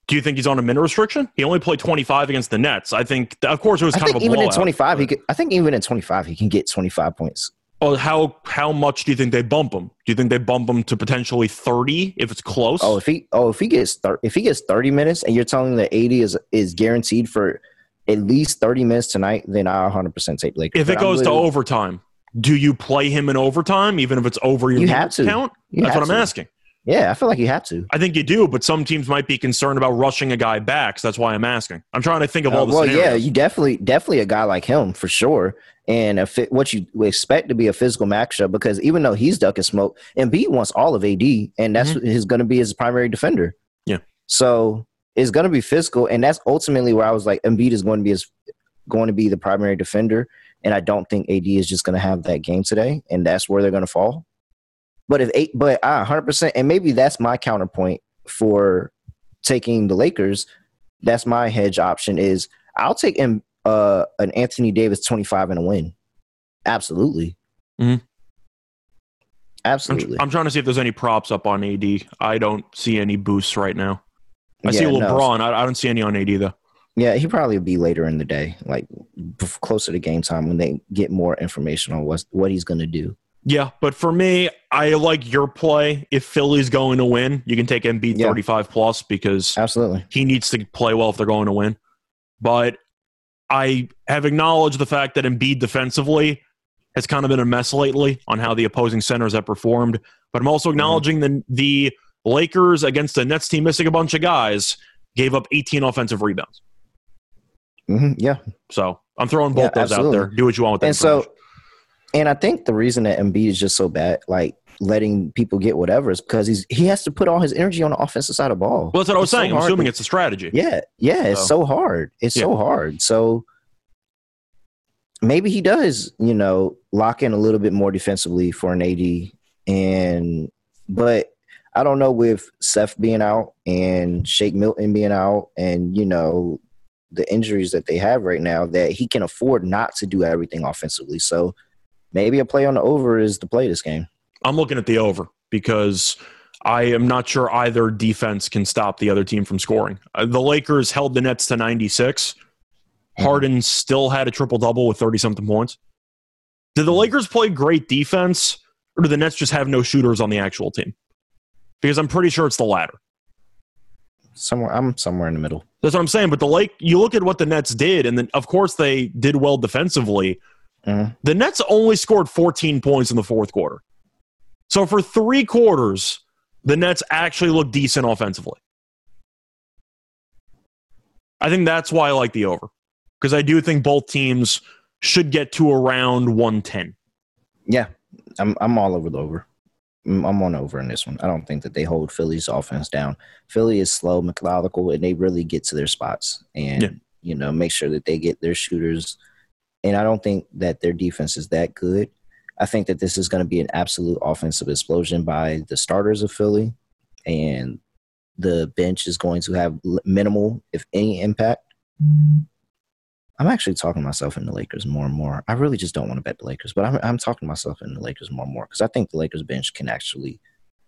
S2: Do you think he's on a minute restriction? He only played 25 against the Nets. I think, of course, it was I kind of a
S1: even
S2: blowout,
S1: in 25. He could, I think even in 25 he can get 25 points.
S2: Oh, how how much do you think they bump him? Do you think they bump him to potentially 30 if it's close?
S1: Oh, if he oh if he gets thir- if he gets 30 minutes and you're telling that AD is is guaranteed for at least 30 minutes tonight, then I 100% take Lakers.
S2: If it goes to overtime, do you play him in overtime even if it's over your
S1: you have to.
S2: count? You That's what I'm asking.
S1: Yeah, I feel like you have to.
S2: I think you do, but some teams might be concerned about rushing a guy back. So that's why I'm asking. I'm trying to think of all the.
S1: Uh, well,
S2: scenarios.
S1: yeah, you definitely, definitely a guy like him for sure, and a what you expect to be a physical matchup because even though he's ducking smoke, Embiid wants all of AD, and that's mm-hmm. going to be his primary defender.
S2: Yeah.
S1: So it's going to be physical, and that's ultimately where I was like, Embiid is going to be his, going to be the primary defender, and I don't think AD is just going to have that game today, and that's where they're going to fall. But if eight, but I 100%, and maybe that's my counterpoint for taking the Lakers. That's my hedge option is I'll take him, uh, an Anthony Davis 25 and a win. Absolutely.
S2: Mm-hmm.
S1: Absolutely.
S2: I'm, I'm, trying to see if there's any props up on AD. I don't see any boosts right now. I yeah, see LeBron. No. I, I don't see any on AD though.
S1: Yeah, he probably be later in the day, like closer to game time when they get more information on what what he's going to do.
S2: Yeah, but for me, I like your play. If Philly's going to win, you can take Embiid yeah. 35 plus because
S1: absolutely
S2: he needs to play well if they're going to win. But I have acknowledged the fact that Embiid defensively has kind of been a mess lately on how the opposing centers have performed. But I'm also mm-hmm. acknowledging mm-hmm. the the Lakers against the Nets team missing a bunch of guys gave up 18 offensive rebounds.
S1: Mm-hmm. Yeah.
S2: So I'm throwing both yeah, those absolutely. out there. Do what you want with that.
S1: And so and I think the reason that Embiid is just so bad, like letting people get whatever, is because he's he has to put all his energy on the offensive side of the ball.
S2: Well, that's what I was it's saying. So I'm assuming to, it's a strategy.
S1: Yeah, yeah, it's so, so hard. It's yeah. so hard. So maybe he does, you know, lock in a little bit more defensively for an AD, and but I don't know with Seth being out and Shake Milton being out, and you know the injuries that they have right now that he can afford not to do everything offensively. So maybe a play on the over is the play this game.
S2: I'm looking at the over because I am not sure either defense can stop the other team from scoring. Uh, the Lakers held the Nets to 96.
S1: Mhm.
S2: Harden still had a triple double with 30 something points. Did the Lakers play great defense or do the Nets just have no shooters on the actual team? Because I'm pretty sure it's the latter.
S1: Somewhere I'm somewhere in the middle.
S2: That's what I'm saying. But the Lake, you look at what the Nets did, and then of course they did well defensively.
S1: Mhm.
S2: The Nets only scored 14 points in the fourth quarter. So for three quarters, the Nets actually looked decent offensively. I think that's why I like the over because I do think both teams should get to around 110.
S1: Yeah, I'm I'm all over the over. I'm I'm on over in this one. I don't think that they hold Philly's offense down. Philly is slow, methodical, and they really get to their spots and
S2: Yeah.
S1: you know make sure that they get their shooters. And I don't think that their defense is that good. I think that this is going to be an absolute offensive explosion by the starters of Philly, and the bench is going to have minimal, if any, impact. I'm actually talking myself into Lakers more and more. I really just don't want to bet the Lakers, but I'm, I'm talking myself into Lakers more and more because I think the Lakers bench can actually,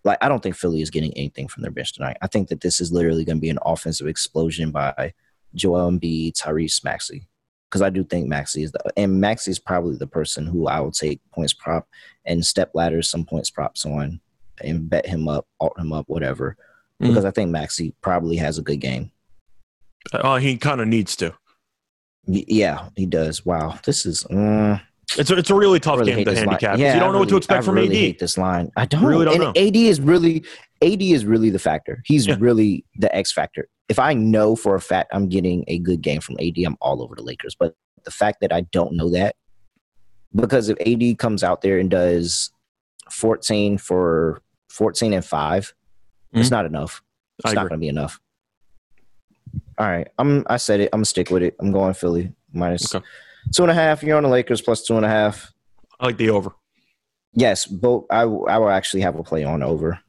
S1: like, I don't think Philly is getting anything from their bench tonight. I think that this is literally going to be an offensive explosion by Joel Embiid, Tyrese Maxey, because I do think Maxey is the, and Maxey is probably the person who I will take points prop and step ladders some points props on and bet him up, alt him up, whatever,
S2: Mhm.
S1: because I think Maxey probably has a good game.
S2: Uh, he kind of needs to.
S1: Y- Yeah, he does. Wow, this is. Uh,
S2: It's a, it's a really tough
S1: really
S2: game to
S1: this line. Yeah,
S2: you don't
S1: I
S2: know what to expect
S1: I
S2: from
S1: really
S2: AD.
S1: hate this line. I don't.
S2: Really don't
S1: and AD is really AD is really the factor. He's
S2: Yeah.
S1: really the X factor. If I know for a fact I'm getting a good game from AD, I'm all over the Lakers. But the fact that I don't know that, because if AD comes out there and does 14 for 14 and 5, it's
S2: Mhm.
S1: not enough.
S2: I
S1: It's not going to be enough. All right, I'm. I said it. I'm gonna stick with it. I'm going Philly minus
S2: Okay.
S1: two and a half. You're on the Lakers plus two and a half.
S2: I like the over.
S1: Yes, both. I will actually have a play on over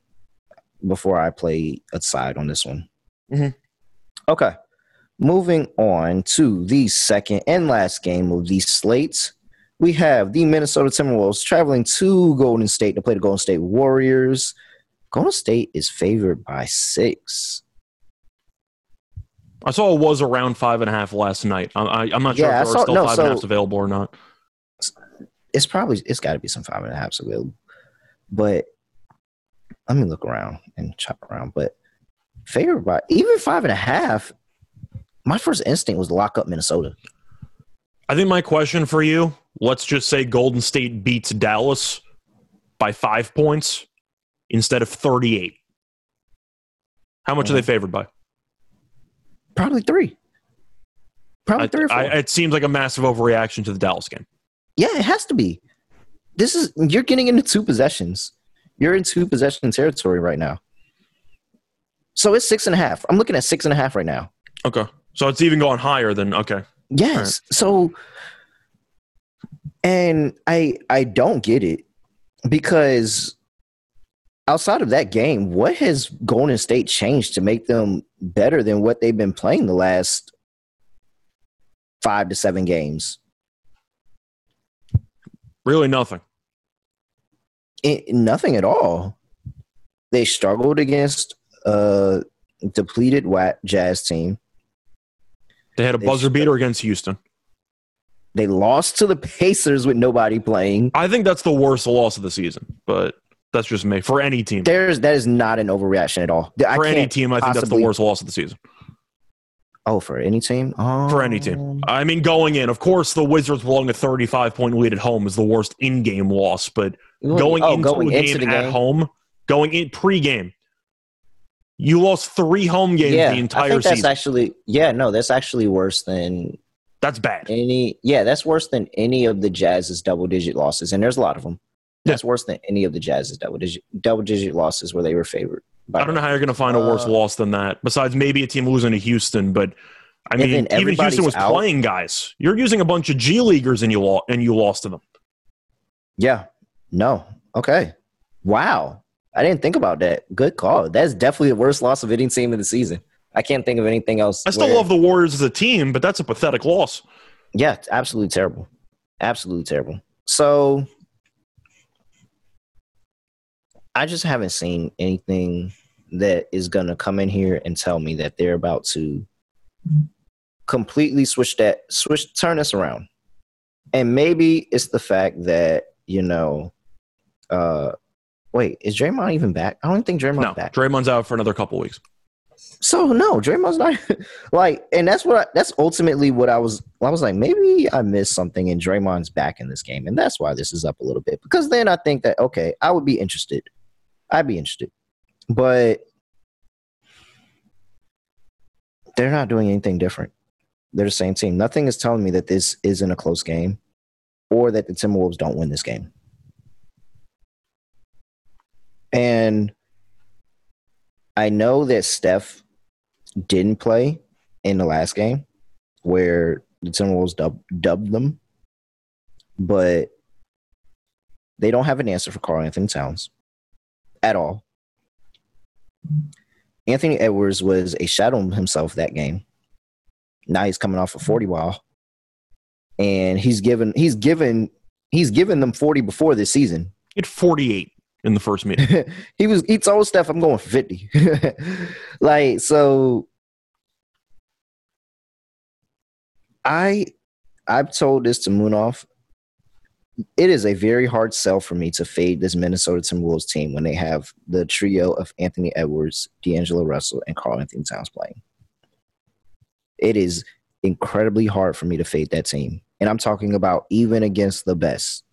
S1: before I play a side on this one.
S2: Mhm.
S1: Okay, moving on to the second and last game of these slates. We have the Minnesota Timberwolves traveling to Golden State to play the Golden State Warriors. Golden State is favored by six.
S2: I saw it was around five and a half last night. I, I, I'm not sure
S1: Yeah,
S2: if there
S1: saw-
S2: are still
S1: no,
S2: five and a half available or not.
S1: It's probably it's got to be some five and a halfs available, but let me look around and chop around. But favored by even five and a half. My first instinct was lock up Minnesota.
S2: I think my question for you, let's just say Golden State beats Dallas by five points instead of 38. How much are
S1: Mm-hmm.
S2: they favored by?
S1: Probably three. Probably
S2: I,
S1: three or four.
S2: I, it seems like a massive overreaction to the Dallas game.
S1: yeah, it has to be. This is you're getting into two possessions. You're in two possession territory right now. So it's six and a half. I'm looking at six and a half right now.
S2: Okay. So it's even going higher than, okay.
S1: Yes. So and I I don't get it because outside of that game, what has Golden State changed to make them better than what they've been playing the last 5 to 7 games?
S2: Really nothing.
S1: It, nothing at all. They struggled against a depleted Jazz team.
S2: They had a
S1: They
S2: buzzer beater against Houston.
S1: They lost to the Pacers with nobody playing.
S2: I think that's the worst loss of the season, but that's just me. For any team.
S1: There's that is not an overreaction at all. I
S2: For any team, I think that's the worst loss of the season.
S1: Oh, for any team? Um,
S2: For any team. I mean, going in, of course, the Wizards blowing a 35 point lead at home is the worst in game loss, but going
S1: oh,
S2: into
S1: going into
S2: game
S1: the
S2: at home, going in pre-game, you lost three home games
S1: yeah,
S2: the
S1: I
S2: entire
S1: think that's
S2: season.
S1: actually yeah, no, that's actually worse than
S2: that's bad.
S1: any. Yeah, that's worse than any of the Jazz's double digit losses, and there's a lot of them. That's worse than any of the Jazz's double digit double digit losses where they were favored.
S2: I don't know how you're going to find a worse
S1: Uh,
S2: loss than that. Besides, maybe a team losing to Houston, but I mean, even Houston was
S1: out.
S2: playing guys. You're using a bunch of G leaguers and you lost and you lost to them.
S1: Yeah. No. Okay. Wow. I didn't think about that. Good call. That's definitely the worst loss of any team in the season. I can't think of anything else.
S2: I still
S1: where-
S2: love the Warriors as a team, but that's a pathetic loss.
S1: Yeah, it's absolutely terrible. Absolutely terrible. So I just haven't seen anything that is going to come in here and tell me that they're about to completely switch that switch turn this around. And maybe it's the fact that, you know, uh wait, is Draymond even back? I don't think Draymond's
S2: No,
S1: back.
S2: Draymond's out for another couple weeks.
S1: So no, Draymond's not like, and that's what I, that's ultimately what I was. I was like, maybe I missed something, and Draymond's back in this game, and that's why this is up a little bit. Because then I think that okay, I would be interested. I'd be interested, but they're not doing anything different. They're the same team. Nothing is telling me that this isn't a close game, or that the Timberwolves don't win this game. And I know that Steph didn't play in the last game where the Timberwolves dub, dubbed them, but they don't have an answer for Karl-Anthony Towns at all. Anthony Edwards was a shadow of himself that game. Now he's coming off a 40 ball. And he's given he's given he's given them 40 before this season.
S2: He had 48 in the first meeting.
S1: he was he told Steph I'm going 50. like so I I've told this to Moonoff. It is a very hard sell for me to fade this Minnesota Timberwolves team when they have the trio of Anthony Edwards, D'Angelo Russell, and Karl-Anthony Towns playing. It is incredibly hard for me to fade that team. And I'm talking about even against the best.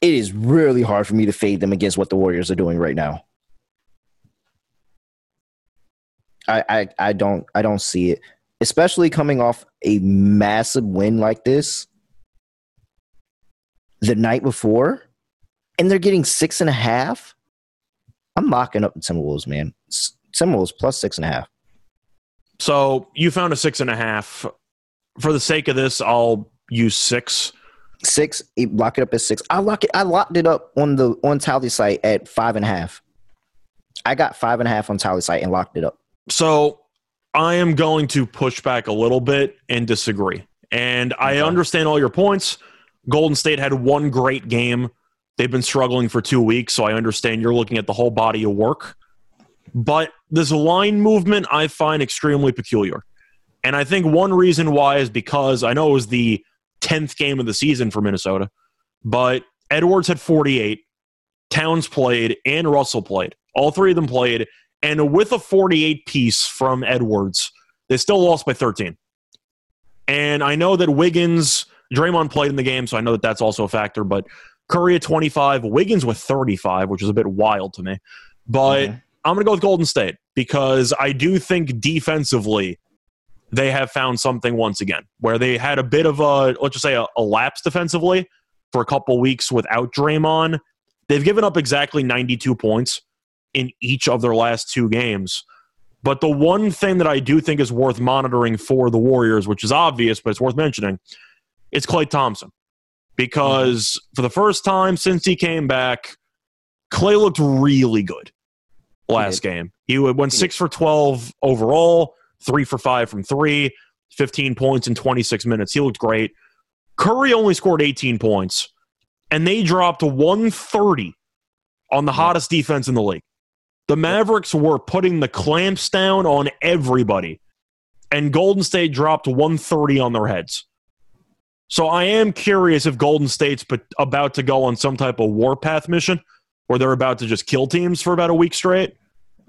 S1: It is really hard for me to fade them against what the Warriors are doing right now. I, I I don't I don't see it, especially coming off a massive win like this the night before, and they're getting six and a half. I'm mocking up the Timberwolves, man. Timberwolves plus six and a half.
S2: so you found a six and a half. For the sake of this, I'll use six.
S1: Six, lock it up at six. I lock it. I locked it up on the on Tally site at five and a half. I got five and a half on Tally site and locked it up.
S2: So I am going to push back a little bit and disagree. And I understand all your points. Golden State had one great game. They've been struggling for two weeks, so I understand you're looking at the whole body of work. But this line movement I find extremely peculiar. And I think one reason why is because I know it was the 10th game of the season for Minnesota, but Edwards had 48, Towns played, and Russell played. All three of them played. And with a 48 piece from Edwards, they still lost by 13. And I know that Wiggins, Draymond played in the game, so I know that that's also a factor. But Curry at 25, Wiggins with 35, which is a bit wild to me. But
S1: Mhm.
S2: I'm going to go with Golden State because I do think defensively they have found something once again where they had a bit of a, let's just say, a, a lapse defensively for a couple weeks without Draymond. They've given up exactly 92 points in each of their last two games. But the one thing that I do think is worth monitoring for the Warriors, which is obvious, but it's worth mentioning, it's Klay Thompson. Because for the first time since he came back, Clay looked really good last game. He went
S1: He
S2: six for 12 overall, three for five from three, 15 points in 26 minutes. He looked great. Curry only scored 18 points, and they dropped 130 on the hottest defense in the league. The Mavericks were putting the clamps down on everybody, and Golden State dropped 130 on their heads. So I am curious if Golden State's about to go on some type of warpath mission where they're about to just kill teams for about a week straight.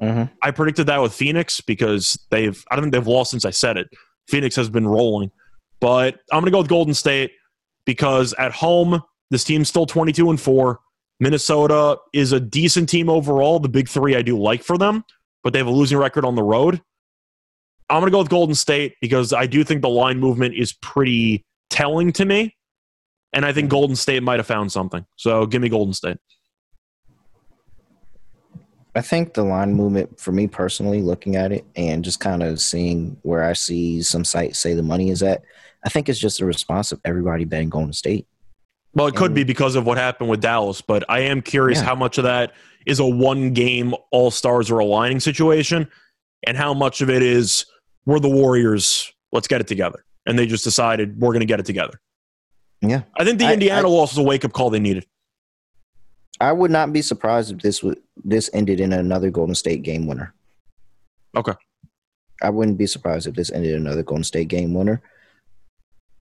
S1: Mhm.
S2: I predicted that with Phoenix because they've I don't think they've lost since I said it. Phoenix has been rolling. But I'm gonna go with Golden State because at home, this team's still 22 and 4. Minnesota is a decent team overall. The big three I do like for them, but they have a losing record on the road. I'm gonna go with Golden State because I do think the line movement is pretty telling to me. And I think Golden State might have found something. So give me Golden State.
S1: I think the line movement for me personally, looking at it and just kind of seeing where I see some sites say the money is at, I think it's just a response of everybody betting Golden State.
S2: Well, it could be because of what happened with Dallas, but I am curious
S1: Yeah.
S2: how much of that is a one game all stars or aligning situation and how much of it is we're the Warriors, let's get it together. And they just decided we're going to get it together.
S1: Yeah.
S2: I think the
S1: I-
S2: Indiana
S1: I-
S2: loss was a wake up call they needed.
S1: I would not be surprised if this would this ended in another Golden State game winner.
S2: Okay.
S1: I wouldn't be surprised if this ended in another Golden State game winner.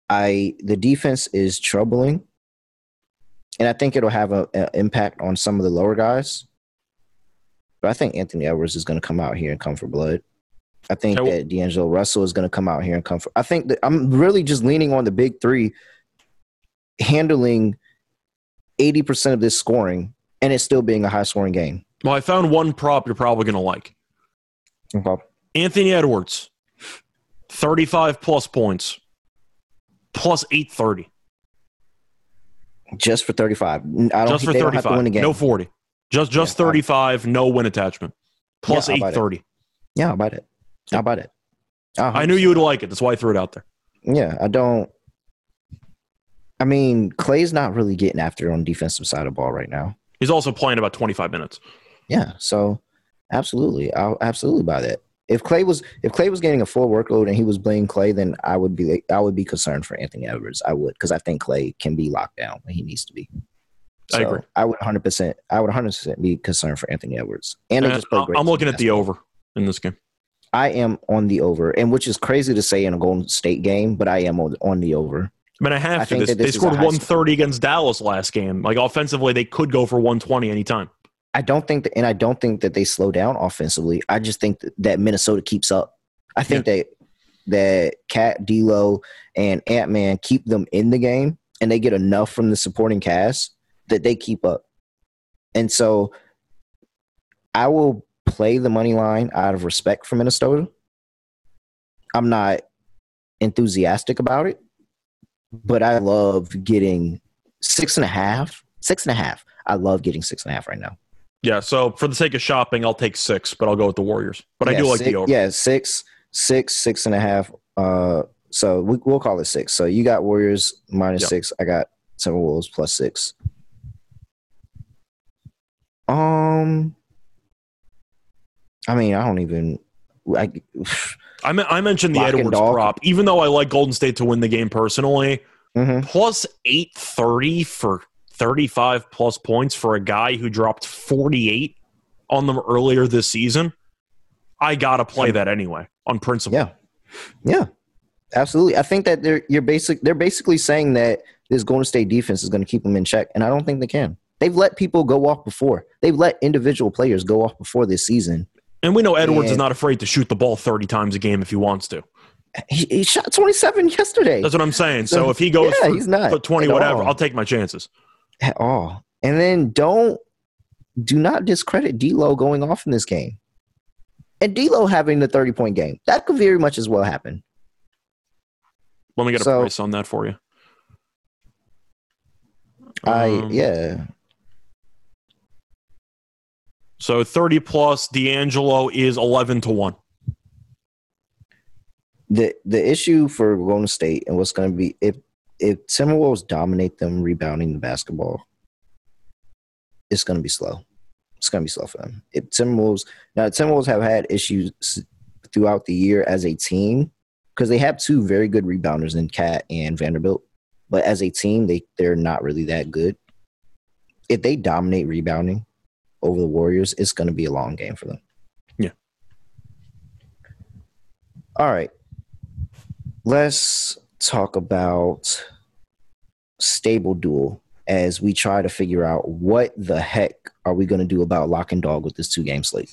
S1: I the defense is troubling, and I think it'll have a, a impact on some of the lower guys. But I think Anthony Edwards is going to come out here and come for blood. I think
S2: Okay,
S1: that D'Angelo Russell is going to come out here and come for. I think that I'm really just leaning on the big three handling eighty percent of this scoring, and it still being a high scoring game.
S2: Well, I found one prop you're probably going to like.
S1: Okay.
S2: Anthony Edwards, 35 plus points, plus 830.
S1: Just for 35. I don't
S2: Just for
S1: they don't have to
S2: 35.
S1: win the game.
S2: No 40. Just just
S1: Yeah, I-
S2: 35, no win attachment. Plus
S1: Yeah, I'll buy that.
S2: 830.
S1: yeah, I'll buy it. I'll buy it.
S2: I knew you would like it. That's why I threw it out there.
S1: Yeah, I don't. I mean, Klay's not really getting after on defensive side of ball right now.
S2: He's also playing about 25 minutes.
S1: Yeah, so absolutely, I'll absolutely buy that. If Klay was if Klay was getting a full workload and he was playing Klay, then I would be I would be concerned for Anthony Edwards. I would because I think Clay can be locked down when he needs to be.
S2: I agree.
S1: I would 100 percent I would 100 percent be concerned for Anthony Edwards. And uh,
S2: And I-
S1: great
S2: I'm looking at the over in this game.
S1: I am on the over, and which is crazy to say in a Golden State game, but I am on, on the over.
S2: I mean, I have
S1: I
S2: to. This, they
S1: this is a
S2: scored
S1: high
S2: 130 against Dallas last game. Like offensively, they could go for 120 anytime.
S1: I don't think that, and I don't think that they slow down offensively. I just think that, Minnesota keeps up. I think that that KAT, D'Lo, and Ant Man keep them in the game, and they get enough from the supporting cast that they keep up. And so, I will play the money line out of respect for Minnesota. I'm not enthusiastic about it, but I love getting six and a half. Six and a half. I love getting six and a half right now.
S2: Yeah. So for the sake of shopping, I'll take six, but I'll go with the Warriors. But I do like
S1: six,
S2: the over.
S1: Yeah, six, six, six and a half. Uh, so we, we'll call it six. So you got Warriors minus
S2: Yep.
S1: six. I got Timberwolves plus six. Um, I mean, I don't even. I,
S2: I, me- I mentioned the
S1: Lock
S2: Edwards prop. Even though I like Golden State to win the game personally,
S1: Mhm.
S2: plus 830 for 35 plus points for a guy who dropped 48 on them earlier this season. I got to play that anyway on principle.
S1: Yeah, yeah, absolutely. I think that they're you're basic. They're basically saying that this Golden State defense is going to keep them in check, and I don't think they can. They've let people go off before. They've let individual players go off before this season.
S2: And we know Edwards is not afraid to shoot the ball 30 times a game if he wants to.
S1: He, he shot 27 yesterday.
S2: That's what I'm saying. So if he goes
S1: yeah,
S2: for
S1: he's not
S2: for 20 whatever,
S1: all.
S2: I'll take my chances.
S1: at all. And then don't do not discredit D'Lo going off in this game, and D'Lo having the 30 point game. That could very much as well happen.
S2: Let me get a
S1: So-
S2: price on that for you.
S1: I
S2: Um,
S1: yeah.
S2: So 30 plus D'Angelo is 11 to 1.
S1: the the issue for Golden State and what's going to be if if Timberwolves dominate them rebounding the basketball, it's going to be slow. It's going to be slow for them. If Timberwolves now Timberwolves have had issues throughout the year as a team because they have two very good rebounders in KAT and Vanderbilt, but as a team they they're not really that good. If they dominate rebounding over the Warriors, it's going to be a long game for them.
S2: Yeah.
S1: All right. Let's talk about stable duel as we try to figure out what the heck are we going to do about lock and dog with this two game slate.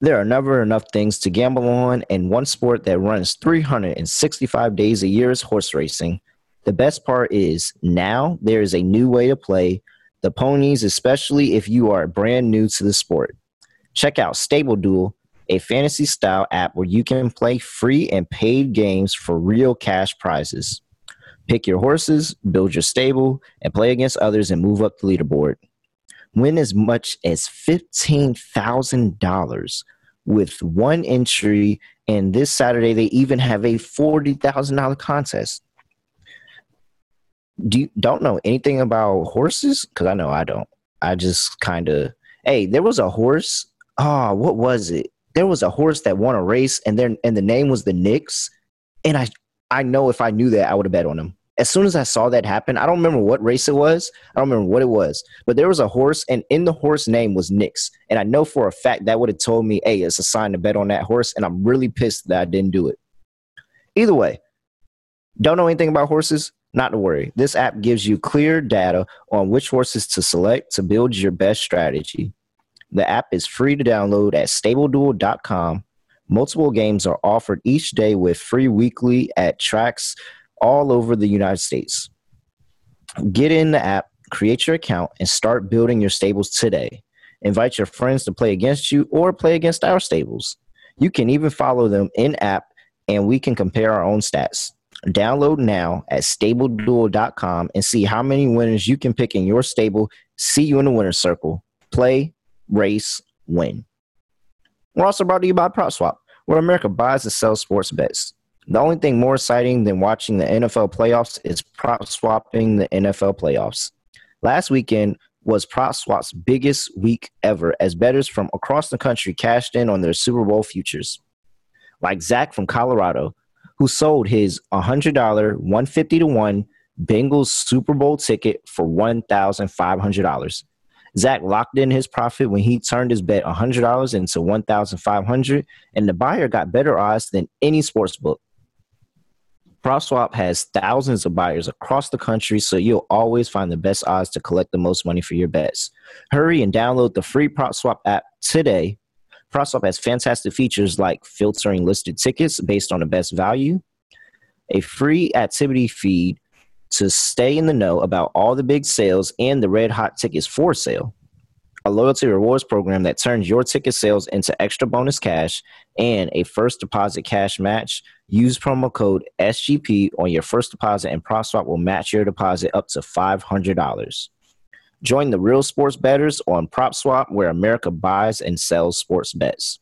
S1: There are never enough things to gamble on, and one sport that runs 365 days a year is horse racing. The best part is now there is a new way to play the ponies, especially if you are brand new to the sport. Check out Stable Duel, a fantasy style app where you can play free and paid games for real cash prizes. Pick your horses, build your stable, and play against others and move up the leaderboard. Win as much as $15,000 with one entry, and this Saturday they even have a $40,000 contest. Do you don't know anything about horses? Because I know I don't. I just kind of hey, there was a horse oh, what was it? There was a horse that won a race, and then and the name was the Knicks, and I I know if I knew that I would have bet on him. As soon as I saw that happen, I don't remember what race it was. I don't remember what it was, but there was a horse, and in the horse name was Knicks, and I know for a fact that would have told me, "Hey, it's a sign to bet on that horse," and I'm really pissed that I didn't do it. Either way, don't know anything about horses? Not to worry. This app gives you clear data on which horses to select to build your best strategy. The app is free to download at stableduel.com. Multiple games are offered each day with free weekly at tracks all over the United States. Get in the app, create your account, and start building your stables today. Invite your friends to play against you or play against our stables. You can even follow them in app, and we can compare our own stats. Download now at stableduel.com and see how many winners you can pick in your stable. See you in the winner's circle. Play, race, win. We're also brought to you by PropSwap, where America buys and sells sports bets. The only thing more exciting than watching the NFL playoffs is prop swapping the NFL playoffs. Last weekend was PropSwap's biggest week ever as bettors from across the country cashed in on their Super Bowl futures. Like Zach from Colorado, who sold his $100 150 to 1 Bengals Super Bowl ticket for $1,500. Zach locked in his profit when he turned his bet $100 into $1,500, and the buyer got better odds than any sports book. PropSwap has thousands of buyers across the country, so you'll always find the best odds to collect the most money for your bets. Hurry and download the free PropSwap app today PropSwap has fantastic features like filtering listed tickets based on the best value, a free activity feed to stay in the know about all the big sales and the red hot tickets for sale, a loyalty rewards program that turns your ticket sales into extra bonus cash, and a first deposit cash match. Use promo code SGP on your first deposit, and PropSwap will match your deposit up to $500. Join the real sports bettors on PropSwap, where America buys and sells sports bets.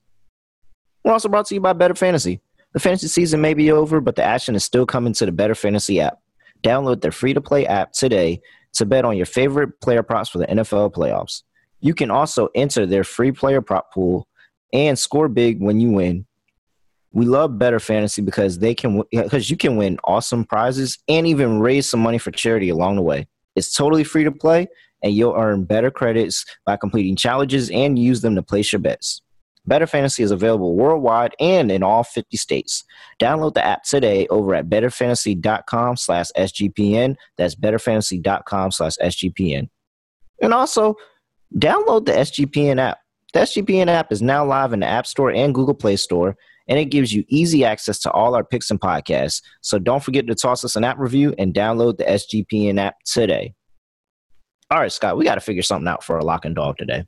S1: We're also brought to you by Better Fantasy. The fantasy season may be over, but the action is still coming to the Better Fantasy app. Download their free to play app today to bet on your favorite player props for the NFL playoffs. You can also enter their free player prop pool and score big when you win. We love Better Fantasy because they can because you can win awesome prizes and even raise some money for charity along the way. It's totally free to play and you'll earn better credits by completing challenges and use them to place your bets. Better Fantasy is available worldwide and in all 50 states. Download the app today over at betterfantasy.com slash SGPN. That's betterfantasy.com slash SGPN. And also, download the SGPN app. The SGPN app is now live in the App Store and Google Play Store, and it gives you easy access to all our picks and podcasts. So don't forget to toss us an app review and download the SGPN app today. All right, Scott, we got to figure something out for a lock and dog today.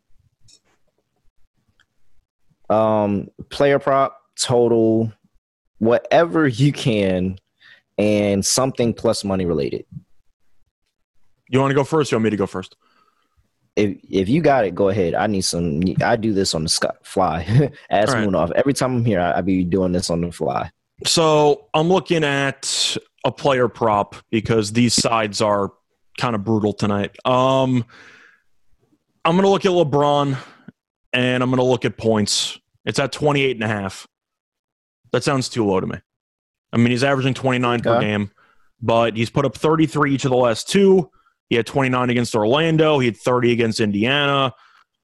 S1: Um, player prop, total, whatever you can, and something plus money related.
S2: You want to go first? you want me to go first?
S1: If if you got it, go ahead. I need some. I do this on the fly. Ask right. Moon off. Every time I'm here, I, I be doing this on the fly.
S2: So I'm looking at a player prop because these sides are kind of brutal tonight. Um, I'm going to look at LeBron and I'm going to look at points. It's at 28 and a half. That sounds too low to me. I mean, he's averaging 29 per game, but he's put up 33 each of the last two. He had 29 against Orlando. He had 30 against Indiana.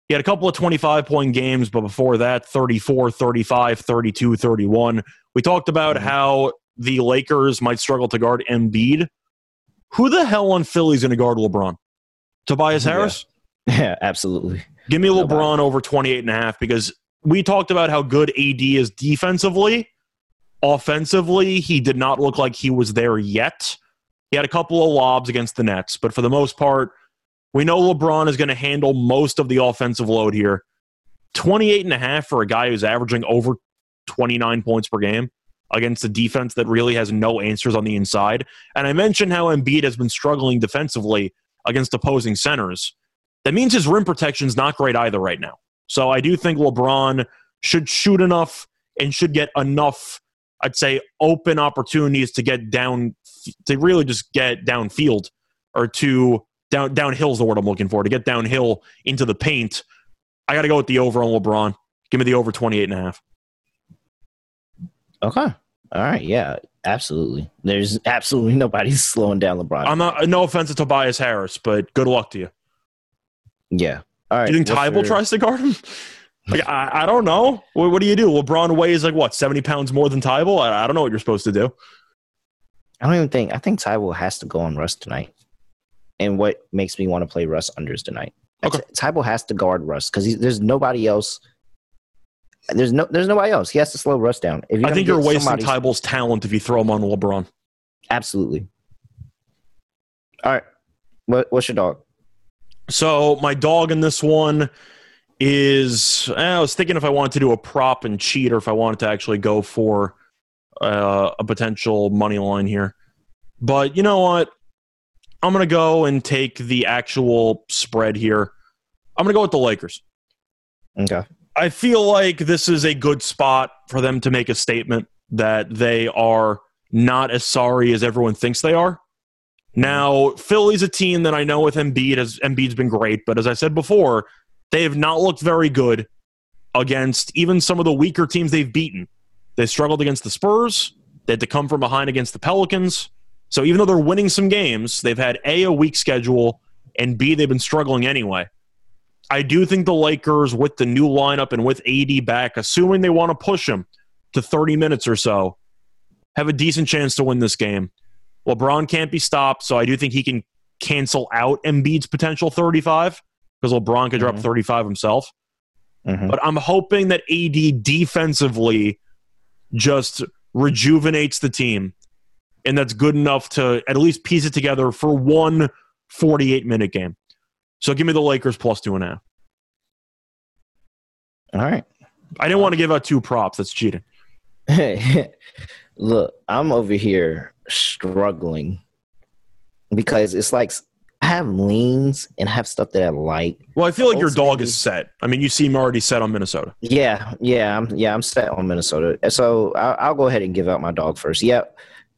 S2: He had a couple of 25 point games, but before that, 34, 35, 32, 31. We talked about mm-hmm. how the Lakers might struggle to guard Embiid. Who the hell on Philly's going to guard LeBron? Tobias Harris?
S1: Yeah, yeah absolutely.
S2: Give me LeBron over 28 and a half because we talked about how good AD is defensively. Offensively, he did not look like he was there yet. He had a couple of lobs against the Nets, but for the most part, we know LeBron is going to handle most of the offensive load here. 28 and a half for a guy who's averaging over 29 points per game against a defense that really has no answers on the inside. And I mentioned how Embiid has been struggling defensively against opposing centers. That means his rim protection is not great either right now. So I do think LeBron should shoot enough and should get enough, I'd say, open opportunities to get down, to really just get downfield or to down downhill is the word I'm looking for to get downhill into the paint. I got to go with the over on LeBron. Give me the over 28 and a half.
S1: Okay. All right. Yeah. Absolutely. There's absolutely nobody slowing down LeBron.
S2: I'm not. No offense to Tobias Harris, but good luck to you.
S1: yeah. All right.
S2: Do you think Thybulle
S1: your-
S2: tries to guard him? Like, I, I don't know. What, what do you do? LeBron weighs like what, 70 pounds more than Thybulle? I, I don't know what you're supposed to do.
S1: I don't even think. I think Thybulle has to go on Russ tonight. And what makes me want to play Russ unders tonight?
S2: Okay.
S1: Thybulle has to guard Russ because there's nobody else. There's no. There's nobody else. He has to slow Russ down. If
S2: I think you're wasting Thybulle's talent if you throw him on LeBron.
S1: Absolutely. All right. What, what's your dog?
S2: So my dog in this one is. eh, I was thinking if I wanted to do a prop and cheat, or if I wanted to actually go for uh, a potential money line here. But you know what? I'm gonna go and take the actual spread here. I'm gonna go with the Lakers.
S1: Okay.
S2: I feel like this is a good spot for them to make a statement that they are not as sorry as everyone thinks they are. Now, Philly's a team that I know with Embiid has Embiid's been great, but as I said before, they have not looked very good against even some of the weaker teams they've beaten. They struggled against the Spurs. They had to come from behind against the Pelicans. So even though they're winning some games, they've had A, a weak schedule, and B, they've been struggling anyway. I do think the Lakers, with the new lineup and with AD back, assuming they want to push him to 30 minutes or so, have a decent chance to win this game. LeBron can't be stopped, so I do think he can cancel out Embiid's potential 35 because LeBron could drop
S1: Mhm.
S2: 35 himself.
S1: Mhm.
S2: But I'm hoping that AD defensively just rejuvenates the team, and that's good enough to at least piece it together for one 48 minute game. So give me the Lakers plus two and a half.
S1: All right.
S2: I didn't want to give out two props. That's cheating.
S1: Hey, Look, I'm over here struggling because it's like I have leans and have stuff that I like.
S2: Well, I feel like your dog is set. I mean, you seem already set on Minnesota.
S1: Yeah, yeah, I'm yeah, I'm set on Minnesota. So I'll, I'll go ahead and give out my dog first. Yeah,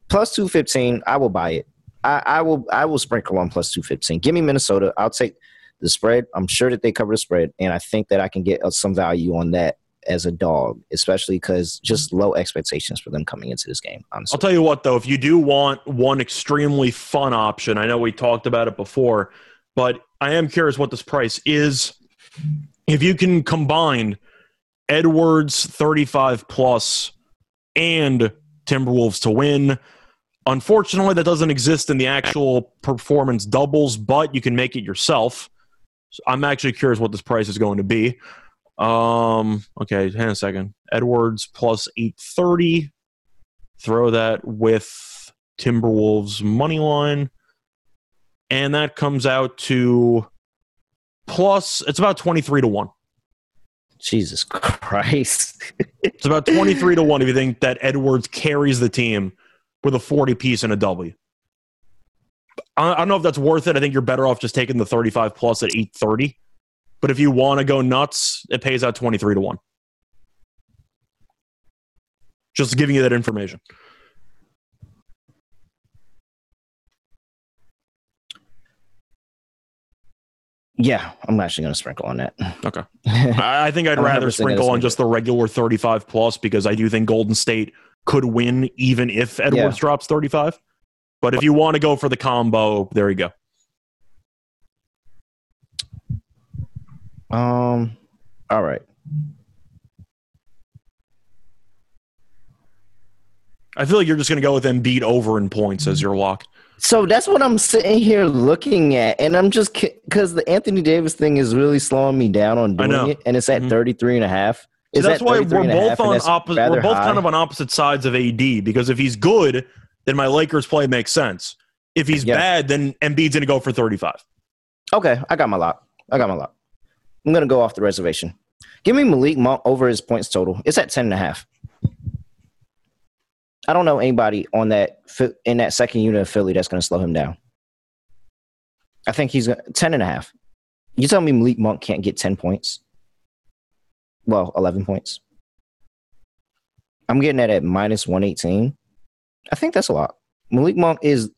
S1: plus two fifteen. I will buy it. I, I will. I will sprinkle on plus two fifteen. Give me Minnesota. I'll take the spread. I'm sure that they cover the spread, and I think that I can get uh, some value on that as a dog, especially because just low expectations for them coming into this game. Honestly,
S2: I'll tell you what, though, if you do want one extremely fun option, I know we talked about it before, but I am curious what this price is. If you can combine Edwards 35 plus and Timberwolves to win, unfortunately, that doesn't exist in the actual performance doubles, but you can make it yourself. So I'm actually curious what this price is going to be. Um, okay, hang on a second. Edwards plus 830 throw that with Timberwolves money line, and that comes out to plus. It's about twenty three to one.
S1: Jesus Christ.
S2: It's about twenty three to one if you think that Edwards carries the team with a forty piece and a W. I I don't know if that's worth it. I think you're better off just taking the thirty five plus at eight thirty. But if you want to go nuts, it pays out twenty three to one. Just giving you that information.
S1: yeah, I'm actually going to sprinkle on that.
S2: Okay. I I think I'd rather sprinkle on just the regular 35 plus because I do think Golden State could win even if Edwards
S1: Yeah.
S2: drops 35. But if you want to go for the combo, there you go.
S1: Um. All right.
S2: I feel like you're just going to go with Embiid over in points as your lock.
S1: So that's what I'm sitting here looking at, and I'm just because the Anthony Davis thing is really slowing me down on
S2: I
S1: doing
S2: know.
S1: it, and it's at
S2: Mhm.
S1: 33 and a half.
S2: So
S1: Is
S2: that's
S1: that
S2: why we're both on opposite. We're both
S1: high?
S2: kind of on opposite sides of AD because if he's good, then my Lakers play makes sense. If he's
S1: Yeah.
S2: bad, then Embiid's going to go for 35.
S1: Okay, I got my lock. I got my lock. I'm gonna go off the reservation. Give me Malik Monk over his points total. It's at 10 and a half. I don't know anybody on that in that second unit of Philly that's gonna slow him down. I think he's gonna, 10 and a half. You tell me Malik Monk can't get 10 points? Well, 11 points. I'm getting that at minus 118. I think that's a lot. Malik Monk is,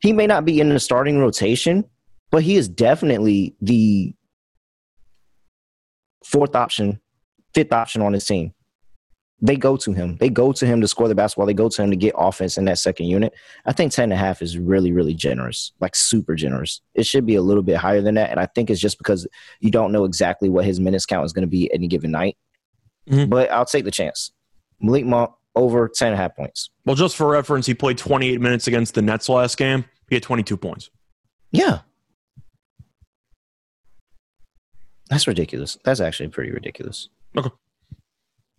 S1: he may not be in the starting rotation, but he is definitely the fourth option fifth option on his team. They go to him. They go to him to score the basketball. They go to him to get offense in that second unit. I think 10 and a half is really, really generous, like super generous. It should be a little bit higher than that. And I think it's just because you don't know exactly what his minutes count is going to be any given night.
S2: Mhm.
S1: But I'll take the chance. Malik Monk over 10 and a half points.
S2: Well, just for reference, he played 28 minutes against the Nets last game. He had 22 points.
S1: Yeah. That's ridiculous. That's actually pretty ridiculous.
S2: Okay.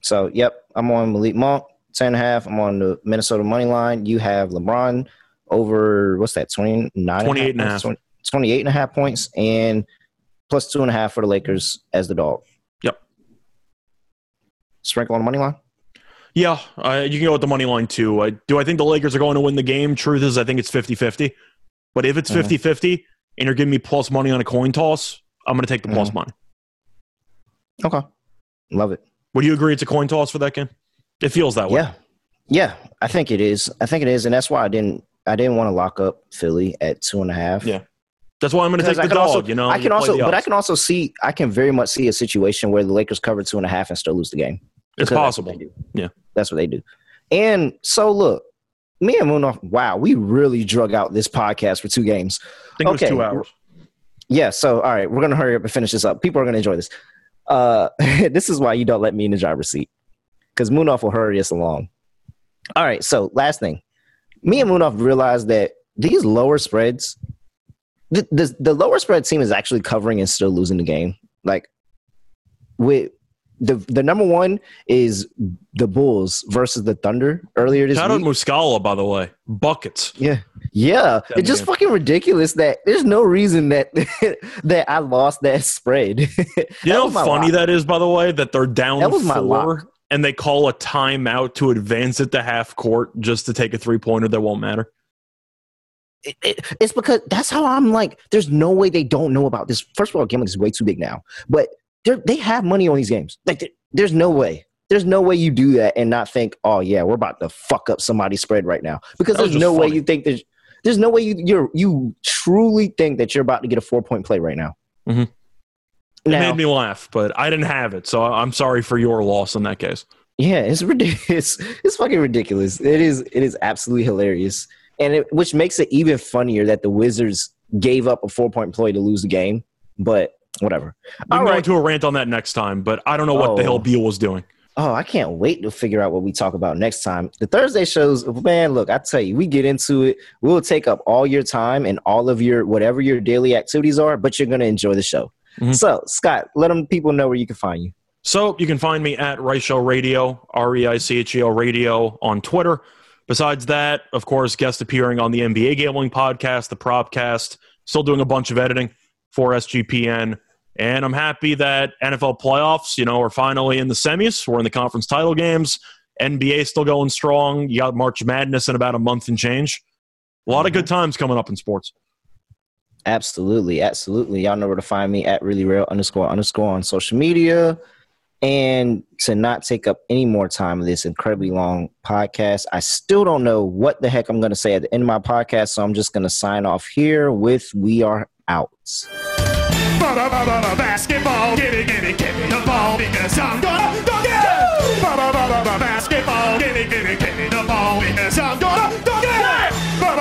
S1: So, yep, I'm on Malik Monk, 10 and a half. I'm on the Minnesota money line. You have LeBron over, what's that, 29?
S2: 28 and a
S1: points?
S2: half.
S1: 28 and a half points and plus two and a half for the Lakers as the dog.
S2: Yep.
S1: Sprinkle on the money line?
S2: Yeah, uh, you can go with the money line too. I, do I think the Lakers are going to win the game? Truth is, I think it's 50 50. But if it's
S1: Mhm.
S2: 50 50 and you're giving me plus money on a coin toss, I'm going to take the plus
S1: Mhm.
S2: money.
S1: Okay. Love it.
S2: Would you agree it's a coin toss for that game? It feels that way.
S1: Yeah, yeah, I think it is. I think it is, and that's why I didn't. I didn't want to lock up Philly at two and a half.
S2: Yeah, That's why I'm going to take the dog.
S1: also,
S2: you know,
S1: I can also, but I can also see, I can very much see a situation where the Lakers cover two and a half and still lose the game.
S2: It's
S1: Because
S2: possible.
S1: do.
S2: Yeah.
S1: that's what they do. And so, look, me and Moonoff, wow, we really drug out this podcast for two games.
S2: I think it was
S1: okay.
S2: two hours.
S1: Yeah. So, all right, we're gonna hurry up and finish this up. People are gonna enjoy this. Uh, this is why you don't let me in the driver's seat because Moonoff will hurry us along. All right. So, last thing, me and Moonoff realized that these lower spreads, the, the the lower spread team is actually covering and still losing the game. Like with the the number one is the Bulls versus the Thunder earlier this
S2: Shout out
S1: week.
S2: Muscala, by the way. Buckets.
S1: Yeah, yeah.
S2: That
S1: It's just fucking ridiculous that there's no reason that that I lost that spread.
S2: You
S1: That
S2: know how funny
S1: lock.
S2: that is, by the way, that they're down
S1: That was my
S2: four
S1: lock.
S2: and they call a timeout to advance it to half court just to take a three pointer that won't matter.
S1: It- it- it's because that's how I'm like. There's no way they don't know about this. First of all, gambling is way too big now, but they they have money on these games. Like there's no way. There's no way you do that and not think, oh yeah, we're about to fuck up somebody's spread right now. Because there's no way you think there's there's no way you you're you truly think that you're about to get a four point play right now.
S2: Mhm. It made me laugh, but I didn't have it, so I'm sorry for your loss in that case.
S1: Yeah, it's ridiculous. It's fucking ridiculous. It is. It is absolutely hilarious, and it, which makes it even funnier that the Wizards gave up a four point play to lose the game. But whatever.
S2: We can go into a rant on that next time, but I don't know what the
S1: Oh.
S2: hell Beal was doing.
S1: Oh, I can't wait to figure out what we talk about next time. The Thursday shows, man. Look, I tell you, we get into it. We'll take up all your time and all of your whatever your daily activities are, but you're gonna enjoy the show.
S2: Mhm.
S1: So, Scott, let them people know where you can find you.
S2: So you can find me at Reichel Radio, R E I C H E L Radio on Twitter. Besides that, of course, guest appearing on the NBA Gambling Podcast, the Propcast. Still doing a bunch of editing for SGPN. And I'm happy that NFL playoffs, you know, are finally in the semis. We're in the conference title games. NBA still going strong. You got March Madness in about a month and change. A lot of good mm-hmm. times coming up in sports.
S1: Absolutely, absolutely. Y'all know where to find me at really real underscore underscore on social media. And to not take up any more time of this incredibly long podcast, I still don't know what the heck I'm going to say at the end of my podcast. So I'm just going to sign off here with We Are Out.
S3: Basketball, gimme, gimme, gimme the ball because I'm gonna go get it. Basketball, gimme, gimme, gimme